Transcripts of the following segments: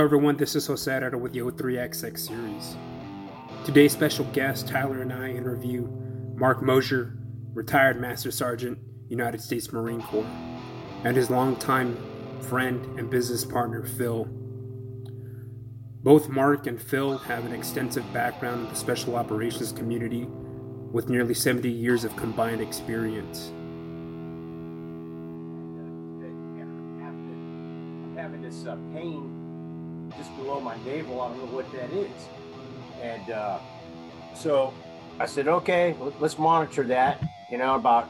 Hello, everyone. This is Jose Herrera with the O3XX series. Today's special guest, Tyler, and I interview Mark Mosier, retired Master Sergeant, United States Marine Corps, and his longtime friend and business partner, Phil. Both Mark and Phil have an extensive background in the special operations community with nearly 70 years of combined experience. having this uh, pain just below my navel. I don't know what that is. And uh, so I said, okay, let- let's monitor that. You know, about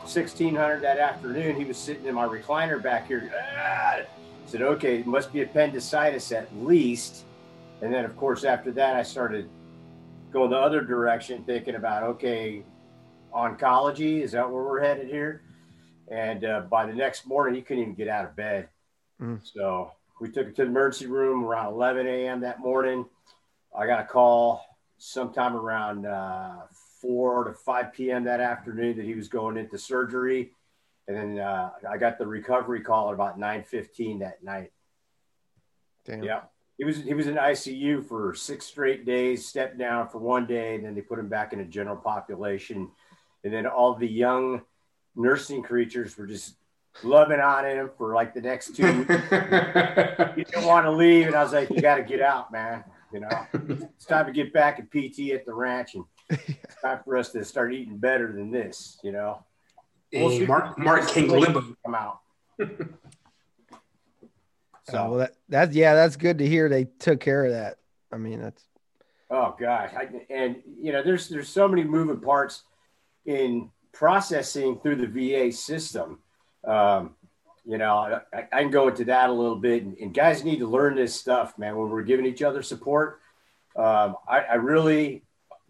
1600 that afternoon, he was sitting in my recliner back here. Ah! I said, okay, it must be appendicitis at least. And then, of course, after that, I started going the other direction, thinking about, okay, oncology, is that where we're headed here? And uh, by the next morning, he couldn't even get out of bed. Mm. So we took it to the emergency room around 11 a.m. that morning. I got a call sometime around uh, 4 to 5 p.m. that afternoon that he was going into surgery. And then uh, I got the recovery call at about 9:15 that night. Damn. Yeah. He was he was in ICU for six straight days, stepped down for one day, and then they put him back in a general population. And then all the young nursing creatures were just loving on him for like the next two weeks. He didn't want to leave, and I was like, "You got to get out, man. You know, it's time to get back at PT at the ranch, and it's time for us to start eating better than this. You know, Hey, Mark Mark King Limbo. come out." So oh, well, that that's yeah, that's good to hear. They took care of that. I mean, that's Oh gosh, I, and you know, there's there's so many moving parts in processing through the VA system. Um, you know, I, I can go into that a little bit, and, and guys need to learn this stuff, man. When we're giving each other support, um, I, I really,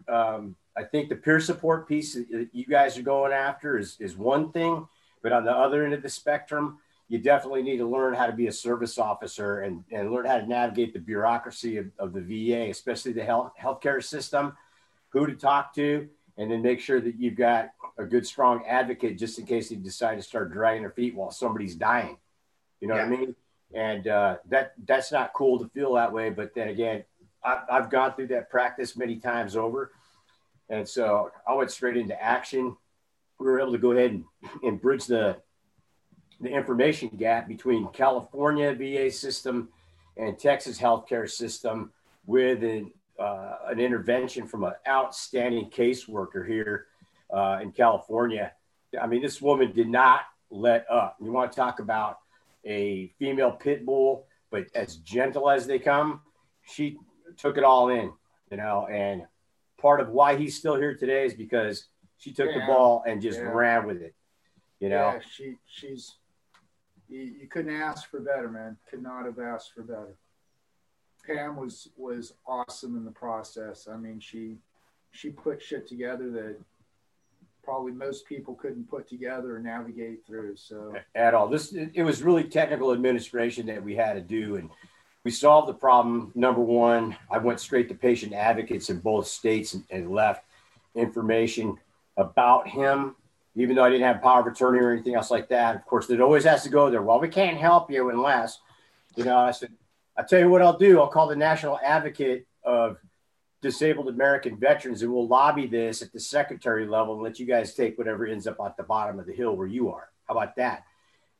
um, I think the peer support piece that you guys are going after is is one thing, but on the other end of the spectrum, you definitely need to learn how to be a service officer and, and learn how to navigate the bureaucracy of, of the VA, especially the health healthcare system, who to talk to, and then make sure that you've got a good, strong advocate just in case they decide to start dragging their feet while somebody's dying. You know what I mean? And uh, that that's not cool to feel that way. But then again, I, I've gone through that practice many times over, and so I went straight into action. We were able to go ahead and, and bridge the the information gap between California VA system and Texas healthcare system with an, uh, an intervention from an outstanding caseworker here uh, in California. I mean, this woman did not let up. You want to talk about a female pit bull, but as gentle as they come, she took it all in, you know, and part of why he's still here today is because she took the ball and just Yeah. ran with it, you know. Yeah, she she's you, you couldn't ask for better, man. Could not have asked for better. Pam was was awesome in the process. I mean, she she put shit together that probably most people couldn't put together or navigate through. So at all. This it was really technical administration that we had to do, and we solved the problem. Number one, I went straight to patient advocates in both states and, and left information about him, even though I didn't have power of attorney or anything else like that. Of course, it always has to go there. Well, we can't help you unless, you know. I said, I tell you what I'll do. I'll call the national advocate of disabled American veterans, and we'll lobby this at the secretary level and let you guys take whatever ends up at the bottom of the hill where you are. How about that?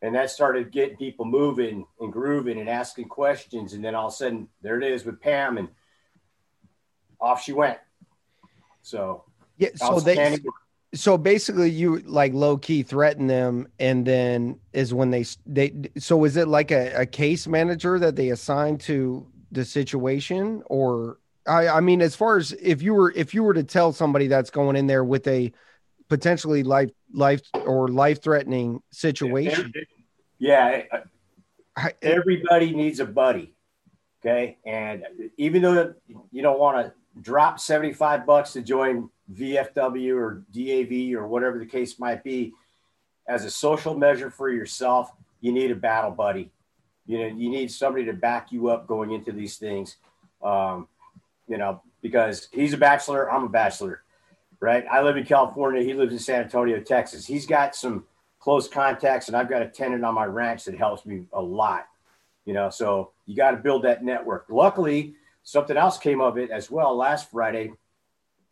And that started getting people moving and grooving and asking questions. And then all of a sudden, there it is with Pam, and off she went. So, yeah. So they. So basically you like low key threaten them, and then is when they they. So is it like a, a case manager that they assign to the situation, or I I mean, as far as if you were if you were to tell somebody that's going in there with a potentially life life or life threatening situation, Yeah, everybody needs a buddy. Okay. And even though you don't want to drop 75 bucks to join VFW or DAV or whatever the case might be, as a social measure for yourself, you need a battle buddy. You know, you need somebody to back you up going into these things. Um, you know, because he's a bachelor, I'm a bachelor. right? I live in California. He lives in San Antonio, Texas. He's got some close contacts, and I've got a tenant on my ranch that helps me a lot. You know, so you got to build that network. Luckily, something else came of it as well last Friday.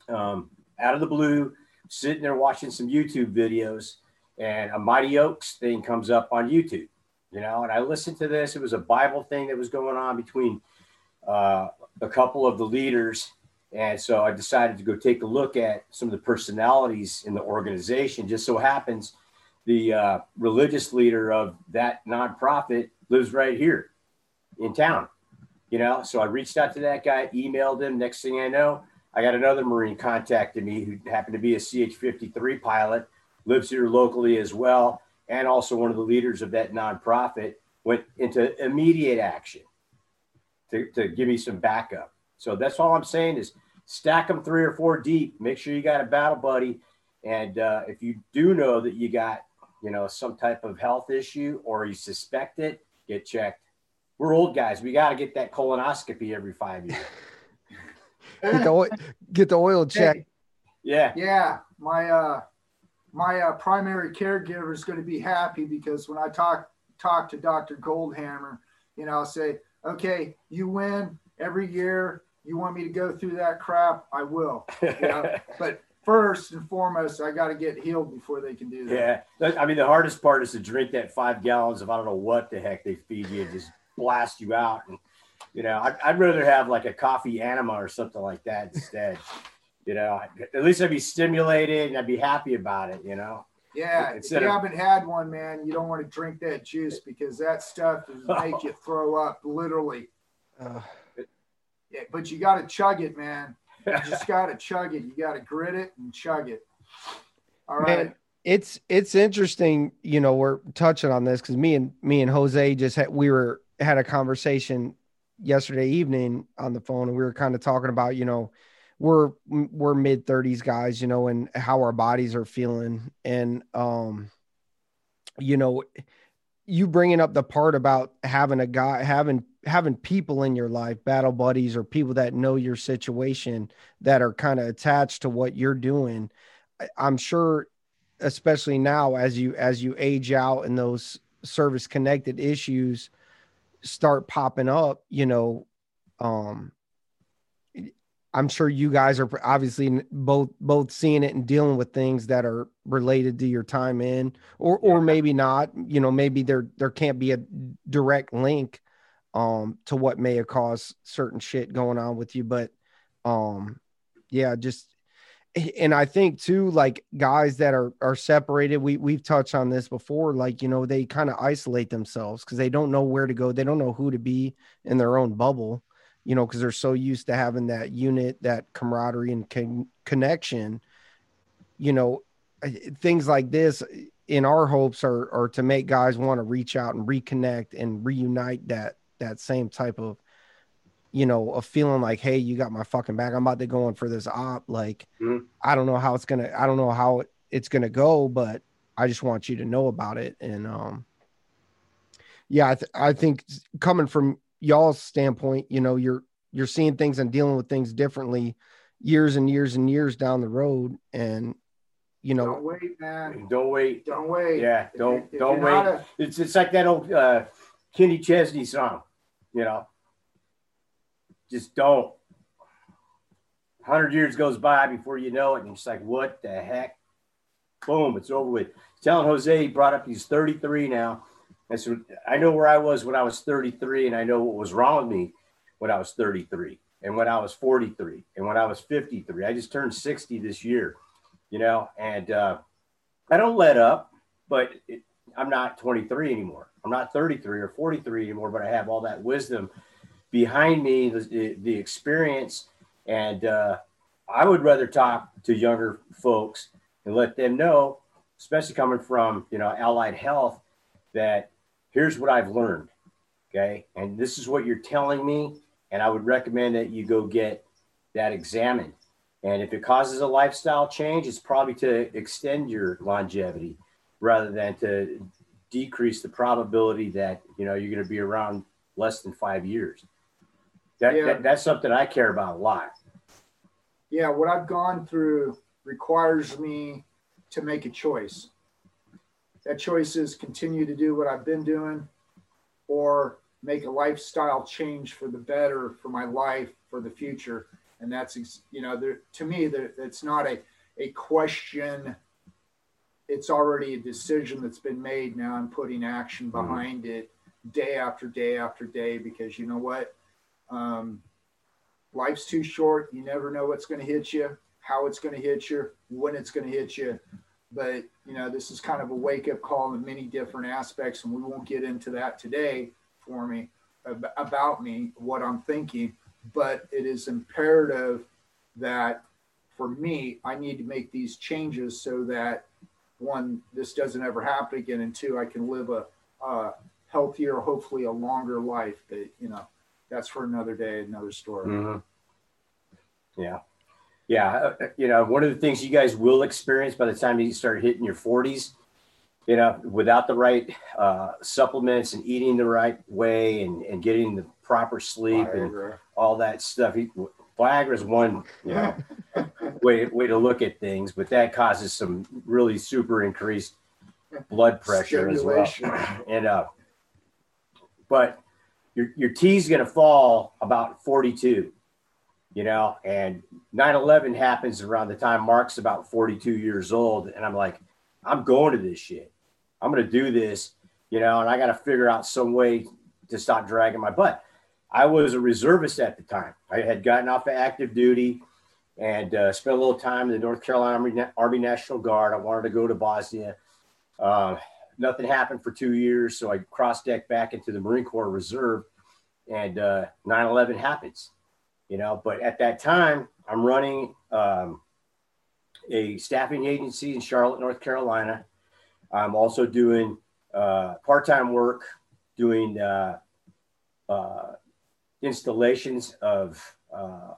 Um, out of the blue, sitting there watching some YouTube videos, and a Mighty Oaks thing comes up on YouTube. You know, and I listened to this. It was a Bible thing that was going on between uh, a couple of the leaders. And so I decided to go take a look at some of the personalities in the organization. Just so happens the uh, religious leader of that nonprofit lives right here in town. You know, so I reached out to that guy, emailed him. Next thing I know, I got another Marine contacted me who happened to be a CH 53 pilot, lives here locally as well, and also one of the leaders of that nonprofit. Went into immediate action to, to give me some backup. So that's all I'm saying is stack them three or four deep. Make sure you got a battle buddy. And uh, if you do know that you got, you know, some type of health issue or you suspect it, get checked we're old guys. We got to get that colonoscopy every five years. get, the oil, get the oil check. Hey, yeah. Yeah. My, uh, my uh, primary caregiver is going to be happy because when I talk talk to Dr. Goldhammer, you know, I'll say, okay, you win every year. You want me to go through that crap? I will. Yeah. but first and foremost, I got to get healed before they can do that. Yeah. I mean, the hardest part is to drink that five gallons of I don't know what the heck they feed you. Just blast you out. And, you know, I'd, I'd rather have like a coffee enema or something like that instead. you know, at least I'd be stimulated and I'd be happy about it, you know? Yeah, Instead if you of, haven't had one, man, you don't want to drink that juice because that stuff will make you throw up, literally. Uh, yeah, but you got to chug it, man. You just got to chug it. You got to grit it and chug it. All right. Man, it's it's interesting, you know, we're touching on this because me and me and Jose just had we were had a conversation yesterday evening on the phone and we were kind of talking about, you know, we're we're mid 30s guys, you know, and how our bodies are feeling. And um you know, you bringing up the part about having a guy having having people in your life battle buddies or people that know your situation that are kind of attached to what you're doing i'm sure especially now as you as you age out and those service connected issues start popping up, you know, um, I'm sure you guys are obviously both both seeing it and dealing with things that are related to your time in, or or maybe not. You know, maybe there there can't be a direct link um to what may have caused certain shit going on with you, but um yeah, just and I think too, like guys that are are separated, we we've touched on this before. Like you know, they kind of isolate themselves because they don't know where to go. They don't know who to be in their own bubble. You know, because they're so used to having that unit, that camaraderie and con- connection. You know, things like this in our hopes are are to make guys want to reach out and reconnect and reunite that that same type of you know, of feeling like, hey, you got my fucking back. I'm about to go in for this op. Like, mm-hmm. I don't know how it's gonna, I don't know how it's gonna go, but I just want you to know about it. And um, yeah, I, th- I think coming from y'all's standpoint, you know, you're you're seeing things and dealing with things differently years and years and years down the road. And you know, don't wait, man. Don't wait. Don't wait. Yeah, don't if, if don't wait. A- it's it's like that old uh, Kenny Chesney song, you know just don't. Hundred years goes by before you know it, and it's like, what the heck? Boom, it's over with. Telling Jose, he brought up he's 33 now. I said, I know where I was when I was 33, and I know what was wrong with me when I was 33, and when I was 43, and when I was 53. I just turned 60 this year, you know, and uh, I don't let up, but it, I'm not 23 anymore. I'm not 33 or 43 anymore, but I have all that wisdom behind me the, the experience and uh, i would rather talk to younger folks and let them know especially coming from you know allied health that here's what i've learned okay? And this is what you're telling me and i would recommend that you go get that examined. And if it causes a lifestyle change it's probably to extend your longevity rather than to decrease the probability that you know you're going to be around less than five years that, yeah. that, that's something I care about a lot. Yeah, what I've gone through requires me to make a choice. That choice is continue to do what I've been doing or make a lifestyle change for the better for my life for the future. And that's, you know, there, to me, that it's not a, a question. It's already a decision that's been made. Now I'm putting action mm-hmm. behind mm-hmm. it day after day after day because you know what? Um, life's too short. You never know what's going to hit you, how it's going to hit you, when it's going to hit you. But, you know, this is kind of a wake up call in many different aspects, and we won't get into that today for me about me, what I'm thinking. But it is imperative that for me, I need to make these changes so that one, this doesn't ever happen again, and two, I can live a, a healthier, hopefully a longer life. But, you know, that's for another day, another story. Mm-hmm. Yeah. Yeah. Uh, uh, you know, one of the things you guys will experience by the time you start hitting your 40s, you know, without the right uh, supplements and eating the right way and, and getting the proper sleep Viagra. and all that stuff. Viagra is one, you know, way, way to look at things, but that causes some really super increased blood pressure as well. And, uh, but your, your T is going to fall about 42, you know, and 9 11 happens around the time Mark's about 42 years old. And I'm like, I'm going to this shit. I'm going to do this, you know, and I got to figure out some way to stop dragging my butt. I was a reservist at the time. I had gotten off of active duty and uh, spent a little time in the North Carolina Army, Army National Guard. I wanted to go to Bosnia. Uh, nothing happened for two years. So I cross decked back into the Marine Corps Reserve and uh, 9-11 happens, you know, but at that time I'm running um, a staffing agency in Charlotte, North Carolina. I'm also doing uh, part-time work, doing uh, uh installations of uh,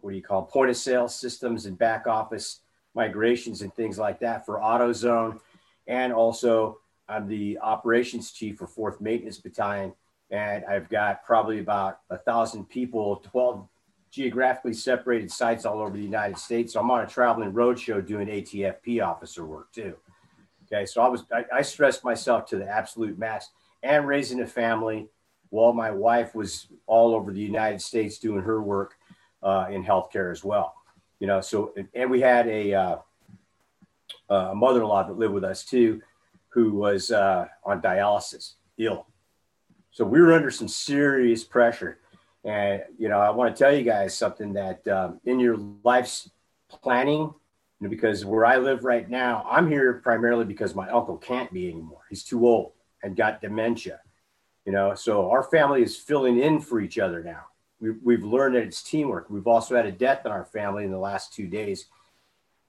what do you call point of sale systems and back office migrations and things like that for AutoZone. And also I'm the operations chief for 4th Maintenance Battalion. And I've got probably about a thousand people, 12 geographically separated sites all over the United States. So I'm on a traveling roadshow doing ATFP officer work too. Okay. So I was, I, I stressed myself to the absolute max and raising a family while my wife was all over the United States doing her work uh, in healthcare as well. You know, so, and we had a, uh, a mother-in-law that lived with us too who was uh, on dialysis, ill. So we were under some serious pressure. And, you know, I want to tell you guys something that um, in your life's planning, you know, because where I live right now, I'm here primarily because my uncle can't be anymore. He's too old and got dementia, you know. So our family is filling in for each other now. We've, we've learned that it's teamwork. We've also had a death in our family in the last two days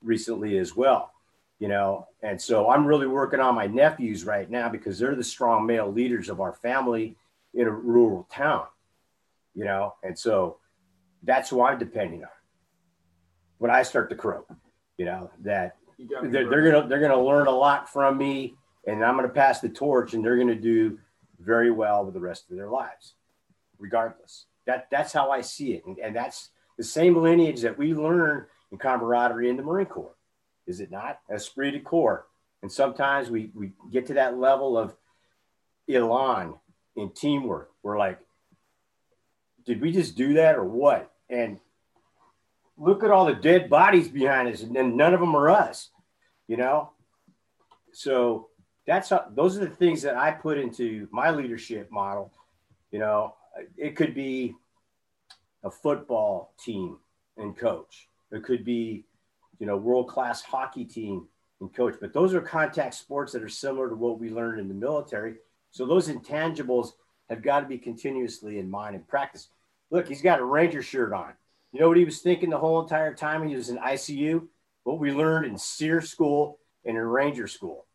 recently as well you know? And so i'm really working on my nephews right now because they're the strong male leaders of our family in a rural town you know? And so that's who i'm depending on when i start to croak you know that they're, they're gonna they're gonna learn a lot from me and i'm gonna pass the torch and they're gonna do very well with the rest of their lives regardless. That that's how i see it. And, and that's the same lineage that we learn in camaraderie in the marine corps is it not? Esprit de corps. And sometimes we, we get to that level of elan in teamwork. We're like, did we just do that or what? And look at all the dead bodies behind us, and then none of them are us, you know? So that's how, those are the things that I put into my leadership model. You know, it could be a football team and coach. It could be you know, world class hockey team and coach. But those are contact sports that are similar to what we learned in the military. So those intangibles have got to be continuously in mind and practice. Look, he's got a Ranger shirt on. You know what he was thinking the whole entire time he was in ICU? What we learned in SERE school and in Ranger school.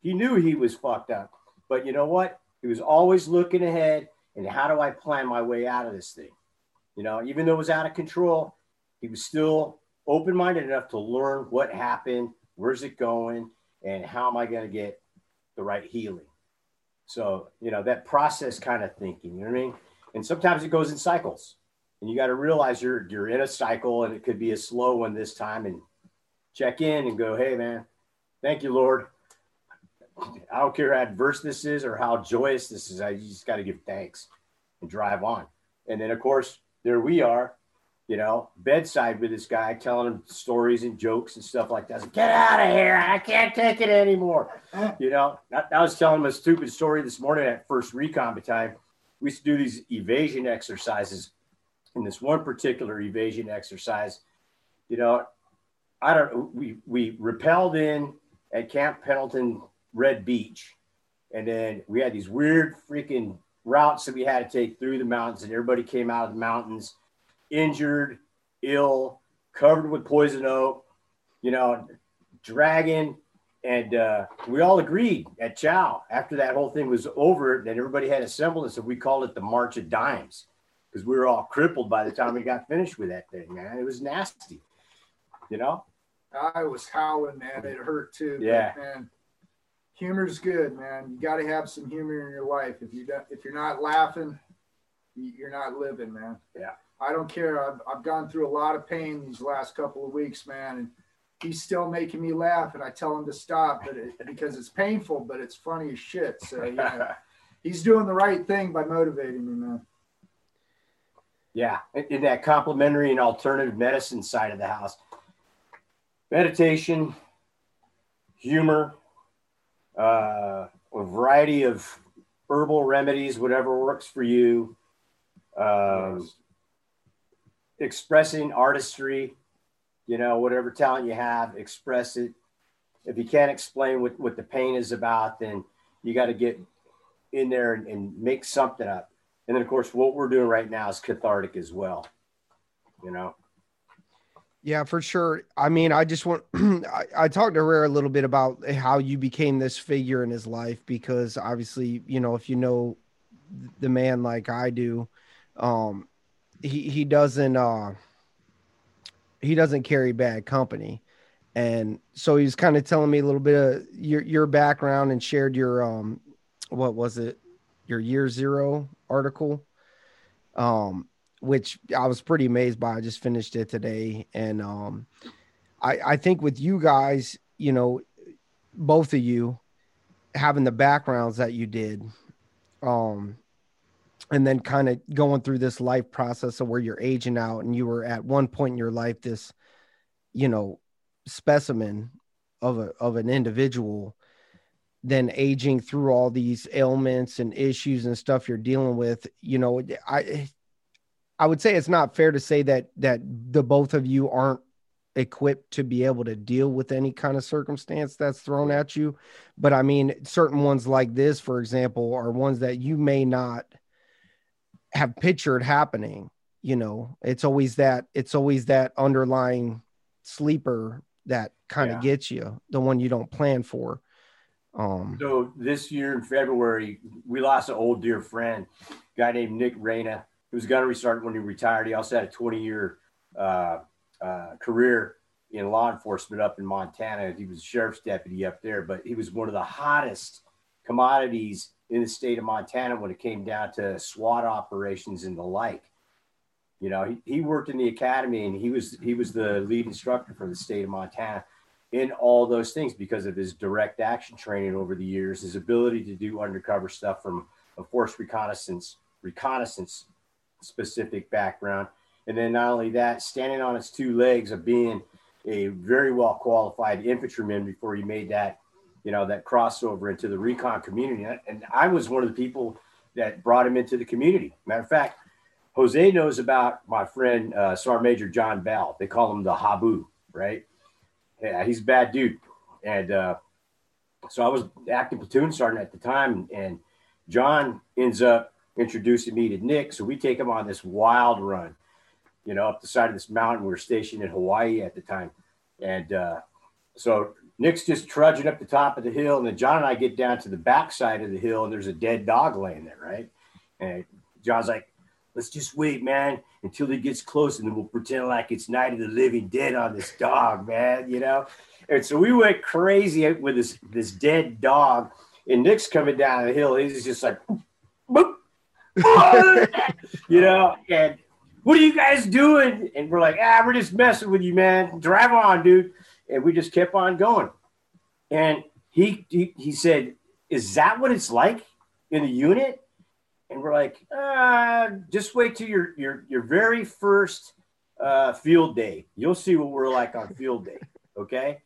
He knew he was fucked up, but you know what? He was always looking ahead and how do I plan my way out of this thing? You know, even though it was out of control, he was still open minded enough to learn what happened, where's it going, and how am I going to get the right healing. So, you know, that process kind of thinking, you know what I mean? And sometimes it goes in cycles. And you got to realize you're you're in a cycle and it could be a slow one this time and check in and go, hey, man, thank you, Lord. I don't care how adverse this is or how joyous this is. I just got to give thanks and drive on. And then, of course, there we are, you know, bedside with this guy telling him stories and jokes and stuff like that. Get out of here. I can't take it anymore. Mm. You know, I, I was telling him a stupid story this morning at first recon time. We used to do these evasion exercises. In this one particular evasion exercise, you know, I don't, we, we repelled in at Camp Pendleton Red Beach. And then we had these weird freaking routes that we had to take through the mountains, and everybody came out of the mountains injured, ill, covered with poison oak, you know, dragon. And uh, we all agreed at Chow after that whole thing was over that everybody had assembled and so we called it the March of Dimes because we were all crippled by the time we got finished with that thing, man. It was nasty, you know? I was howling, man. It hurt too. Yeah. But, man, humor's good, man. You got to have some humor in your life. If you don't, if you're not laughing, you're not living, man. Yeah. I don't care. I've, I've gone through a lot of pain these last couple of weeks, man, and he's still making me laugh. And I tell him to stop, but it, because it's painful, but it's funny as shit. So you know, he's doing the right thing by motivating me, man. Yeah, in, in that complementary and alternative medicine side of the house, meditation, humor, uh, a variety of herbal remedies, whatever works for you. Um, expressing artistry, you know, whatever talent you have, express it. If you can't explain what, what the pain is about, then you got to get in there and, and make something up. And then, of course, what we're doing right now is cathartic as well, you know. Yeah, for sure. I mean, I just want I, I talked to Rare a little bit about how you became this figure in his life because obviously, you know, if you know the man like I do, um, he he doesn't uh he doesn't carry bad company. And so he's kind of telling me a little bit of your your background and shared your um what was it? Your year zero article. Um which I was pretty amazed by. I just finished it today, and um, I I think with you guys, you know, both of you having the backgrounds that you did, um, and then kind of going through this life process of where you're aging out, and you were at one point in your life this, you know, specimen of a of an individual then aging through all these ailments and issues and stuff you're dealing with you know i I would say it's not fair to say that that the both of you aren't equipped to be able to deal with any kind of circumstance that's thrown at you. But I mean, certain ones like this, for example, are ones that you may not have pictured happening. You know, it's always that it's always that underlying sleeper that kind of yeah. gets you, the one you don't plan for. Um, so this year in February, we lost an old dear friend, guy named Nick Reyna he was a gunnery sergeant when he retired. He also had a 20 year uh, uh, career in law enforcement up in Montana. He was a sheriff's deputy up there, but he was one of the hottest commodities in the state of Montana when it came down to SWAT operations and the like. You know, he, he worked in the academy and he was he was the lead instructor for the state of Montana in all those things because of his direct action training over the years, his ability to do undercover stuff from a force reconnaissance reconnaissance specific background. And then not only that, standing on its two legs of being a very well qualified infantryman before he made that, you know, that crossover into the recon community. And I was one of the people that brought him into the community. Matter of fact, Jose knows about my friend uh, Sergeant Major John Bell. They call him the Habu, right? Yeah, he's a bad dude. And uh, so I was acting platoon sergeant at the time, and John ends up introducing me to Nick. So we take him on this wild run, you know, up the side of this mountain. We were stationed in Hawaii at the time. And uh, so Nick's just trudging up the top of the hill. And then John and I get down to the back side of the hill and there's a dead dog laying there, right? And John's like, let's just wait, man, until he gets close and then we'll pretend like it's Night of the Living Dead on this dog, man, you know? And so we went crazy with this, this dead dog. And Nick's coming down the hill. He's just like, boop, you know, and what are you guys doing? And we're like, ah, we're just messing with you, man. Drive on, dude. And we just kept on going. And he, he, he said, Is that what it's like in the unit? And we're like, uh, just wait till your your your very first uh, field day. You'll see what we're like on field day. Okay.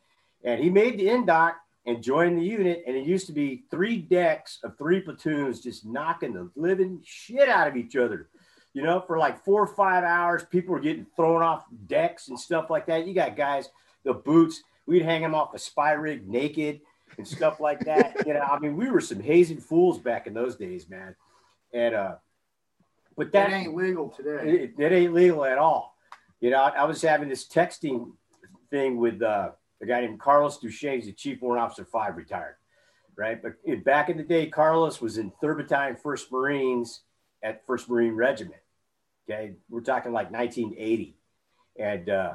And he made the indoc and joined the unit. And it used to be three decks of three platoons just knocking the living shit out of each other. You know, for like four or five hours, people were getting thrown off decks and stuff like that. You got guys, the boots, we'd hang them off a SPIE rig naked and stuff like that. you know, I mean, we were some hazing fools back in those days, man. And uh, but that, that ain't legal today. It, it, ain't legal at all. You know, I, I was having this texting thing with uh, a guy named Carlos Duchesne. He's the Chief Warrant Officer Five, retired, right? But in, back in the day, Carlos was in Third Battalion, First Marines at First Marine Regiment. Okay, we're talking like 1980, and uh,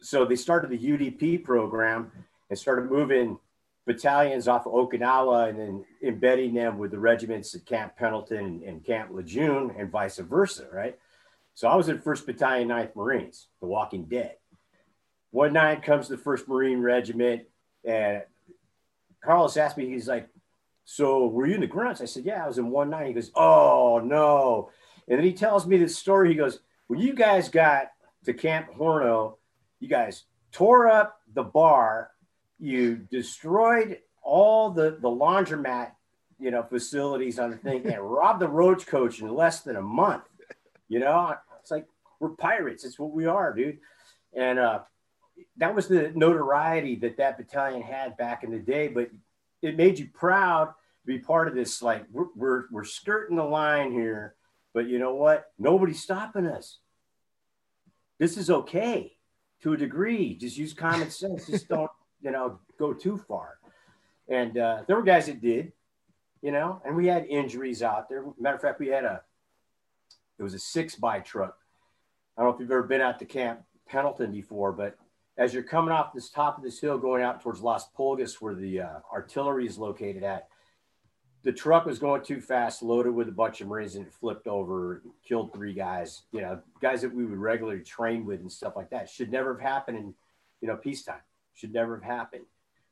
so they started the UDP program and started moving battalions off of Okinawa and then embedding them with the regiments at Camp Pendleton and, Camp Lejeune and vice versa, right? So I was in 1st Battalion, 9th Marines, the Walking Dead. One night comes the 1st Marine Regiment, and Carlos asked me, he's like, So were you in the grunts? I said, Yeah, I was in one nine. He goes, Oh, no. And then he tells me this story. He goes, When you guys got to Camp Horno, you guys tore up the bar. You destroyed all the the laundromat you know facilities on the thing and robbed the roach coach in less than a month. You know it's like we're pirates. It's what we are dude. And uh that was the notoriety that that battalion had back in the day but it made you proud to be part of this like we're we're, we're skirting the line here but you know what? Nobody's stopping us. This is okay to a degree just use common sense just don't you know, go too far. And uh, there were guys that did, you know, and we had injuries out there. Matter of fact, we had a, it was a six by truck. I don't know if you've ever been out to Camp Pendleton before, but as you're coming off this top of this hill going out towards Las Pulgas, where the uh, artillery is located at, the truck was going too fast, loaded with a bunch of Marines, and it flipped over, killed three guys. You know, guys that we would regularly train with and stuff like that. Should never have happened in, you know, peacetime should never have happened.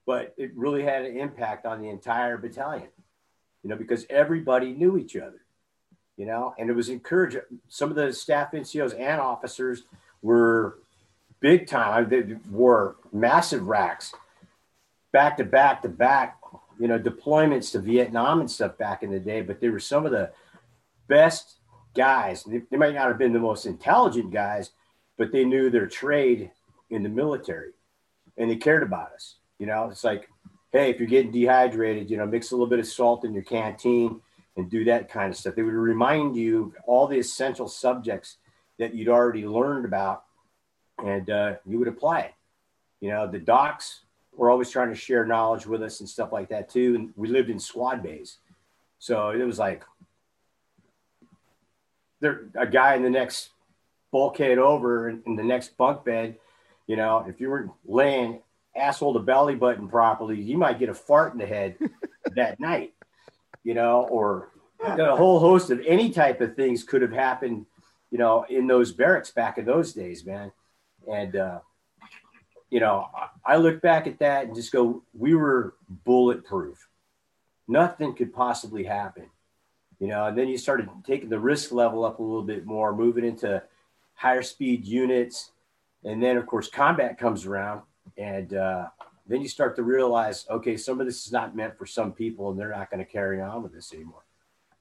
But it really had an impact on the entire battalion, you know, because everybody knew each other, you know, and it was encouraging. Some of the staff NCOs and officers were big time. They wore massive racks back to back to back, you know, deployments to Vietnam and stuff back in the day. But they were some of the best guys. They, they might not have been the most intelligent guys, but they knew their trade in the military and they cared about us. You know, it's like, hey, if you're getting dehydrated, you know, mix a little bit of salt in your canteen and do that kind of stuff. They would remind you all the essential subjects that you'd already learned about, and uh, you would apply it. You know, the docs were always trying to share knowledge with us and stuff like that too. And we lived in squad bays, so it was like there a guy in the next bulkhead over in, in the next bunk bed you know, if you were laying asshole to belly button properly, you might get a fart in the head that night, you know, or a whole host of any type of things could have happened, you know, in those barracks back in those days, man. And, uh, you know, I look back at that and just go, we were bulletproof. Nothing could possibly happen, you know. And then you started taking the risk level up a little bit more, moving into higher speed units, and then, of course, combat comes around, and uh, then you start to realize, okay, some of this is not meant for some people, and they're not going to carry on with this anymore.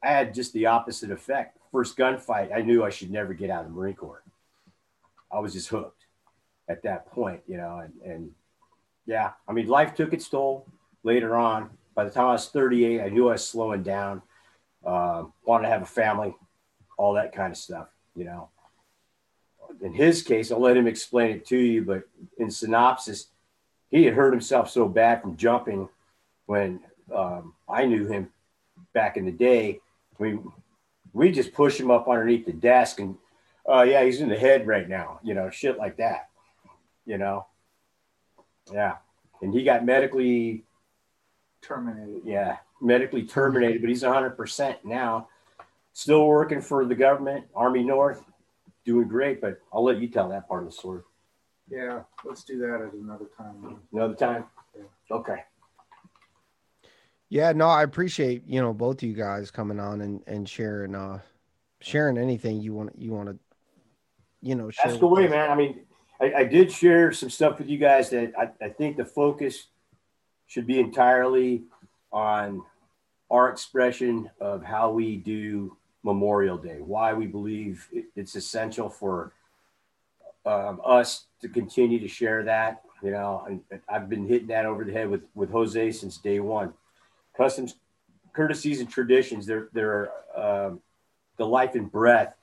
I had just the opposite effect. First gunfight, I knew I should never get out of the Marine Corps. I was just hooked at that point, you know, and, and yeah, I mean, life took its toll later on. By the time I was 38, I knew I was slowing down, uh, wanted to have a family, all that kind of stuff, you know in his case, I'll let him explain it to you, but in synopsis, he had hurt himself so bad from jumping when um, I knew him back in the day. We we just push him up underneath the desk and uh, yeah, he's in the head right now, you know, shit like that. You know. Yeah. And he got medically terminated. Yeah, medically terminated, but he's 100% now. Still working for the government, Army North, doing great, but I'll let you tell that part of the story. Yeah, let's do that at another time. Another time. Yeah. Okay. Yeah, no, I appreciate you know both of you guys coming on and and sharing uh sharing anything you want you want to you know share. That's the way, us. man. I mean, I, I, did share some stuff with you guys that I, I think the focus should be entirely on our expression of how we do Memorial Day, why we believe it's essential for um, us to continue to share that. You know, I've been hitting that over the head with with Jose since day one. Customs, courtesies, and traditions. They're they're um, the life and breath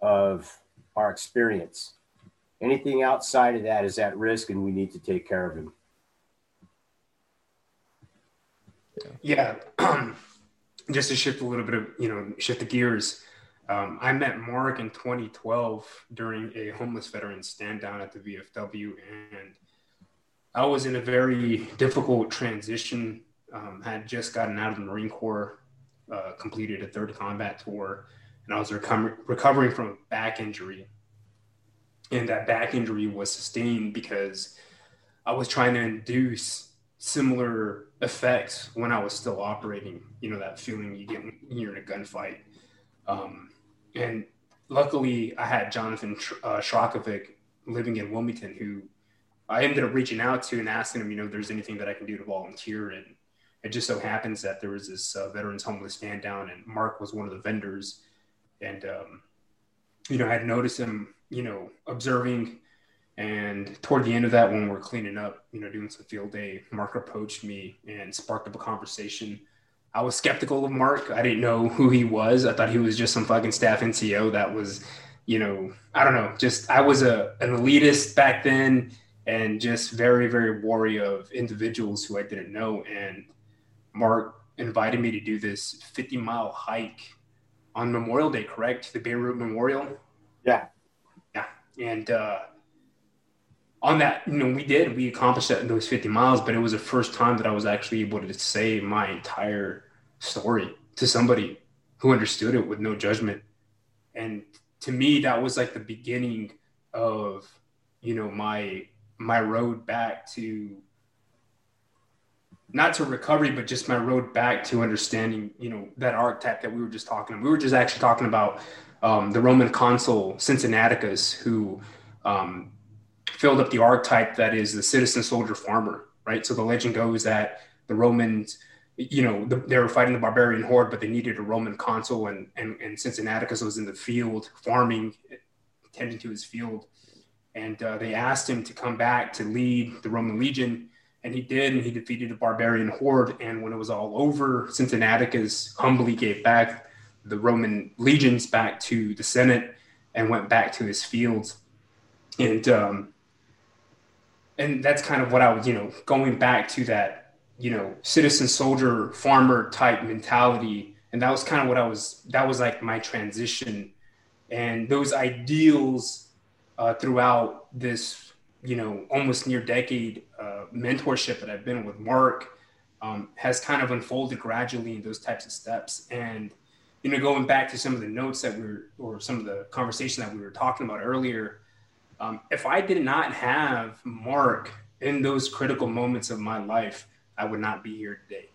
of our experience. Anything outside of that is at risk, and we need to take care of him. Yeah. Just to shift a little bit of, you know, shift the gears. Um, I met Mark in 2012 during a homeless veteran stand down at the VFW, and I was in a very difficult transition. Um, had just gotten out of the Marine Corps, uh, completed a third combat tour, and I was reco- recovering from a back injury. And that back injury was sustained because I was trying to induce similar effects when I was still operating. You know, that feeling you get when you're in a gunfight. Um, and luckily, I had Jonathan uh, living in Wilmington who I ended up reaching out to and asking him, you know, if there's anything that I can do to volunteer. And it just so happens that there was this uh, veterans homeless stand down, and Mark was one of the vendors. And, um, you know, I had noticed him, you know, observing. And toward the end of that, when we're cleaning up, you know, doing some field day, Mark approached me and sparked up a conversation. I was skeptical of Mark. I didn't know who he was. I thought he was just some fucking staff NCO that was, you know, I don't know. Just I was a an elitist back then, and just very very wary of individuals who I didn't know. And Mark invited me to do this 50 mile hike on Memorial Day, correct? The Beirut Memorial. Yeah. And uh, on that, you know, we did, we accomplished that in those 50 miles, but it was the first time that I was actually able to say my entire story to somebody who understood it with no judgment. And to me, that was like the beginning of, you know, my, my road back to not to recovery, but just my road back to understanding, you know, that archetype that we were just talking about. We were just actually talking about um, the Roman consul Cincinnaticus, who um, filled up the archetype that is the citizen soldier farmer, right? So the legend goes that the Romans, you know, the, they were fighting the barbarian horde, but they needed a Roman consul, and, and, and Cincinnaticus was in the field farming, tending to his field. And uh, they asked him to come back to lead the Roman legion and he did, and he defeated the barbarian horde. And when it was all over, Cincinnaticus humbly gave back the Roman legions back to the Senate and went back to his fields. And um, and that's kind of what I was, you know, going back to that, you know, citizen soldier farmer type mentality. And that was kind of what I was. That was like my transition, and those ideals uh, throughout this you know almost near decade uh, mentorship that I've been with Mark um, has kind of unfolded gradually in those types of steps. And you know, going back to some of the notes that we were, or some of the conversation that we were talking about earlier, um, if I did not have Mark in those critical moments of my life, I would not be here today.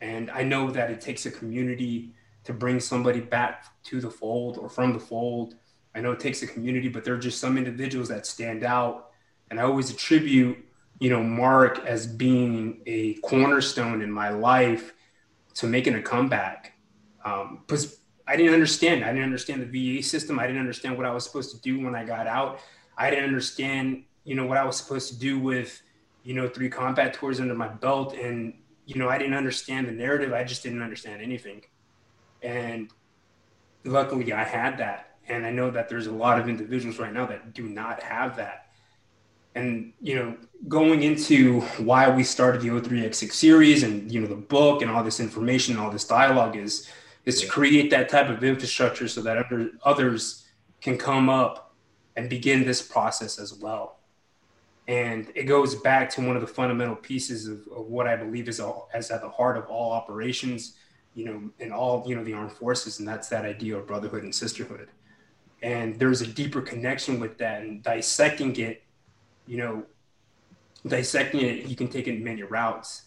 And I know that it takes a community to bring somebody back to the fold or from the fold. I know it takes a community, but there are just some individuals that stand out and I always attribute, you know, Mark as being a cornerstone in my life to making a comeback. Because um, I didn't understand. I didn't understand the VA system. I didn't understand what I was supposed to do when I got out. I didn't understand, you know, what I was supposed to do with, you know, three combat tours under my belt. And, you know, I didn't understand the narrative. I just didn't understand anything. And luckily I had that. And I know that there's a lot of individuals right now that do not have that and you know going into why we started the o3x6 series and you know the book and all this information and all this dialogue is is to create that type of infrastructure so that other, others can come up and begin this process as well. And it goes back to one of the fundamental pieces of, of what i believe is, all, is at the heart of all operations you know in all you know the armed forces and that's that idea of brotherhood and sisterhood. And there's a deeper connection with that and dissecting it you know, dissecting it, you can take it in many routes.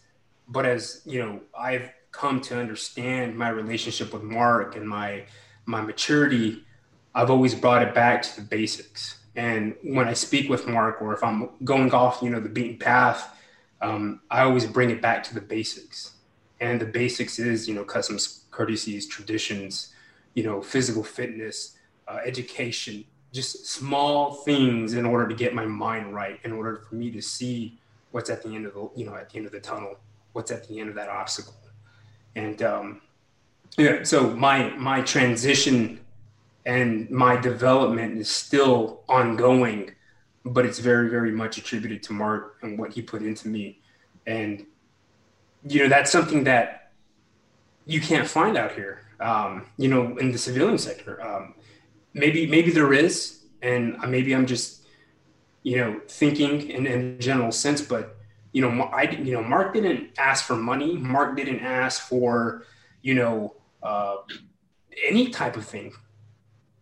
But as you know, I've come to understand my relationship with Mark and my my maturity, I've always brought it back to the basics. And when I speak with Mark, or if I'm going off, you know, the beaten path, um, I always bring it back to the basics. And the basics is, you know, customs, courtesies, traditions, you know, physical fitness, uh, education, just small things in order to get my mind right, in order for me to see what's at the end of the, you know, at the end of the tunnel, what's at the end of that obstacle. And um, yeah, so my my transition and my development is still ongoing, but it's very very much attributed to Mark and what he put into me, and you know that's something that you can't find out here. Um, you know, in the civilian sector, um, maybe maybe there is, and maybe I'm just you know thinking in, in general sense, but you know, I you know Mark didn't ask for money. Mark didn't ask for you know uh, any type of thing.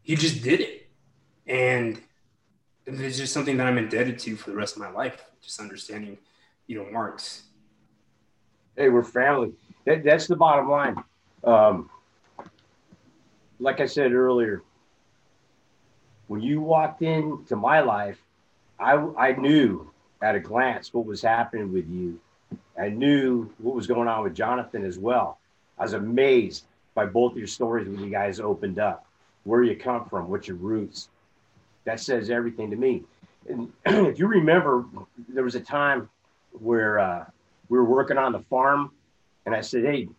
He just did it, and it's just something that I'm indebted to for the rest of my life. Just understanding, you know, Mark's. Hey, we're family. That, that's the bottom line. Um, like I said earlier, when you walked into my life, I I knew at a glance what was happening with you. I knew what was going on with Jonathan as well. I was amazed by both your stories when you guys opened up, where you come from, what your roots. That says everything to me. And if you remember, there was a time where uh, we were working on the farm, and I said, "Hey,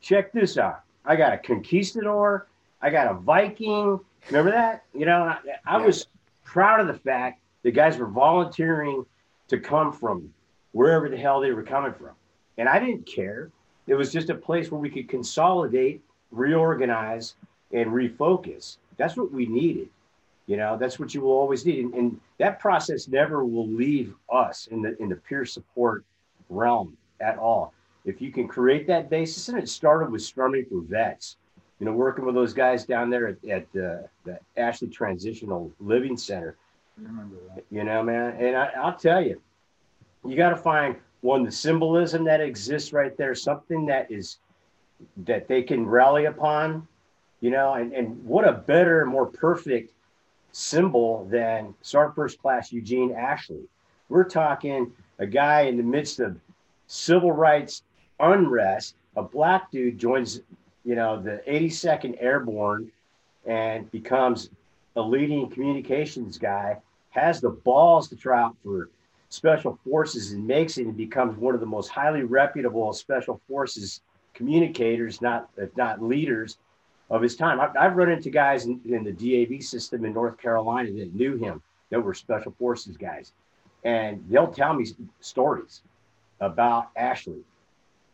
check this out. I got a conquistador. I got a Viking. Remember that? You know, I, I yeah. was proud of the fact the guys were volunteering to come from wherever the hell they were coming from. And I didn't care. It was just a place where we could consolidate, reorganize, and refocus. That's what we needed. You know, that's what you will always need. And, and that process never will leave us in the in the peer support realm at all. If you can create that basis, and it started with strumming for vets, you know, working with those guys down there at, at the Ashley Transitional Living Center that. You know, man. And I, I'll tell you, you got to find one, the symbolism that exists right there, something that is that they can rally upon, you know, and, and what a better, more perfect symbol than Sergeant First Class Eugene Ashley. We're talking a guy in the midst of civil rights unrest, a black dude joins, you know, the 82nd Airborne and becomes a leading communications guy has the balls to try out for special forces and makes it and becomes one of the most highly reputable special forces communicators, not if not leaders of his time. I've, I've run into guys in, in, the DAV system in North Carolina that knew him, that were special forces guys, and they'll tell me stories about Ashley.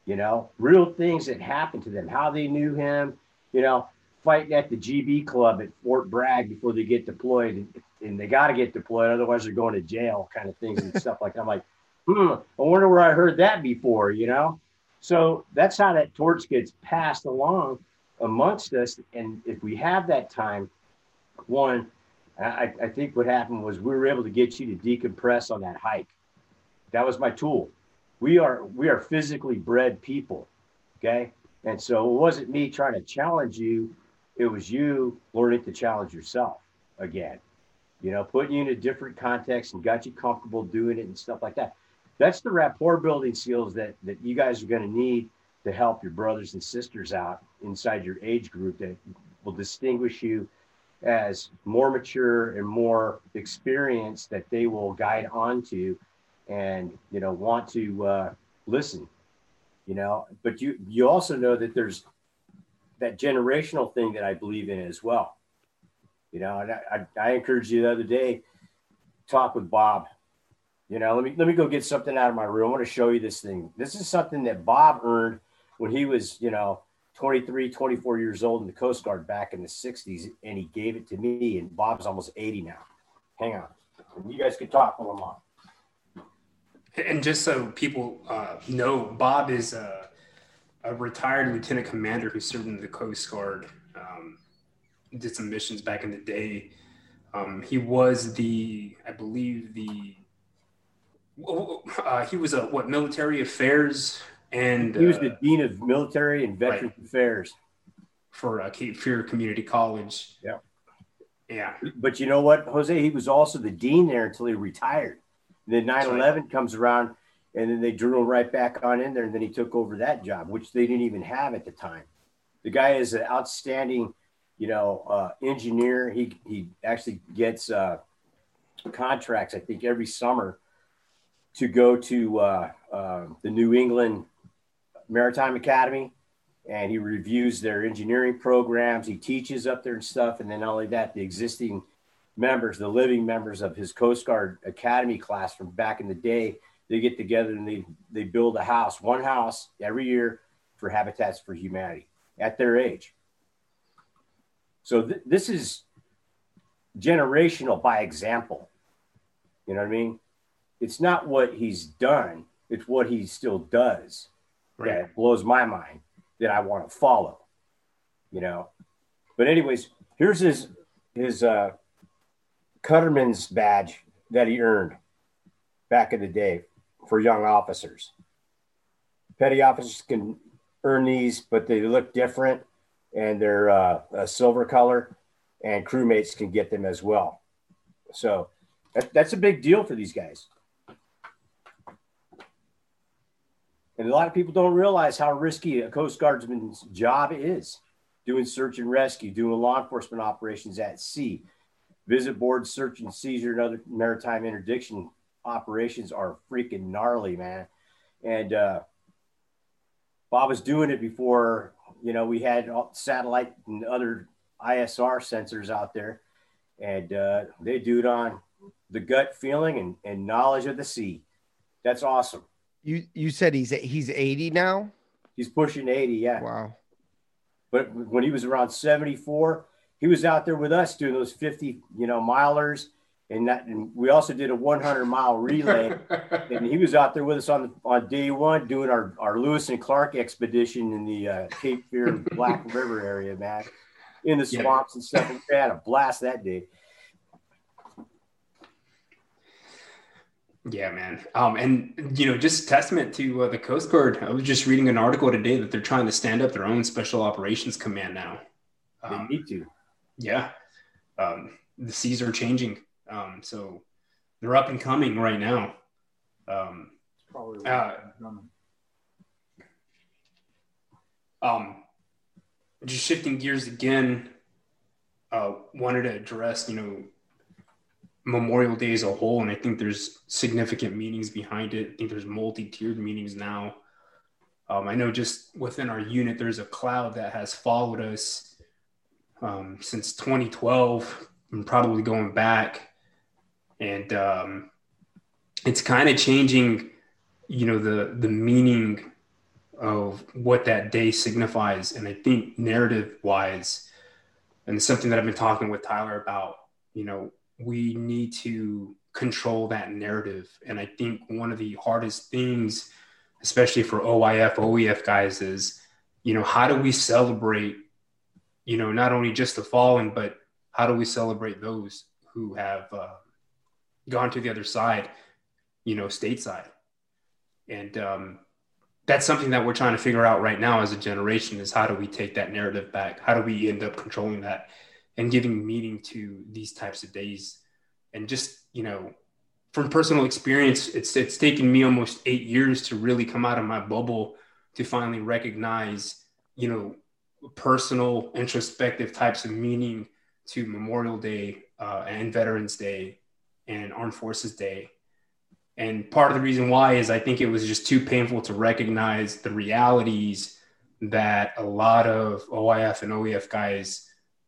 You know, real things that happened to them, how they knew him. You know, fighting at the GB club at Fort Bragg before they get deployed and they got to get deployed, otherwise they're going to jail, kind of things and stuff like that. I'm like, hmm, I wonder where I heard that before, you know? So that's how that torch gets passed along amongst us. And if we have that time, one, I, I think what happened was we were able to get you to decompress on that hike. That was my tool. We are we are physically bred people, okay? And so it wasn't me trying to challenge you; it was you learning to challenge yourself again you know, putting you in a different context and got you comfortable doing it and stuff like that. That's the rapport building skills that that you guys are going to need to help your brothers and sisters out inside your age group that will distinguish you as more mature and more experienced that they will guide onto and you know want to uh, listen you know but you you also know that there's that generational thing that i believe in as well you know, and I, I, I encouraged you the other day, talk with Bob. You know, let me let me go get something out of my room. I want to show you this thing. This is something that Bob earned when he was, you know, 23, 24 years old in the Coast Guard back in the 60s, and he gave it to me. And Bob's almost 80 now. Hang on. You guys can talk while I'm on. And just so people uh, know, Bob is a, a, retired lieutenant commander who served in the Coast Guard. Um, did some missions back in the day. Um, he was the, I believe, the Uh, he was a what military affairs and he was uh, the dean of military and veterans right. affairs for uh, Cape Fear Community College. Yeah, yeah. But you know what, Jose? He was also the dean there until he retired. Then 9/11 right. comes around, and then they him right back on in there, and then he took over that job, which they didn't even have at the time. The guy is an outstanding, you know, uh, engineer. He he actually gets uh, contracts, I think, every summer to go to uh, uh, the New England Maritime Academy and he reviews their engineering programs. He teaches up there and stuff. And then not only that, the existing members, the living members of his Coast Guard Academy class from back in the day, they get together and they, they build a house, one house every year for Habitats for Humanity at their age. So th- this is generational by example. You know what I mean? It's not what he's done, it's what he still does right. that blows my mind that I want to follow, you know. But anyways, here's his his uh, Cutterman's badge that he earned back in the day for young officers. Petty officers can earn these, but they look different and they're uh, a silver color, and crewmates can get them as well. So that, that's a big deal for these guys. And a lot of people don't realize how risky a Coast Guardsman's job is doing search and rescue, doing law enforcement operations at sea. Visit board search and seizure and other maritime interdiction operations are freaking gnarly, man. And uh, Bob was doing it before, you know, we had satellite and other ISR sensors out there. And uh, they do it on the gut feeling and, and knowledge of the sea. That's awesome. You you said he's he's 80 now? He's pushing 80, yeah. Wow. But when he was around 74, he was out there with us doing those 50, you know, milers. And that, and we also did a 100 mile relay, and he was out there with us on on day one doing our, our Lewis and Clark expedition in the uh, Cape Fear Black River area, man, in the swamps yeah. and stuff. We had a blast that day. Yeah, man. Um, and you know, just testament to uh, the Coast Guard. I was just reading an article today that they're trying to stand up their own special operations command now. Um, they need to. Yeah. Um, the seas are changing. Um, so they're up and coming right now. Um, probably uh, um, just shifting gears again. Uh, wanted to address, you know, Memorial Day as a whole, and I think there's significant meanings behind it. I think there's multi-tiered meanings now. Um, I know just within our unit, there's a cloud that has followed us um, since 2012 and probably going back, and um, it's kind of changing, you know, the the meaning of what that day signifies. And I think narrative wise, and something that I've been talking with Tyler about, you know, we need to control that narrative. And I think one of the hardest things, especially for OIF, OEF guys, is, you know, how do we celebrate, you know, not only just the fallen, but how do we celebrate those who have uh, gone to the other side, you know, stateside? And um, that's something that we're trying to figure out right now as a generation is how do we take that narrative back? How do we end up controlling that? and giving meaning to these types of days and just you know from personal experience it's it's taken me almost eight years to really come out of my bubble to finally recognize you know personal introspective types of meaning to memorial day uh, and veterans day and armed forces day and part of the reason why is i think it was just too painful to recognize the realities that a lot of oif and oef guys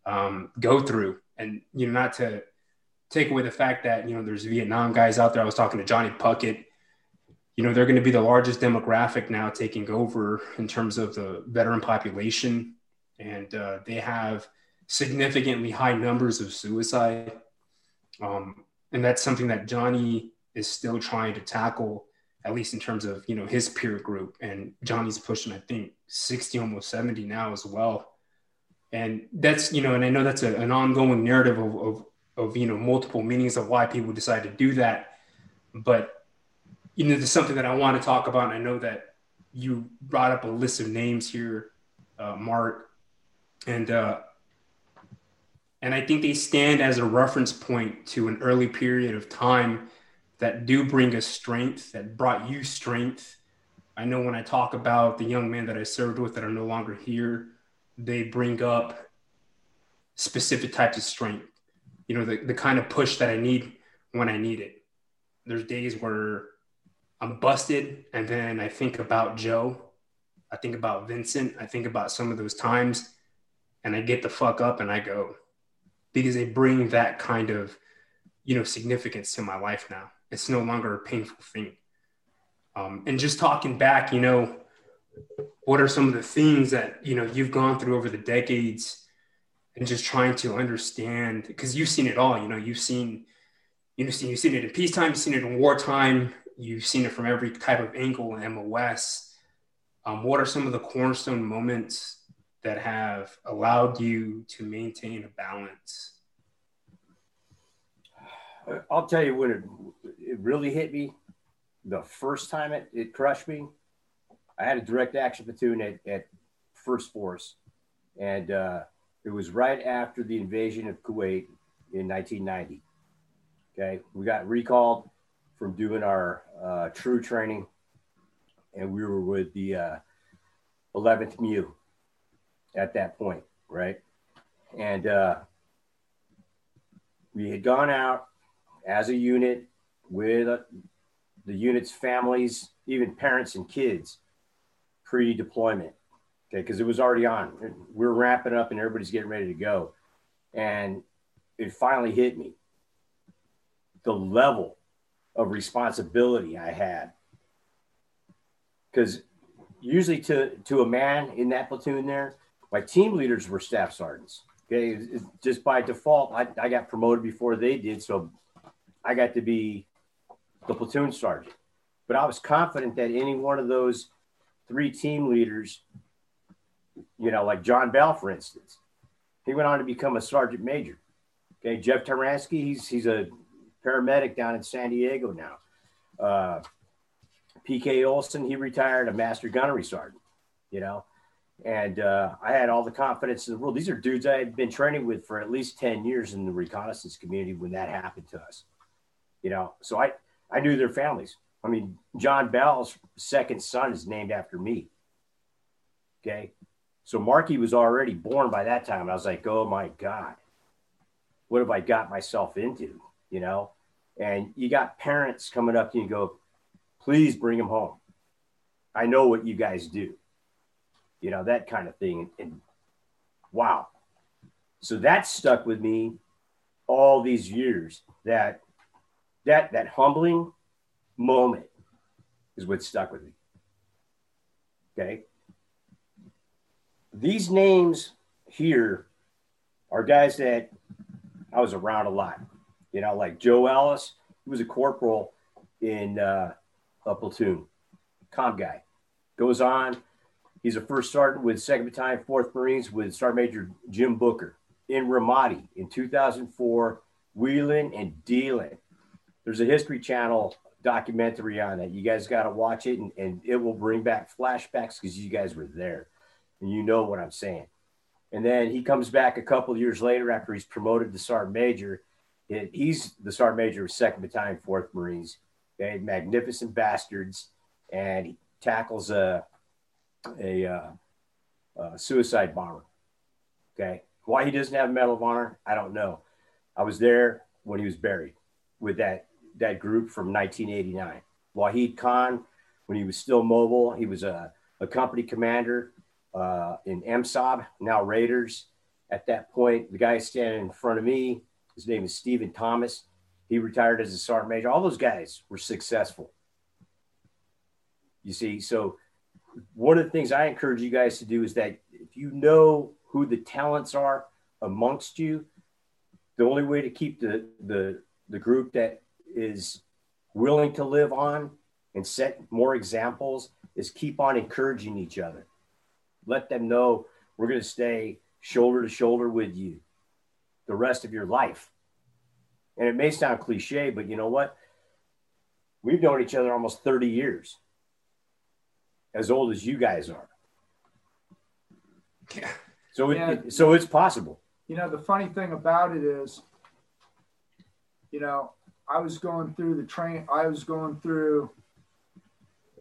um, go through. And, you know, not to take away the fact that, you know, there's Vietnam guys out there. I was talking to Johnny Puckett. You know, they're going to be the largest demographic now taking over in terms of the veteran population. And uh, they have significantly high numbers of suicide. Um, and that's something that Johnny is still trying to tackle, at least in terms of, you know, his peer group. And Johnny's pushing, I think, 60, almost 70 now as well and that's you know and i know that's a, an ongoing narrative of, of, of you know multiple meanings of why people decide to do that but you know, there's something that I want to talk about. And I know that you brought up a list of names here, uh, Mark, and uh, and I think they stand as a reference point to an early period of time that do bring us strength, that brought you strength. I know when I talk about the young men that I served with that are no longer here, they bring up specific types of strength. You know, the, the kind of push that I need when I need it. There's days where I'm busted, and then I think about Joe. I think about Vincent. I think about some of those times, and I get the fuck up and I go because they bring that kind of, you know, significance to my life now. It's no longer a painful thing. Um, and just talking back, you know, what are some of the things that you know you've gone through over the decades, and just trying to understand because you've seen it all. You know, you've seen, you know, you've seen it in peacetime, you've seen it in wartime, You've seen it from every type of angle in MOS. Um, what are some of the cornerstone moments that have allowed you to maintain a balance? I'll tell you when it, it really hit me the first time it, it crushed me. I had a direct action platoon at, at First Force, and uh, it was right after the invasion of Kuwait in 1990. Okay, we got recalled from doing our uh, TRU training, and we were with the uh, 11th MEU at that point, right? And uh, we had gone out as a unit with uh, the unit's families, even parents and kids, pre deployment. Okay, because it was already on. We are wrapping up and everybody's getting ready to go. And it finally hit me the level of responsibility I had. Because usually to, to a man in that platoon there, my team leaders were staff sergeants. Okay. just by default, I, I got promoted before they did. So I got to be the platoon sergeant. But I was confident that any one of those three team leaders, you know, like John Bell, for instance, he went on to become a sergeant major. Okay. Jeff Taransky, he's, he's a paramedic down in San Diego now. Uh, PK Olson, he retired a master gunnery sergeant, you know, and uh, I had all the confidence in the world. These are dudes I had been training with for at least 10 years in the reconnaissance community when that happened to us, you know, so I, I knew their families. I mean, John Bell's second son is named after me. Okay. So Marky was already born by that time. I was like, oh my God, what have I got myself into? You know, and you got parents coming up to you and go, please bring him home. I know what you guys do. You know, that kind of thing. And wow. So that stuck with me all these years. That that that humbling moment is what stuck with me. Okay. These names here are guys that I was around a lot. You know, like Joe Ellis, he was a corporal in uh, a platoon, com guy. Goes on, he's a first sergeant with 2nd Battalion, 4th Marines with Sergeant Major Jim Booker in Ramadi in 2004, wheeling and dealing. There's a History Channel documentary on that. You guys got to watch it, and, and it will bring back flashbacks because you guys were there and you know what I'm saying. And then he comes back a couple years later after he's promoted to sergeant major he's the sergeant major of Second Battalion, Fourth Marines. Okay, magnificent bastards, and he tackles a a, uh, a suicide bomber. Okay, why he doesn't have a Medal of Honor, I don't know. I was there when he was buried with that that group from 1989. Wahid Khan, when he was still mobile, he was a, a company commander uh, in MSOB, now Raiders. At that point, the guy standing in front of me his name is Stephen Thomas. He retired as a sergeant major. All those guys were successful. You see, so one of the things I encourage you guys to do is that if you know who the talents are amongst you, the only way to keep the the the group that is willing to live on and set more examples is keep on encouraging each other. Let them know we're going to stay shoulder to shoulder with you the rest of your life. And it may sound cliche, but you know what? We've known each other almost 30 years, as old as you guys are. Yeah. So, it, Yeah. it- so it's possible. You know, the funny thing about it is, you know, I was going through the train, I was going through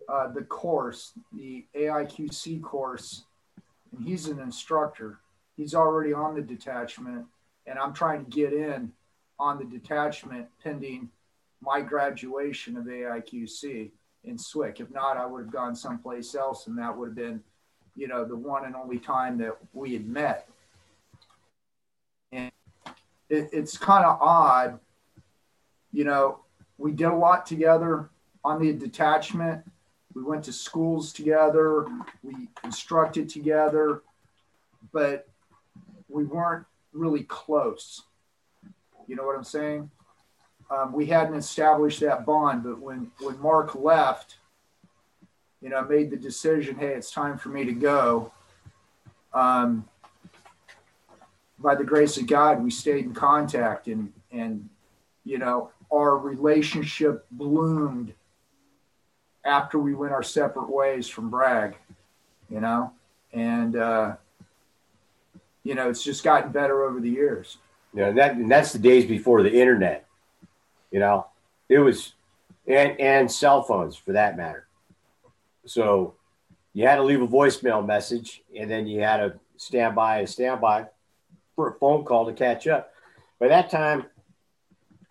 uh, the course, the AIQC course, and he's an instructor. He's already on the detachment, and I'm trying to get in on the detachment pending my graduation of AIQC in SWIC. If not, I would have gone someplace else, and that would have been, you know, the one and only time that we had met. And it, it's kind of odd, you know, we did a lot together on the detachment. We went to schools together, we instructed together, but we weren't really close. You know what I'm saying? Um, we hadn't established that bond, but when when Mark left, you know, I made the decision, hey, it's time for me to go. Um, by the grace of God, we stayed in contact, and and you know, our relationship bloomed after we went our separate ways from Bragg. You know, and uh, you know, it's just gotten better over the years. Know, that and that's the days before the internet. You know, it was and and cell phones for that matter. So you had to leave a voicemail message and then you had to stand by and stand by for a phone call to catch up. By that time,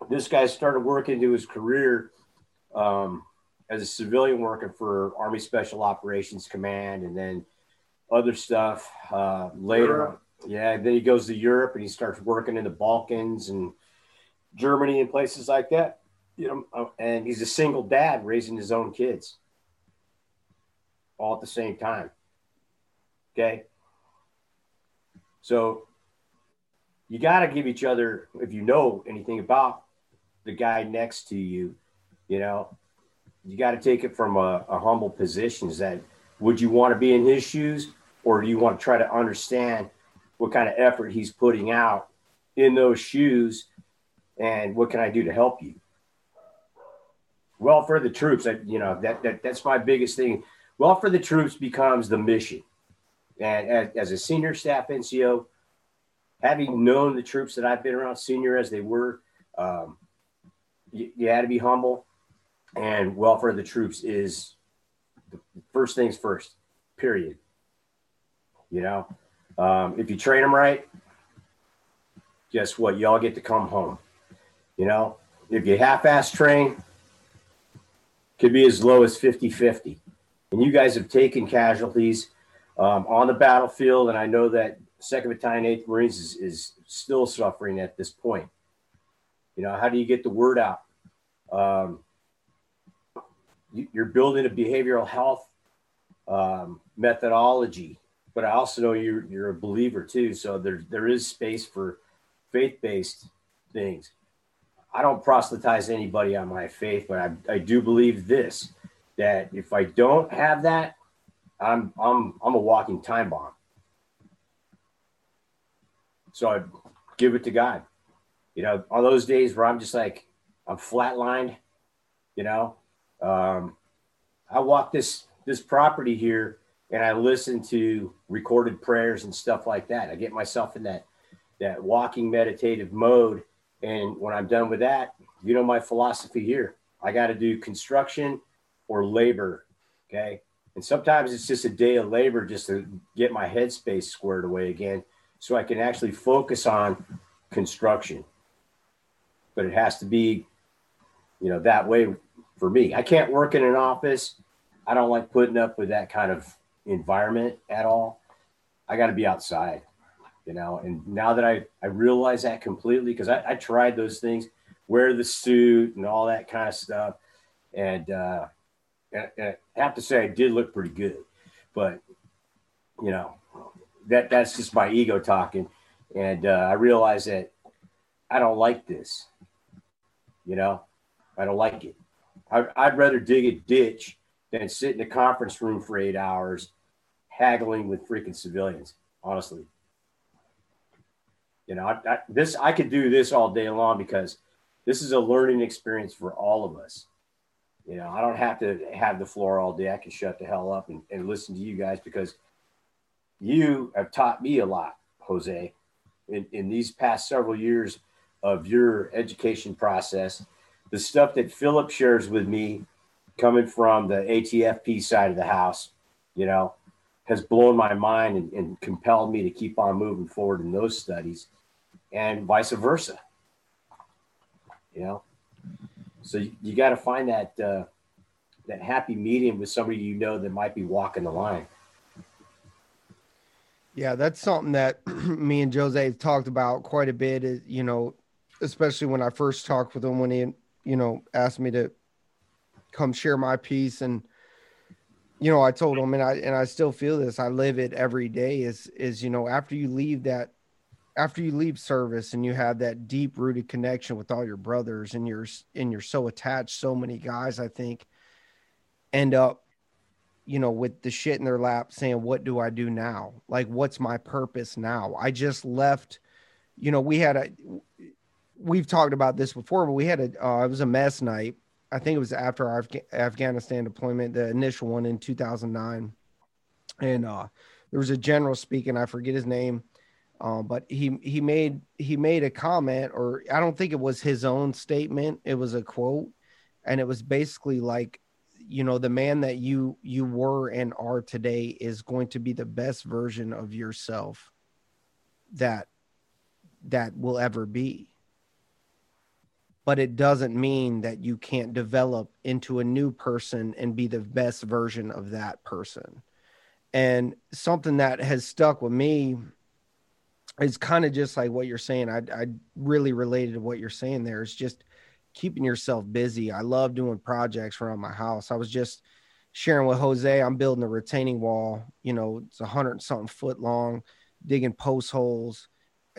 this guy started working into his career um, as a civilian working for Army Special Operations Command and then other stuff uh, later. Europe. Yeah, then he goes to Europe and he starts working in the Balkans and Germany and places like that. You know, uh, and he's a single dad raising his own kids all at the same time. Okay. So you got to give each other, if you know anything about the guy next to you, you know, you got to take it from a, a humble position. Is that would you want to be in his shoes or do you want to try to understand what kind of effort he's putting out in those shoes and what can I do to help you? Well, for the troops, I, you know, that, that that's my biggest thing. Well, for the troops becomes the mission. And as, as a senior staff NCO, having known the troops that I've been around, senior as they were, um, you, you had to be humble. And welfare of the troops is the first things first, period. You know, um, if you train them right, guess what? Y'all get to come home. You know, if you half ass train, could be as low as 50 50. And you guys have taken casualties um, on the battlefield. And I know that 2nd Battalion, 8th Marines is, is still suffering at this point. You know, how do you get the word out? Um, you, you're building a behavioral health um, methodology, but I also know you're, you're a believer too. So there, there is space for faith based things. I don't proselytize anybody on my faith, but I, I do believe this that if I don't have that, I'm I'm I'm a walking time bomb. So I give it to God. You know, on those days where I'm just like I'm flatlined, you know, um, I walk this this property here and I listen to recorded prayers and stuff like that. I get myself in that that walking meditative mode. And when I'm done with that, you know my philosophy here. I got to do construction or labor. Okay. And sometimes it's just a day of labor just to get my headspace squared away again so I can actually focus on construction. But it has to be, you know, that way for me. I can't work in an office. I don't like putting up with that kind of environment at all. I got to be outside, you know. And now that I, I realize that completely, because I, I tried those things, wear the suit and all that kind of stuff. And, uh, and, and I have to say, I did look pretty good. But, you know, that that's just my ego talking. And uh, I realize that I don't like this. You know, I don't like it. I, I'd rather dig a ditch than sit in a conference room for eight hours haggling with freaking civilians, honestly. You know, I, I, this I could do this all day long because this is a learning experience for all of us. You know, I don't have to have the floor all day. I can shut the hell up and, and listen to you guys because you have taught me a lot, Jose, in, in these past several years of your education process. The stuff that Philip shares with me coming from the ATFP side of the house, you know, has blown my mind and, and compelled me to keep on moving forward in those studies and vice versa. You know, so you, you got to find that uh, that happy medium with somebody you know that might be walking the line. Yeah, that's something that me and Jose have talked about quite a bit. Is you know, especially when I first talked with him when he you know asked me to come share my piece and you know i told him and i and i still feel this i live it every day is is you know after you leave that after you leave service and you have that deep rooted connection with all your brothers and you're and you're so attached so many guys i think end up you know with the shit in their lap saying what do i do now? Like what's my purpose now? I just left you know we had a we've talked about this before but we had a uh, it was a mess night. I think it was after our Af- afghanistan deployment the initial one in 2009 and uh there was a general speaking i forget his name um, but he he made he made a comment, or I don't think it was his own statement. It was a quote, and it was basically like, you know, the man that you you were and are today is going to be the best version of yourself that that will ever be. But it doesn't mean that you can't develop into a new person and be the best version of that person. And something that has stuck with me it's kind of just like what you're saying. I I really related to what you're saying there. It's just keeping yourself busy. I love doing projects around my house. I was just sharing with Jose. I'm building a retaining wall. You know, it's a hundred something foot long, digging post holes.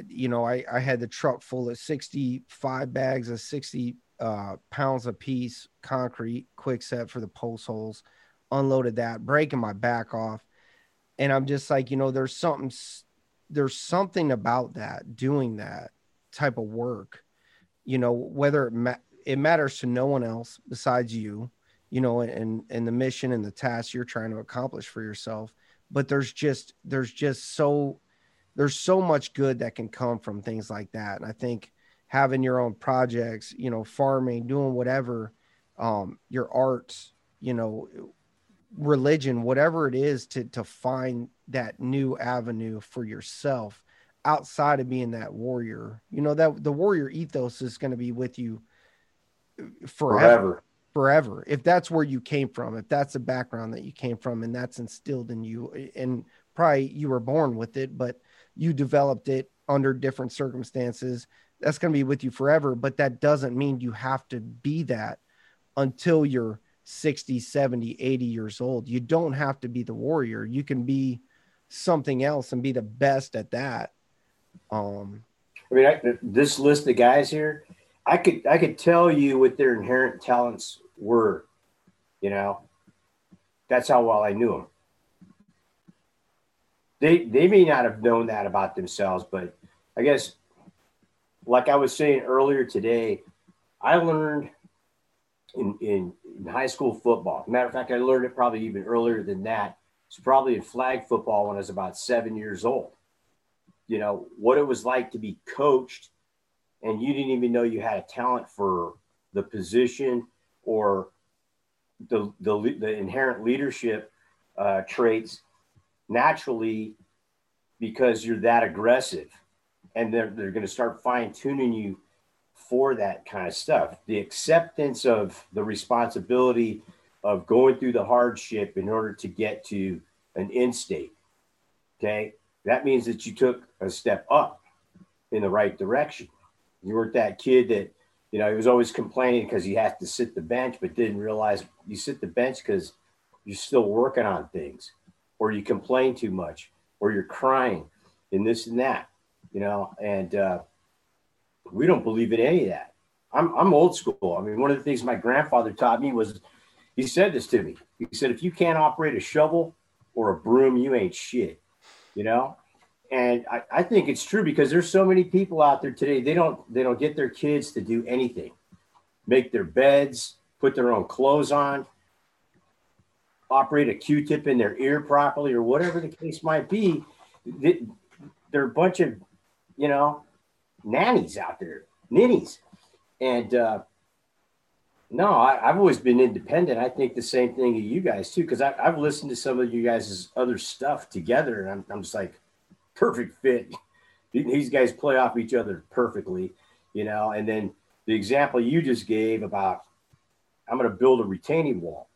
You know, I I had the truck full of 65 bags of 60 uh, pounds a piece concrete quick set for the post holes. Unloaded that, breaking my back off, and I'm just like, you know, there's something there's something about that doing that type of work you know whether it, ma- it matters to no one else besides you you know and and the mission and the task you're trying to accomplish for yourself. But there's just there's just so there's so much good that can come from things like that. And i think having your own projects you know farming doing whatever um your arts you know religion whatever it is to to find that new avenue for yourself outside of being that warrior. You know that the warrior ethos is going to be with you uh, forever, forever. Forever. If that's where you came from, if that's the background that you came from and that's instilled in you eh, and probably you were born with it, but you developed it under different circumstances, that's going to be with you forever, but that doesn't mean you have to be that until you're 60, 70, 80 years old. You don't have to be the warrior. You can be something else and be the best at that. Um, I mean, I, this list of guys here, I could I could tell you what their inherent talents were. You know, that's how well I knew them. They they may not have known that about themselves, but I guess, like I was saying earlier today, I learned in in, in high school football. Matter of fact, I learned it probably even earlier than that was probably in flag football when I was about seven years old. You know, what it was like to be coached and you didn't even know you had a talent for the position or the, the, the inherent leadership uh, traits naturally because you're that aggressive and they're, they're going to start fine tuning you for that kind of stuff. The acceptance of the responsibility of going through the hardship in order to get to an end state. Okay. That means that you took a step up in the right direction. You weren't that kid that, you know, he was always complaining because he had to sit the bench, but didn't realize you sit the bench because you're still working on things or you complain too much or you're crying and this and that, you know, and uh, we don't believe in any of that. I'm, I'm old school. I mean, one of the things my grandfather taught me was he said this to me. He said, if you can't operate a shovel or a broom, you ain't shit, you know? And I, I think it's true because there's so many people out there today, they don't they don't get their kids to do anything. Make their beds, put their own clothes on, operate a Q-tip in their ear properly, or whatever the case might be. They're a bunch of, you know, nannies out there, ninnies, and uh, no, I, have always been independent. I think the same thing of you guys too, because I've listened to some of you guys' other stuff together, and I'm, I'm just like, perfect fit. These guys play off each other perfectly, you know. And then the example you just gave about, I'm going to build a retaining wall.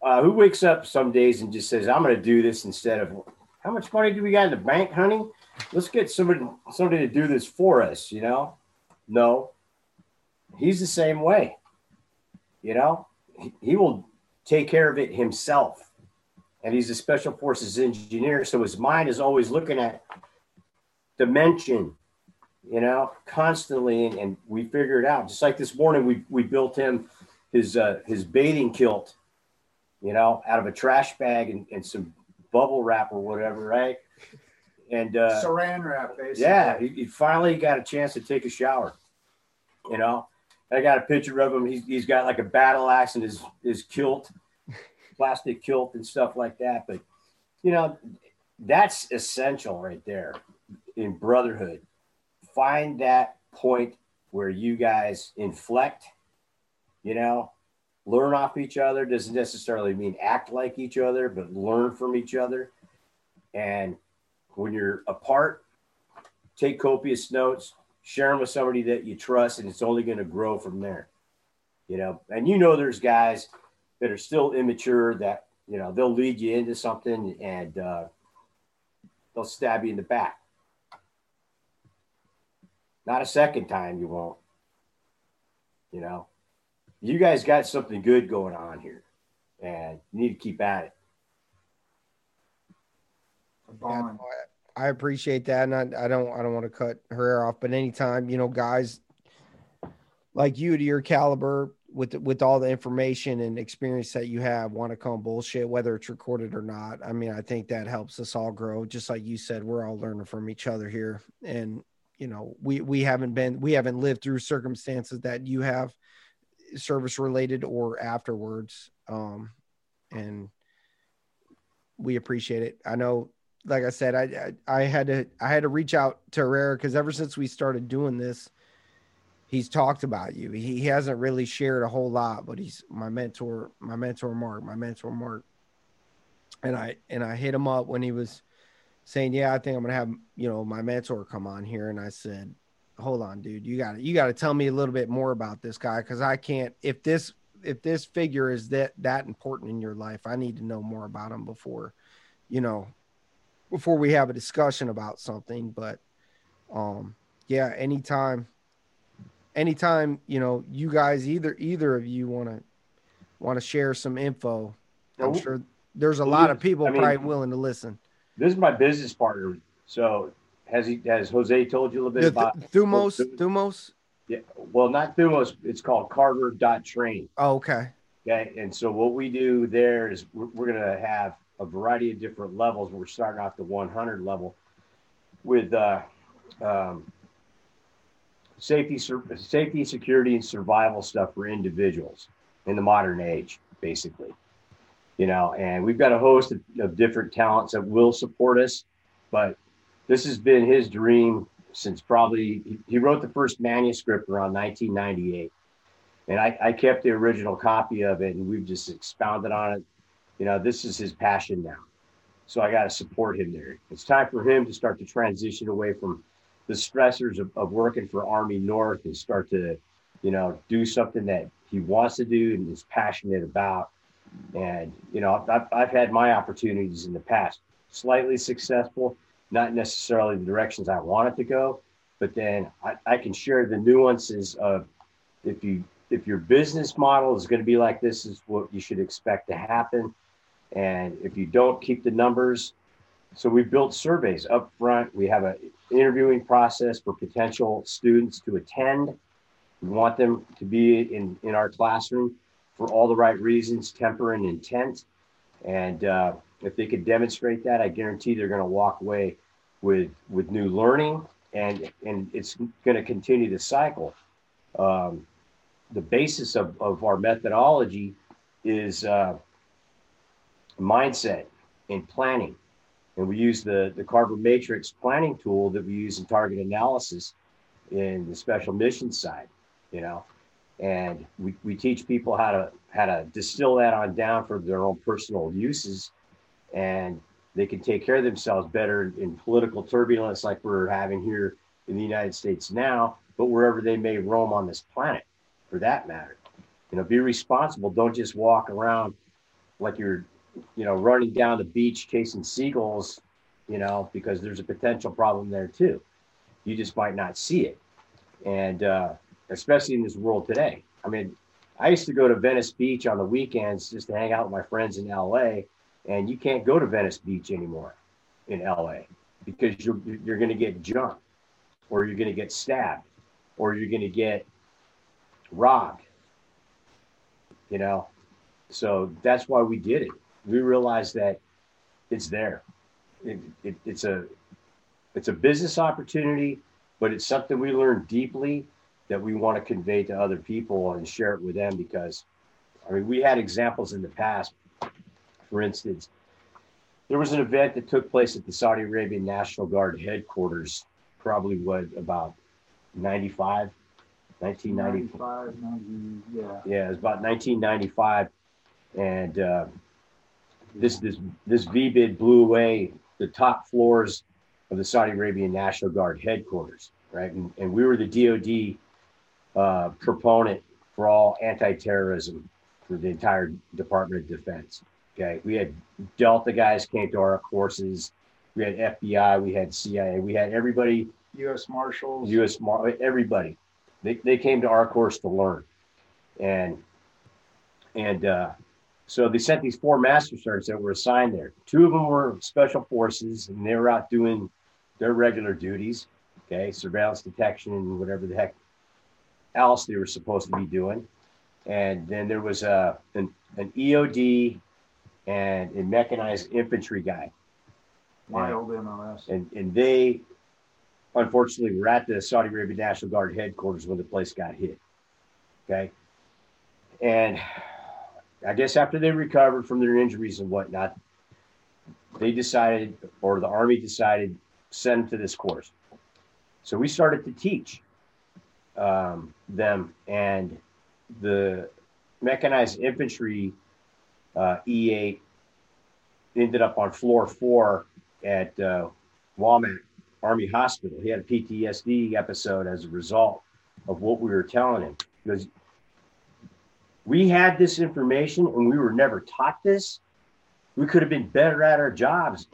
Uh, who wakes up some days and just says, "I'm going to do this" instead of, "How much money do we got in the bank, honey? Let's get somebody somebody to do this for us," you know. No, he's the same way you know, he, he will take care of it himself. And he's a special forces engineer. So his mind is always looking at dimension, you know, constantly. And, and we figure it out. Just like this morning, we, we built him his, uh, his bathing kilt, you know, out of a trash bag and, and some bubble wrap or whatever, right? And uh, saran wrap, basically. Yeah, he, he finally got a chance to take a shower, you know. I got a picture of him. He's, he's got like a battle axe and his, his kilt, plastic kilt and stuff like that. But, you know, that's essential right there in brotherhood. Find that point where you guys inflect, you know, learn off each other. Doesn't necessarily mean act like each other, but learn from each other. And when you're apart, take copious notes, share them with somebody that you trust, and it's only going to grow from there. You know, and you know, there's guys that are still immature that you know they'll lead you into something and uh, they'll stab you in the back. Not a second time, you won't. You know, you guys got something good going on here, and you need to keep at it. A bond. I appreciate that, and I, I don't I don't want to cut her off, but anytime you know guys like you to your caliber with with all the information and experience that you have want to come bullshit whether it's recorded or not. I mean, I think that helps us all grow. Just like you said, we're all learning from each other here, and you know we we haven't been we haven't lived through circumstances that you have service related or afterwards um and we appreciate it i know like I said, I, I, I had to I had to reach out to Herrera because ever since we started doing this, he's talked about you. He, he hasn't really shared a whole lot, but he's my mentor, my mentor Mark, my mentor Mark. And I and I hit him up when he was saying, "Yeah, I think I'm gonna have you know my mentor come on here." And I said, "Hold on, dude, you got you got to tell me a little bit more about this guy because I can't. If this if this figure is that that important in your life, I need to know more about him before, you know, before we have a discussion about something. But um, yeah, anytime, anytime you know you guys either either of you want to want to share some info, I'm sure there's a lot of people I mean, probably willing to listen. This is my business partner. So has he has Jose told you a little bit the, about Thumos? Thumos? Yeah. Well, not Thumos. It's called Carver dot Train. Oh, okay. Okay. And so what we do there is we're, we're going to have a variety of different levels. We're starting off the 100 level with uh, um, safety, safety, security, and survival stuff for individuals in the modern age, basically. You know, and we've got a host of, of different talents that will support us, but this has been his dream since probably he wrote the first manuscript around 1998 and I, I, kept the original copy of it and we've just expounded on it you know, this is his passion now. So I got to support him there. It's time for him to start to transition away from the stressors of, of working for Army North and start to, you know, do something that he wants to do and is passionate about. And, you know, I've, I've had my opportunities in the past, slightly successful, not necessarily the directions I wanted to go, but then I, I can share the nuances of if you if your business model is going to be like this is what you should expect to happen and if you don't keep the numbers, so we built surveys up front. We have an interviewing process for potential students to attend. We want them to be in, in our classroom for all the right reasons, temper and intent. And uh, if they could demonstrate that, I guarantee they're going to walk away with with new learning, and and it's going to continue to cycle. Um, the basis of, of our methodology is uh, mindset and planning. And we use the, the CARVER matrix planning tool that we use in target analysis in the special mission side, you know. And we, we teach people how to how to distill that on down for their own personal uses and they can take care of themselves better in political turbulence like we're having here in the United States now, but wherever they may roam on this planet for that matter. You know, be responsible. Don't just walk around like you're, you know, running down the beach chasing seagulls, you know, because there's a potential problem there too. You just might not see it. And uh, especially in this world today. I mean, I used to go to Venice Beach on the weekends just to hang out with my friends in LA and you can't go to Venice Beach anymore in LA because you're you're going to get jumped, or you're going to get stabbed, or you're going to get robbed. You know, so that's why we did it. We realize that it's there. It, it, it's a it's a business opportunity, but it's something we learned deeply that we want to convey to other people and share it with them because I mean we had examples in the past for instance, there was an event that took place at the Saudi Arabian National Guard headquarters, probably what about 95, 1995. 90, yeah. Yeah, it was about 1995. And uh, this, this, this VBIED blew away the top floors of the Saudi Arabian National Guard headquarters, right? And, and we were the DoD uh, proponent for all anti-terrorism for the entire Department of Defense. Okay, we had Delta guys came to our courses. We had FBI, we had CIA, we had everybody. U.S. Marshals. U.S. Mar- everybody. They, they came to our course to learn, and and uh, so they sent these four master sergeants that were assigned there. Two of them were special forces, and they were out doing their regular duties. Okay, surveillance detection and whatever the heck else they were supposed to be doing. And then there was a an, an EOD and a mechanized infantry guy. Mild MOS. And, and they, unfortunately, were at the Saudi Arabia National Guard headquarters when the place got hit. Okay. And I guess after they recovered from their injuries and whatnot, they decided, or the Army decided, send them to this course. So we started to teach um, them, and the mechanized infantry uh, E8 ended up on floor four at uh, Womack Army Hospital. He had a PTSD episode as a result of what we were telling him because we had this information and we were never taught this. We could have been better at our jobs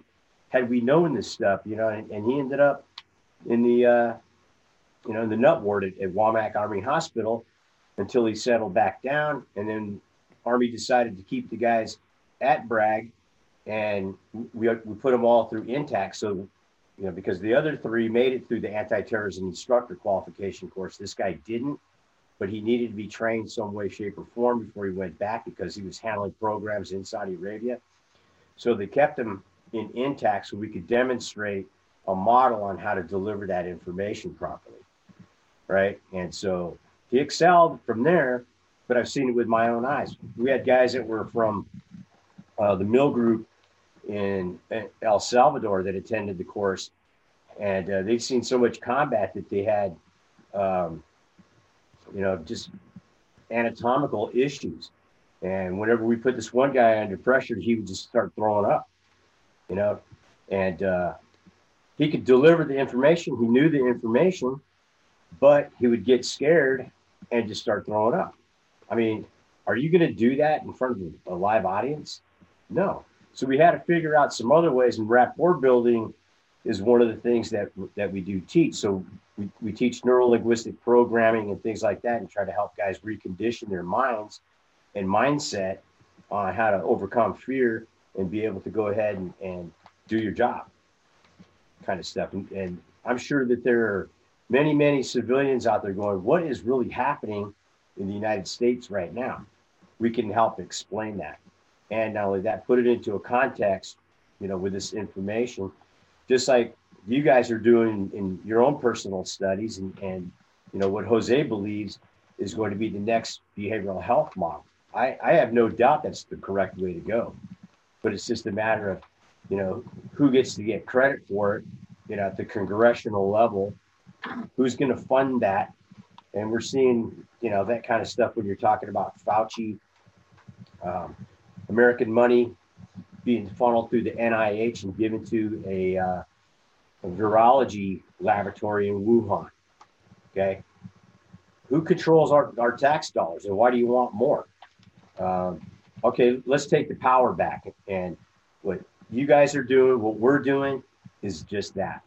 had we known this stuff, you know. And, and he ended up in the, uh, you know, in the nut ward at, at Womack Army Hospital until he settled back down. And then Army decided to keep the guys at Bragg, and we, we put them all through intact. So, you know, because the other three made it through the anti-terrorism instructor qualification course, this guy didn't, but he needed to be trained some way, shape, or form before he went back because he was handling programs in Saudi Arabia. So they kept him in intact so we could demonstrate a model on how to deliver that information properly. Right. And so he excelled from there but I've seen it with my own eyes. We had guys that were from uh, the Mill Group in El Salvador that attended the course, and uh, they'd seen so much combat that they had, um, you know, just anatomical issues. And whenever we put this one guy under pressure, he would just start throwing up, you know, and uh, he could deliver the information. He knew the information, but he would get scared and just start throwing up. I mean, are you going to do that in front of a live audience? No. So we had to figure out some other ways, and rapport building is one of the things that that we do teach. So we, we teach neurolinguistic programming and things like that, and try to help guys recondition their minds and mindset on how to overcome fear and be able to go ahead and, and do your job, kind of stuff. And, and I'm sure that there are many, many civilians out there going, "What is really happening?" in the United States right now. We can help explain that. And not only that, put it into a context, you know, with this information, just like you guys are doing in your own personal studies and, and you know, what Jose believes is going to be the next behavioral health model. I, I have no doubt that's the correct way to go, but it's just a matter of, you know, who gets to get credit for it, you know, at the congressional level, who's going to fund that, and we're seeing, you know, that kind of stuff when you're talking about Fauci, um, American money being funneled through the NIH and given to a, uh, a virology laboratory in Wuhan. Okay. Who controls our, our tax dollars and why do you want more? Um, okay, let's take the power back. And what you guys are doing, what we're doing is just that.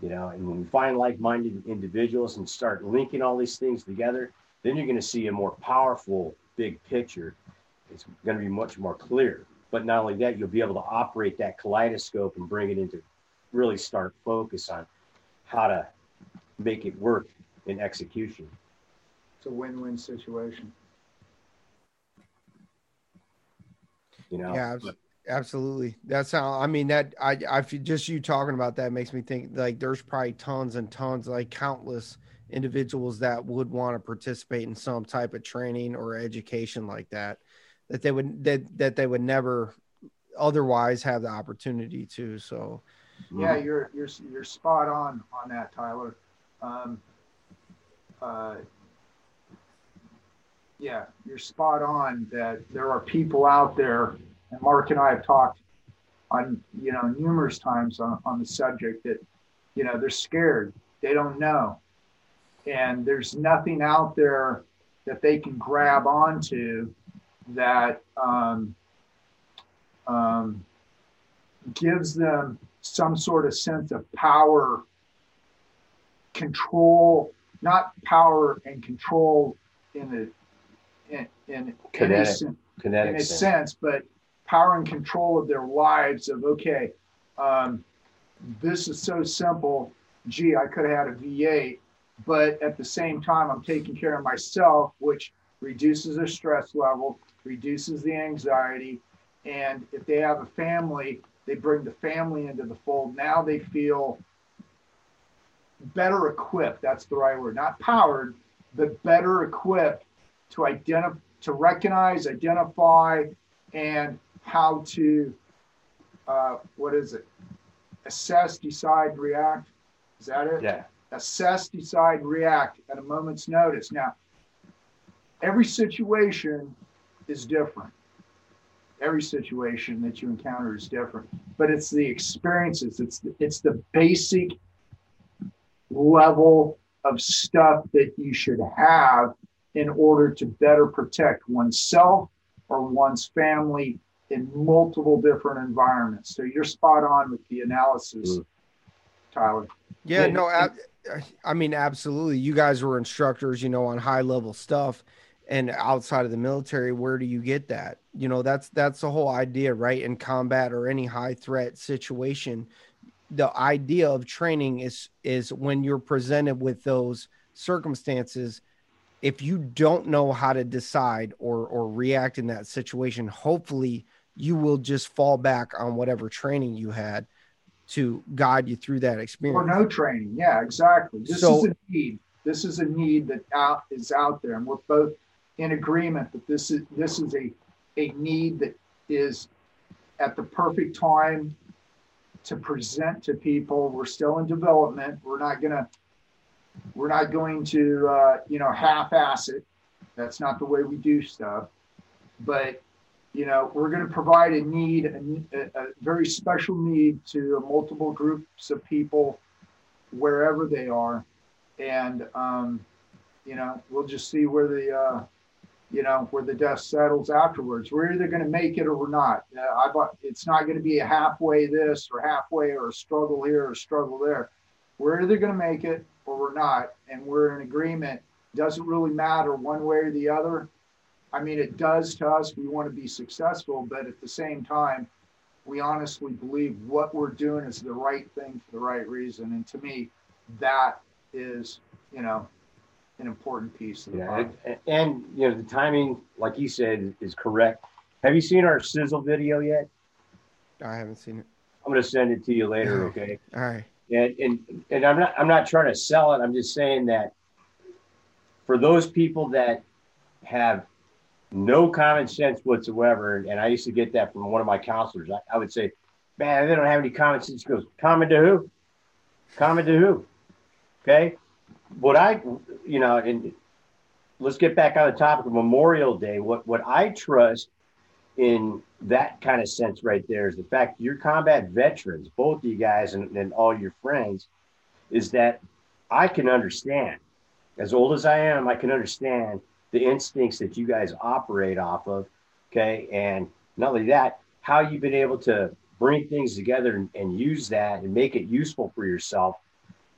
You know, and when we find like minded individuals and start linking all these things together, then you're going to see a more powerful big picture. It's going to be much more clear. But not only that, you'll be able to operate that kaleidoscope and bring it into really start focus on how to make it work in execution. It's a win-win situation. You know, yeah, absolutely. That's how I mean that I I just you talking about that makes me think like there's probably tons and tons like countless individuals that would want to participate in some type of training or education like that that they would that that they would never otherwise have the opportunity to so yeah you're you're you're spot on on that tyler um, uh, yeah, you're spot on that there are people out there, and Mark and I have talked on, you know, numerous times on, on the subject that, you know, they're scared. They don't know. And there's nothing out there that they can grab onto that um, um, gives them some sort of sense of power, control, not power and control in the in, in, Kinetic, in, a, kinetic in a sense. sense, but power and control of their lives of okay, um, this is so simple. Gee, I could have had a V8, but at the same time, I'm taking care of myself, which reduces their stress level, reduces the anxiety, and if they have a family, they bring the family into the fold. Now they feel better equipped. That's the right word, not powered, but better equipped to identify, to recognize, identify, and how to, uh, what is it? Assess, decide, react. Is that it? Yeah. Assess, decide, react at a moment's notice. Now, every situation is different. Every situation that you encounter is different, but it's the experiences. It's the, it's the basic level of stuff that you should have in order to better protect oneself or one's family in multiple different environments. So you're spot on with the analysis, mm. Tyler. Yeah, no, I, I mean, absolutely. You guys were instructors, you know, on high level stuff and outside of the military where do you get that? You know that's that's the whole idea right? In combat or any high threat situation the idea of training is is when you're presented with those circumstances if you don't know how to decide or or react in that situation hopefully you will just fall back on whatever training you had to guide you through that experience or no training. Yeah exactly. This so, is a need. This is a need that out is out there and we're both in agreement that this is this is a a need that is at the perfect time to present to people we're still in development we're not to we're not going to, uh, you know, half-ass it. That's not the way we do stuff. But you know, we're going to provide a need, a, a, very special need to multiple groups of people wherever they are, and um, you know, we'll just see where the uh, you know where the dust settles afterwards. We're either going to make it or we're not. Uh, I, it's not going to be a halfway this or halfway or a struggle here or a struggle there. We're either going to make it or we're not, and we're in agreement, doesn't really matter one way or the other. I mean, it does to us. We want to be successful, but at the same time, we honestly believe what we're doing is the right thing for the right reason. And to me, that is, you know, an important piece of the yeah, and, and, you know, the timing, like you said, is correct. Have you seen our sizzle video yet? I haven't seen it. I'm going to send it to you later. Okay. All right. And, and and I'm not I'm not trying to sell it. I'm just saying that for those people that have no common sense whatsoever, and I used to get that from one of my counselors, I, I would say, man, they don't have any common sense. He goes, common to who? Common to who? Okay. What I, you know, and let's get back on the topic of Memorial Day. What, what I trust in that kind of sense right there is the fact you're combat veterans, both you guys and, and all your friends, is that I can understand. As old as I am, I can understand the instincts that you guys operate off of. Okay. And not only that, how you've been able to bring things together and, and use that and make it useful for yourself,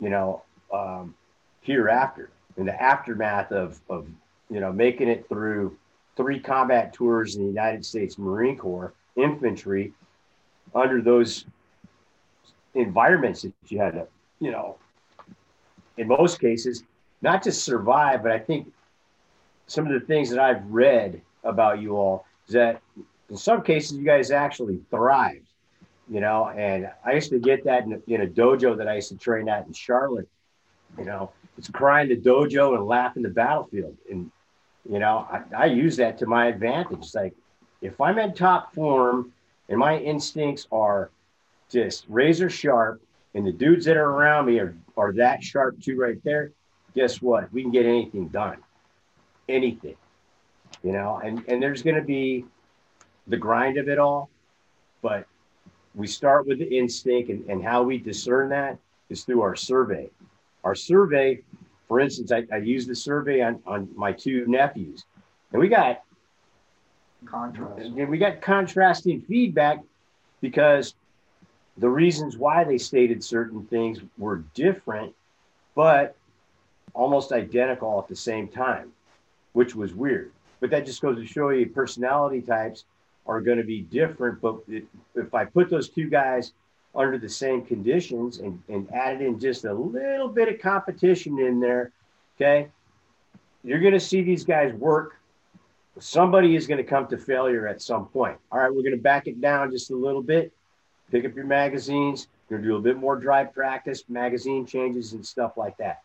you know, um, hereafter in the aftermath of, of, you know, making it through three combat tours in the United States Marine Corps infantry under those environments that you had to, you know, in most cases, not just survive, but I think some of the things that I've read about you all is that in some cases you guys actually thrived, you know, and I used to get that in in a dojo that I used to train at in Charlotte, you know, it's crying the dojo and laughing the battlefield. And, you know, I, I use that to my advantage. It's like if I'm in top form and my instincts are just razor sharp and the dudes that are around me are, are that sharp too right there, guess what? We can get anything done anything, you know, and, and there's going to be the grind of it all, but we start with the instinct and, and how we discern that is through our survey. Our survey, for instance, I, I used the survey on, on my two nephews and we got contrast. We got contrasting feedback because the reasons why they stated certain things were different, but almost identical at the same time which was weird. But that just goes to show you personality types are going to be different. But if I put those two guys under the same conditions and, and added in just a little bit of competition in there, okay, you're going to see these guys work. Somebody is going to come to failure at some point. All right, we're going to back it down just a little bit. Pick up your magazines. You're going to do a bit more dry practice, magazine changes, and stuff like that,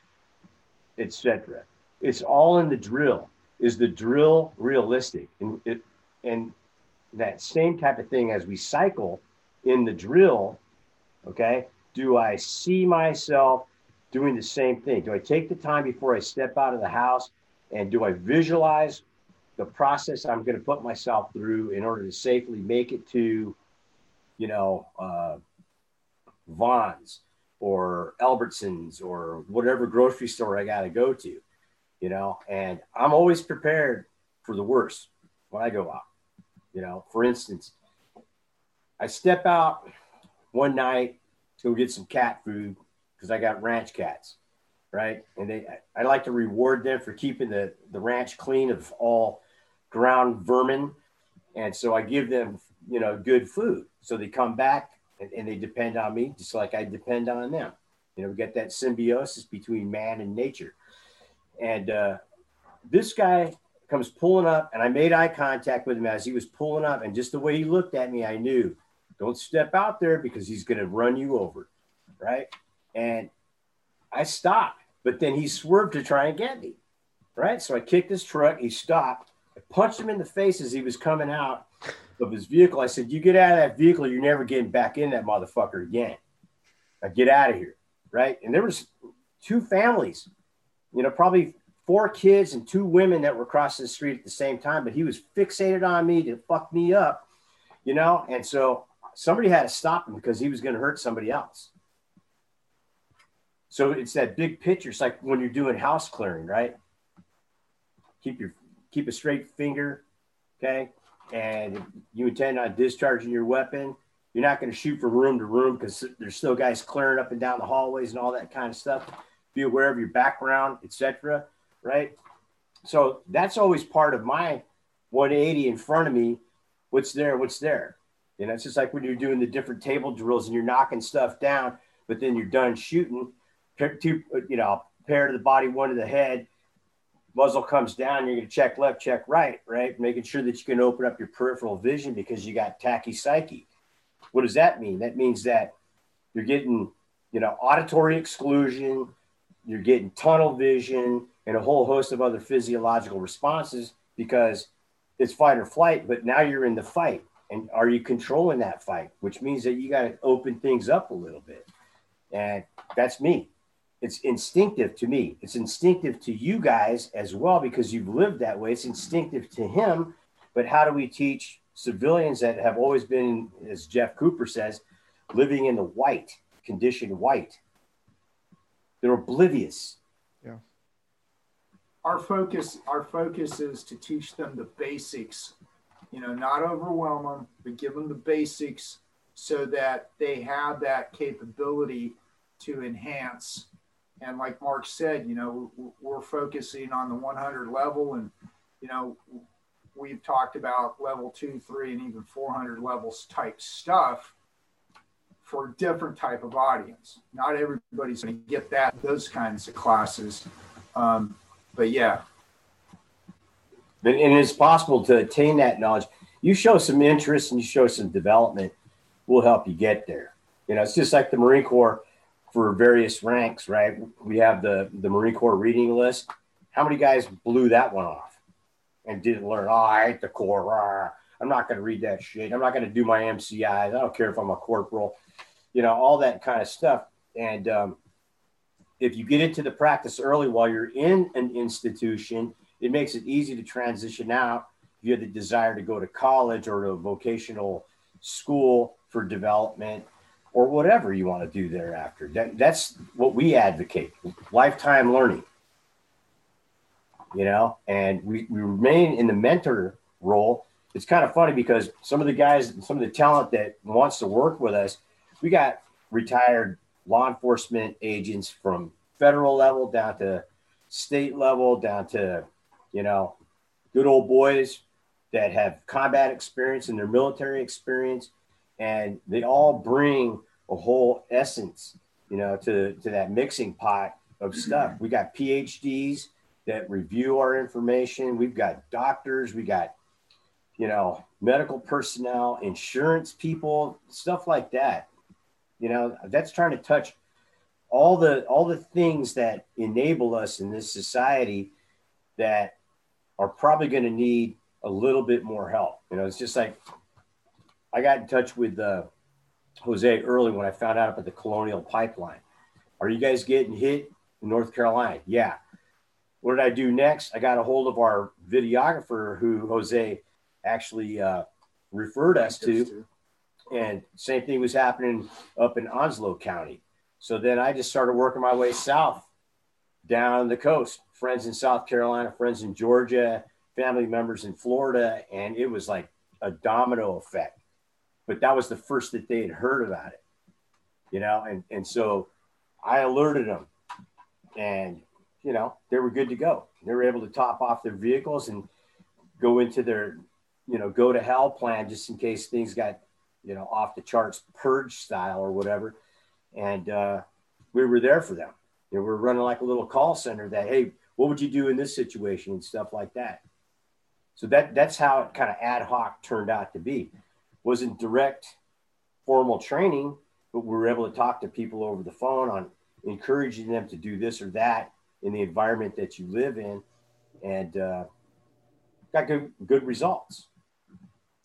etc. It's all in the drill is the drill realistic? And it and that same type of thing as we cycle in the drill, okay? Do I see myself doing the same thing? Do I take the time before I step out of the house and do I visualize the process I'm going to put myself through in order to safely make it to, you know, uh, Vons or Albertsons or whatever grocery store I got to go to? you know, and I'm always prepared for the worst when I go out. You know, for instance, I step out one night to go get some cat food because I got ranch cats, right? And they, I like to reward them for keeping the, the ranch clean of all ground vermin. And so I give them, you know, good food. So they come back and, and they depend on me just like I depend on them. You know, we get that symbiosis between man and nature. And uh, this guy comes pulling up, and I made eye contact with him as he was pulling up. And just the way he looked at me, I knew don't step out there because he's going to run you over. Right. And I stopped, but then he swerved to try and get me. Right. So I kicked his truck. He stopped. I punched him in the face as he was coming out of his vehicle. I said, You get out of that vehicle, you're never getting back in that motherfucker again. Now get out of here. Right. And there was two families you know, probably four kids and two women that were crossing the street at the same time, but he was fixated on me to fuck me up, you know, and so somebody had to stop him because he was going to hurt somebody else. So it's that big picture. It's like when you're doing house clearing, right? Keep your keep a straight finger, okay, and you intend on discharging your weapon. You're not going to shoot from room to room because there's still guys clearing up and down the hallways and all that kind of stuff be aware of your background, etc. Right. So that's always part of my 180 in front of me. What's there? What's there? You know, it's just like when you're doing the different table drills and you're knocking stuff down, but then you're done shooting. Two, uh, you know, pair to the body, one to the head. Muzzle comes down. You're going to check left, check right, right? Making sure that you can open up your peripheral vision because you got tachypsyche. What does that mean? That means that you're getting, you know, auditory exclusion, you're getting tunnel vision and a whole host of other physiological responses because it's fight or flight, but now you're in the fight. And are you controlling that fight? Which means that you got to open things up a little bit. And that's me. It's instinctive to me. It's instinctive to you guys as well because you've lived that way. It's instinctive to him. But how do we teach civilians that have always been, as Jeff Cooper says, living in the white, conditioned white? They're oblivious. Yeah. Our focus, our focus is to teach them the basics. You know, not overwhelm them, but give them the basics so that they have that capability to enhance. And like Mark said, you know, we're focusing on the 100 level, and you know, we've talked about level two, three, and even 400 levels type stuff for different type of audience. Not everybody's going to get that those kinds of classes, um, but yeah. And it's possible to attain that knowledge. You show some interest and you show some development, we'll help you get there. You know, it's just like the Marine Corps for various ranks, right? We have the the Marine Corps reading list. How many guys blew that one off and didn't learn? Oh, I hate the Corps. I'm not going to read that shit. I'm not going to do my MCIs. I don't care if I'm a corporal you know, all that kind of stuff. And um, if you get into the practice early while you're in an institution, it makes it easy to transition out if you have the desire to go to college or to a vocational school for development or whatever you want to do thereafter. That, that's what we advocate lifetime learning. You know, and we, we remain in the mentor role. It's kind of funny because some of the guys, some of the talent that wants to work with us, we got retired law enforcement agents from federal level down to state level down to you know good old boys that have combat experience and their military experience. And they all bring a whole essence you know to to that mixing pot of stuff. We got phds that review our information. We've got doctors. We got you know medical personnel insurance people stuff like that. You know, that's trying to touch all the all the things that enable us in this society that are probably going to need a little bit more help. You know, it's just like I got in touch with uh, Jose early when I found out about the Colonial Pipeline. Are you guys getting hit in North Carolina? Yeah. What did I do next? I got a hold of our videographer who Jose actually uh, referred us to and same thing was happening up in Onslow County. So then I just started working my way south down the coast. Friends in South Carolina, friends in Georgia, family members in Florida, and it was like a domino effect. But that was the first that they had heard about it, you know, and and so I alerted them, and you know they were good to go. They were able to top off their vehicles and go into their, you know, go to hell plan just in case things got you know, off the charts purge style or whatever. And uh, we were there for them. You know, we are running like a little call center that, hey, what would you do in this situation and stuff like that. So that that's how it kind of ad hoc turned out to be. Wasn't direct formal training, but we were able to talk to people over the phone on encouraging them to do this or that in the environment that you live in, and uh, got good good results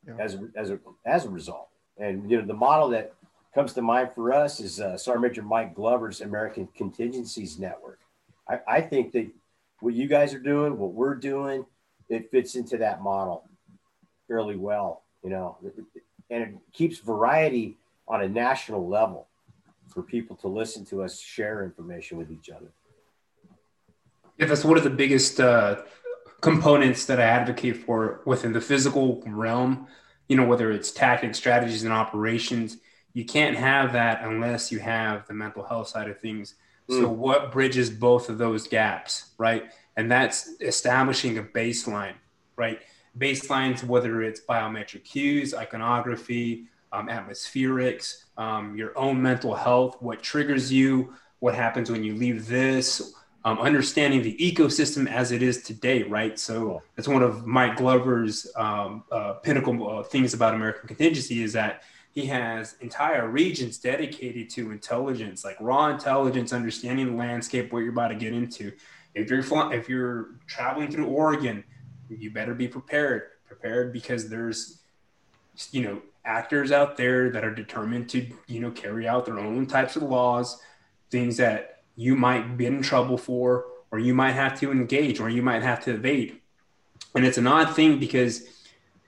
yeah. as as a as a result. And you know, the model that comes to mind for us is uh, Sergeant Major Mike Glover's American Contingencies Network. I, I think that what you guys are doing, what we're doing, it fits into that model fairly well. You know, and it keeps variety on a national level for people to listen to us share information with each other. Yeah, that's one of the biggest uh, components that I advocate for within the physical realm you know, whether it's tactics, strategies, and operations, you can't have that unless you have the mental health side of things. Mm. So, what bridges both of those gaps, right? And that's establishing a baseline, right? Baselines, whether it's biometric cues, iconography, um, atmospherics, um, your own mental health, what triggers you, what happens when you leave this, um, understanding the ecosystem as it is today, right? So that's one of Mike Glover's um, uh, pinnacle uh, things about American contingency is that he has entire regions dedicated to intelligence, like raw intelligence, understanding the landscape, what you're about to get into. if you're if you're traveling through Oregon, you better be prepared. Prepared because there's you know actors out there that are determined to you know carry out their own types of laws, things that you might be in trouble for, or you might have to engage, or you might have to evade. And it's an odd thing because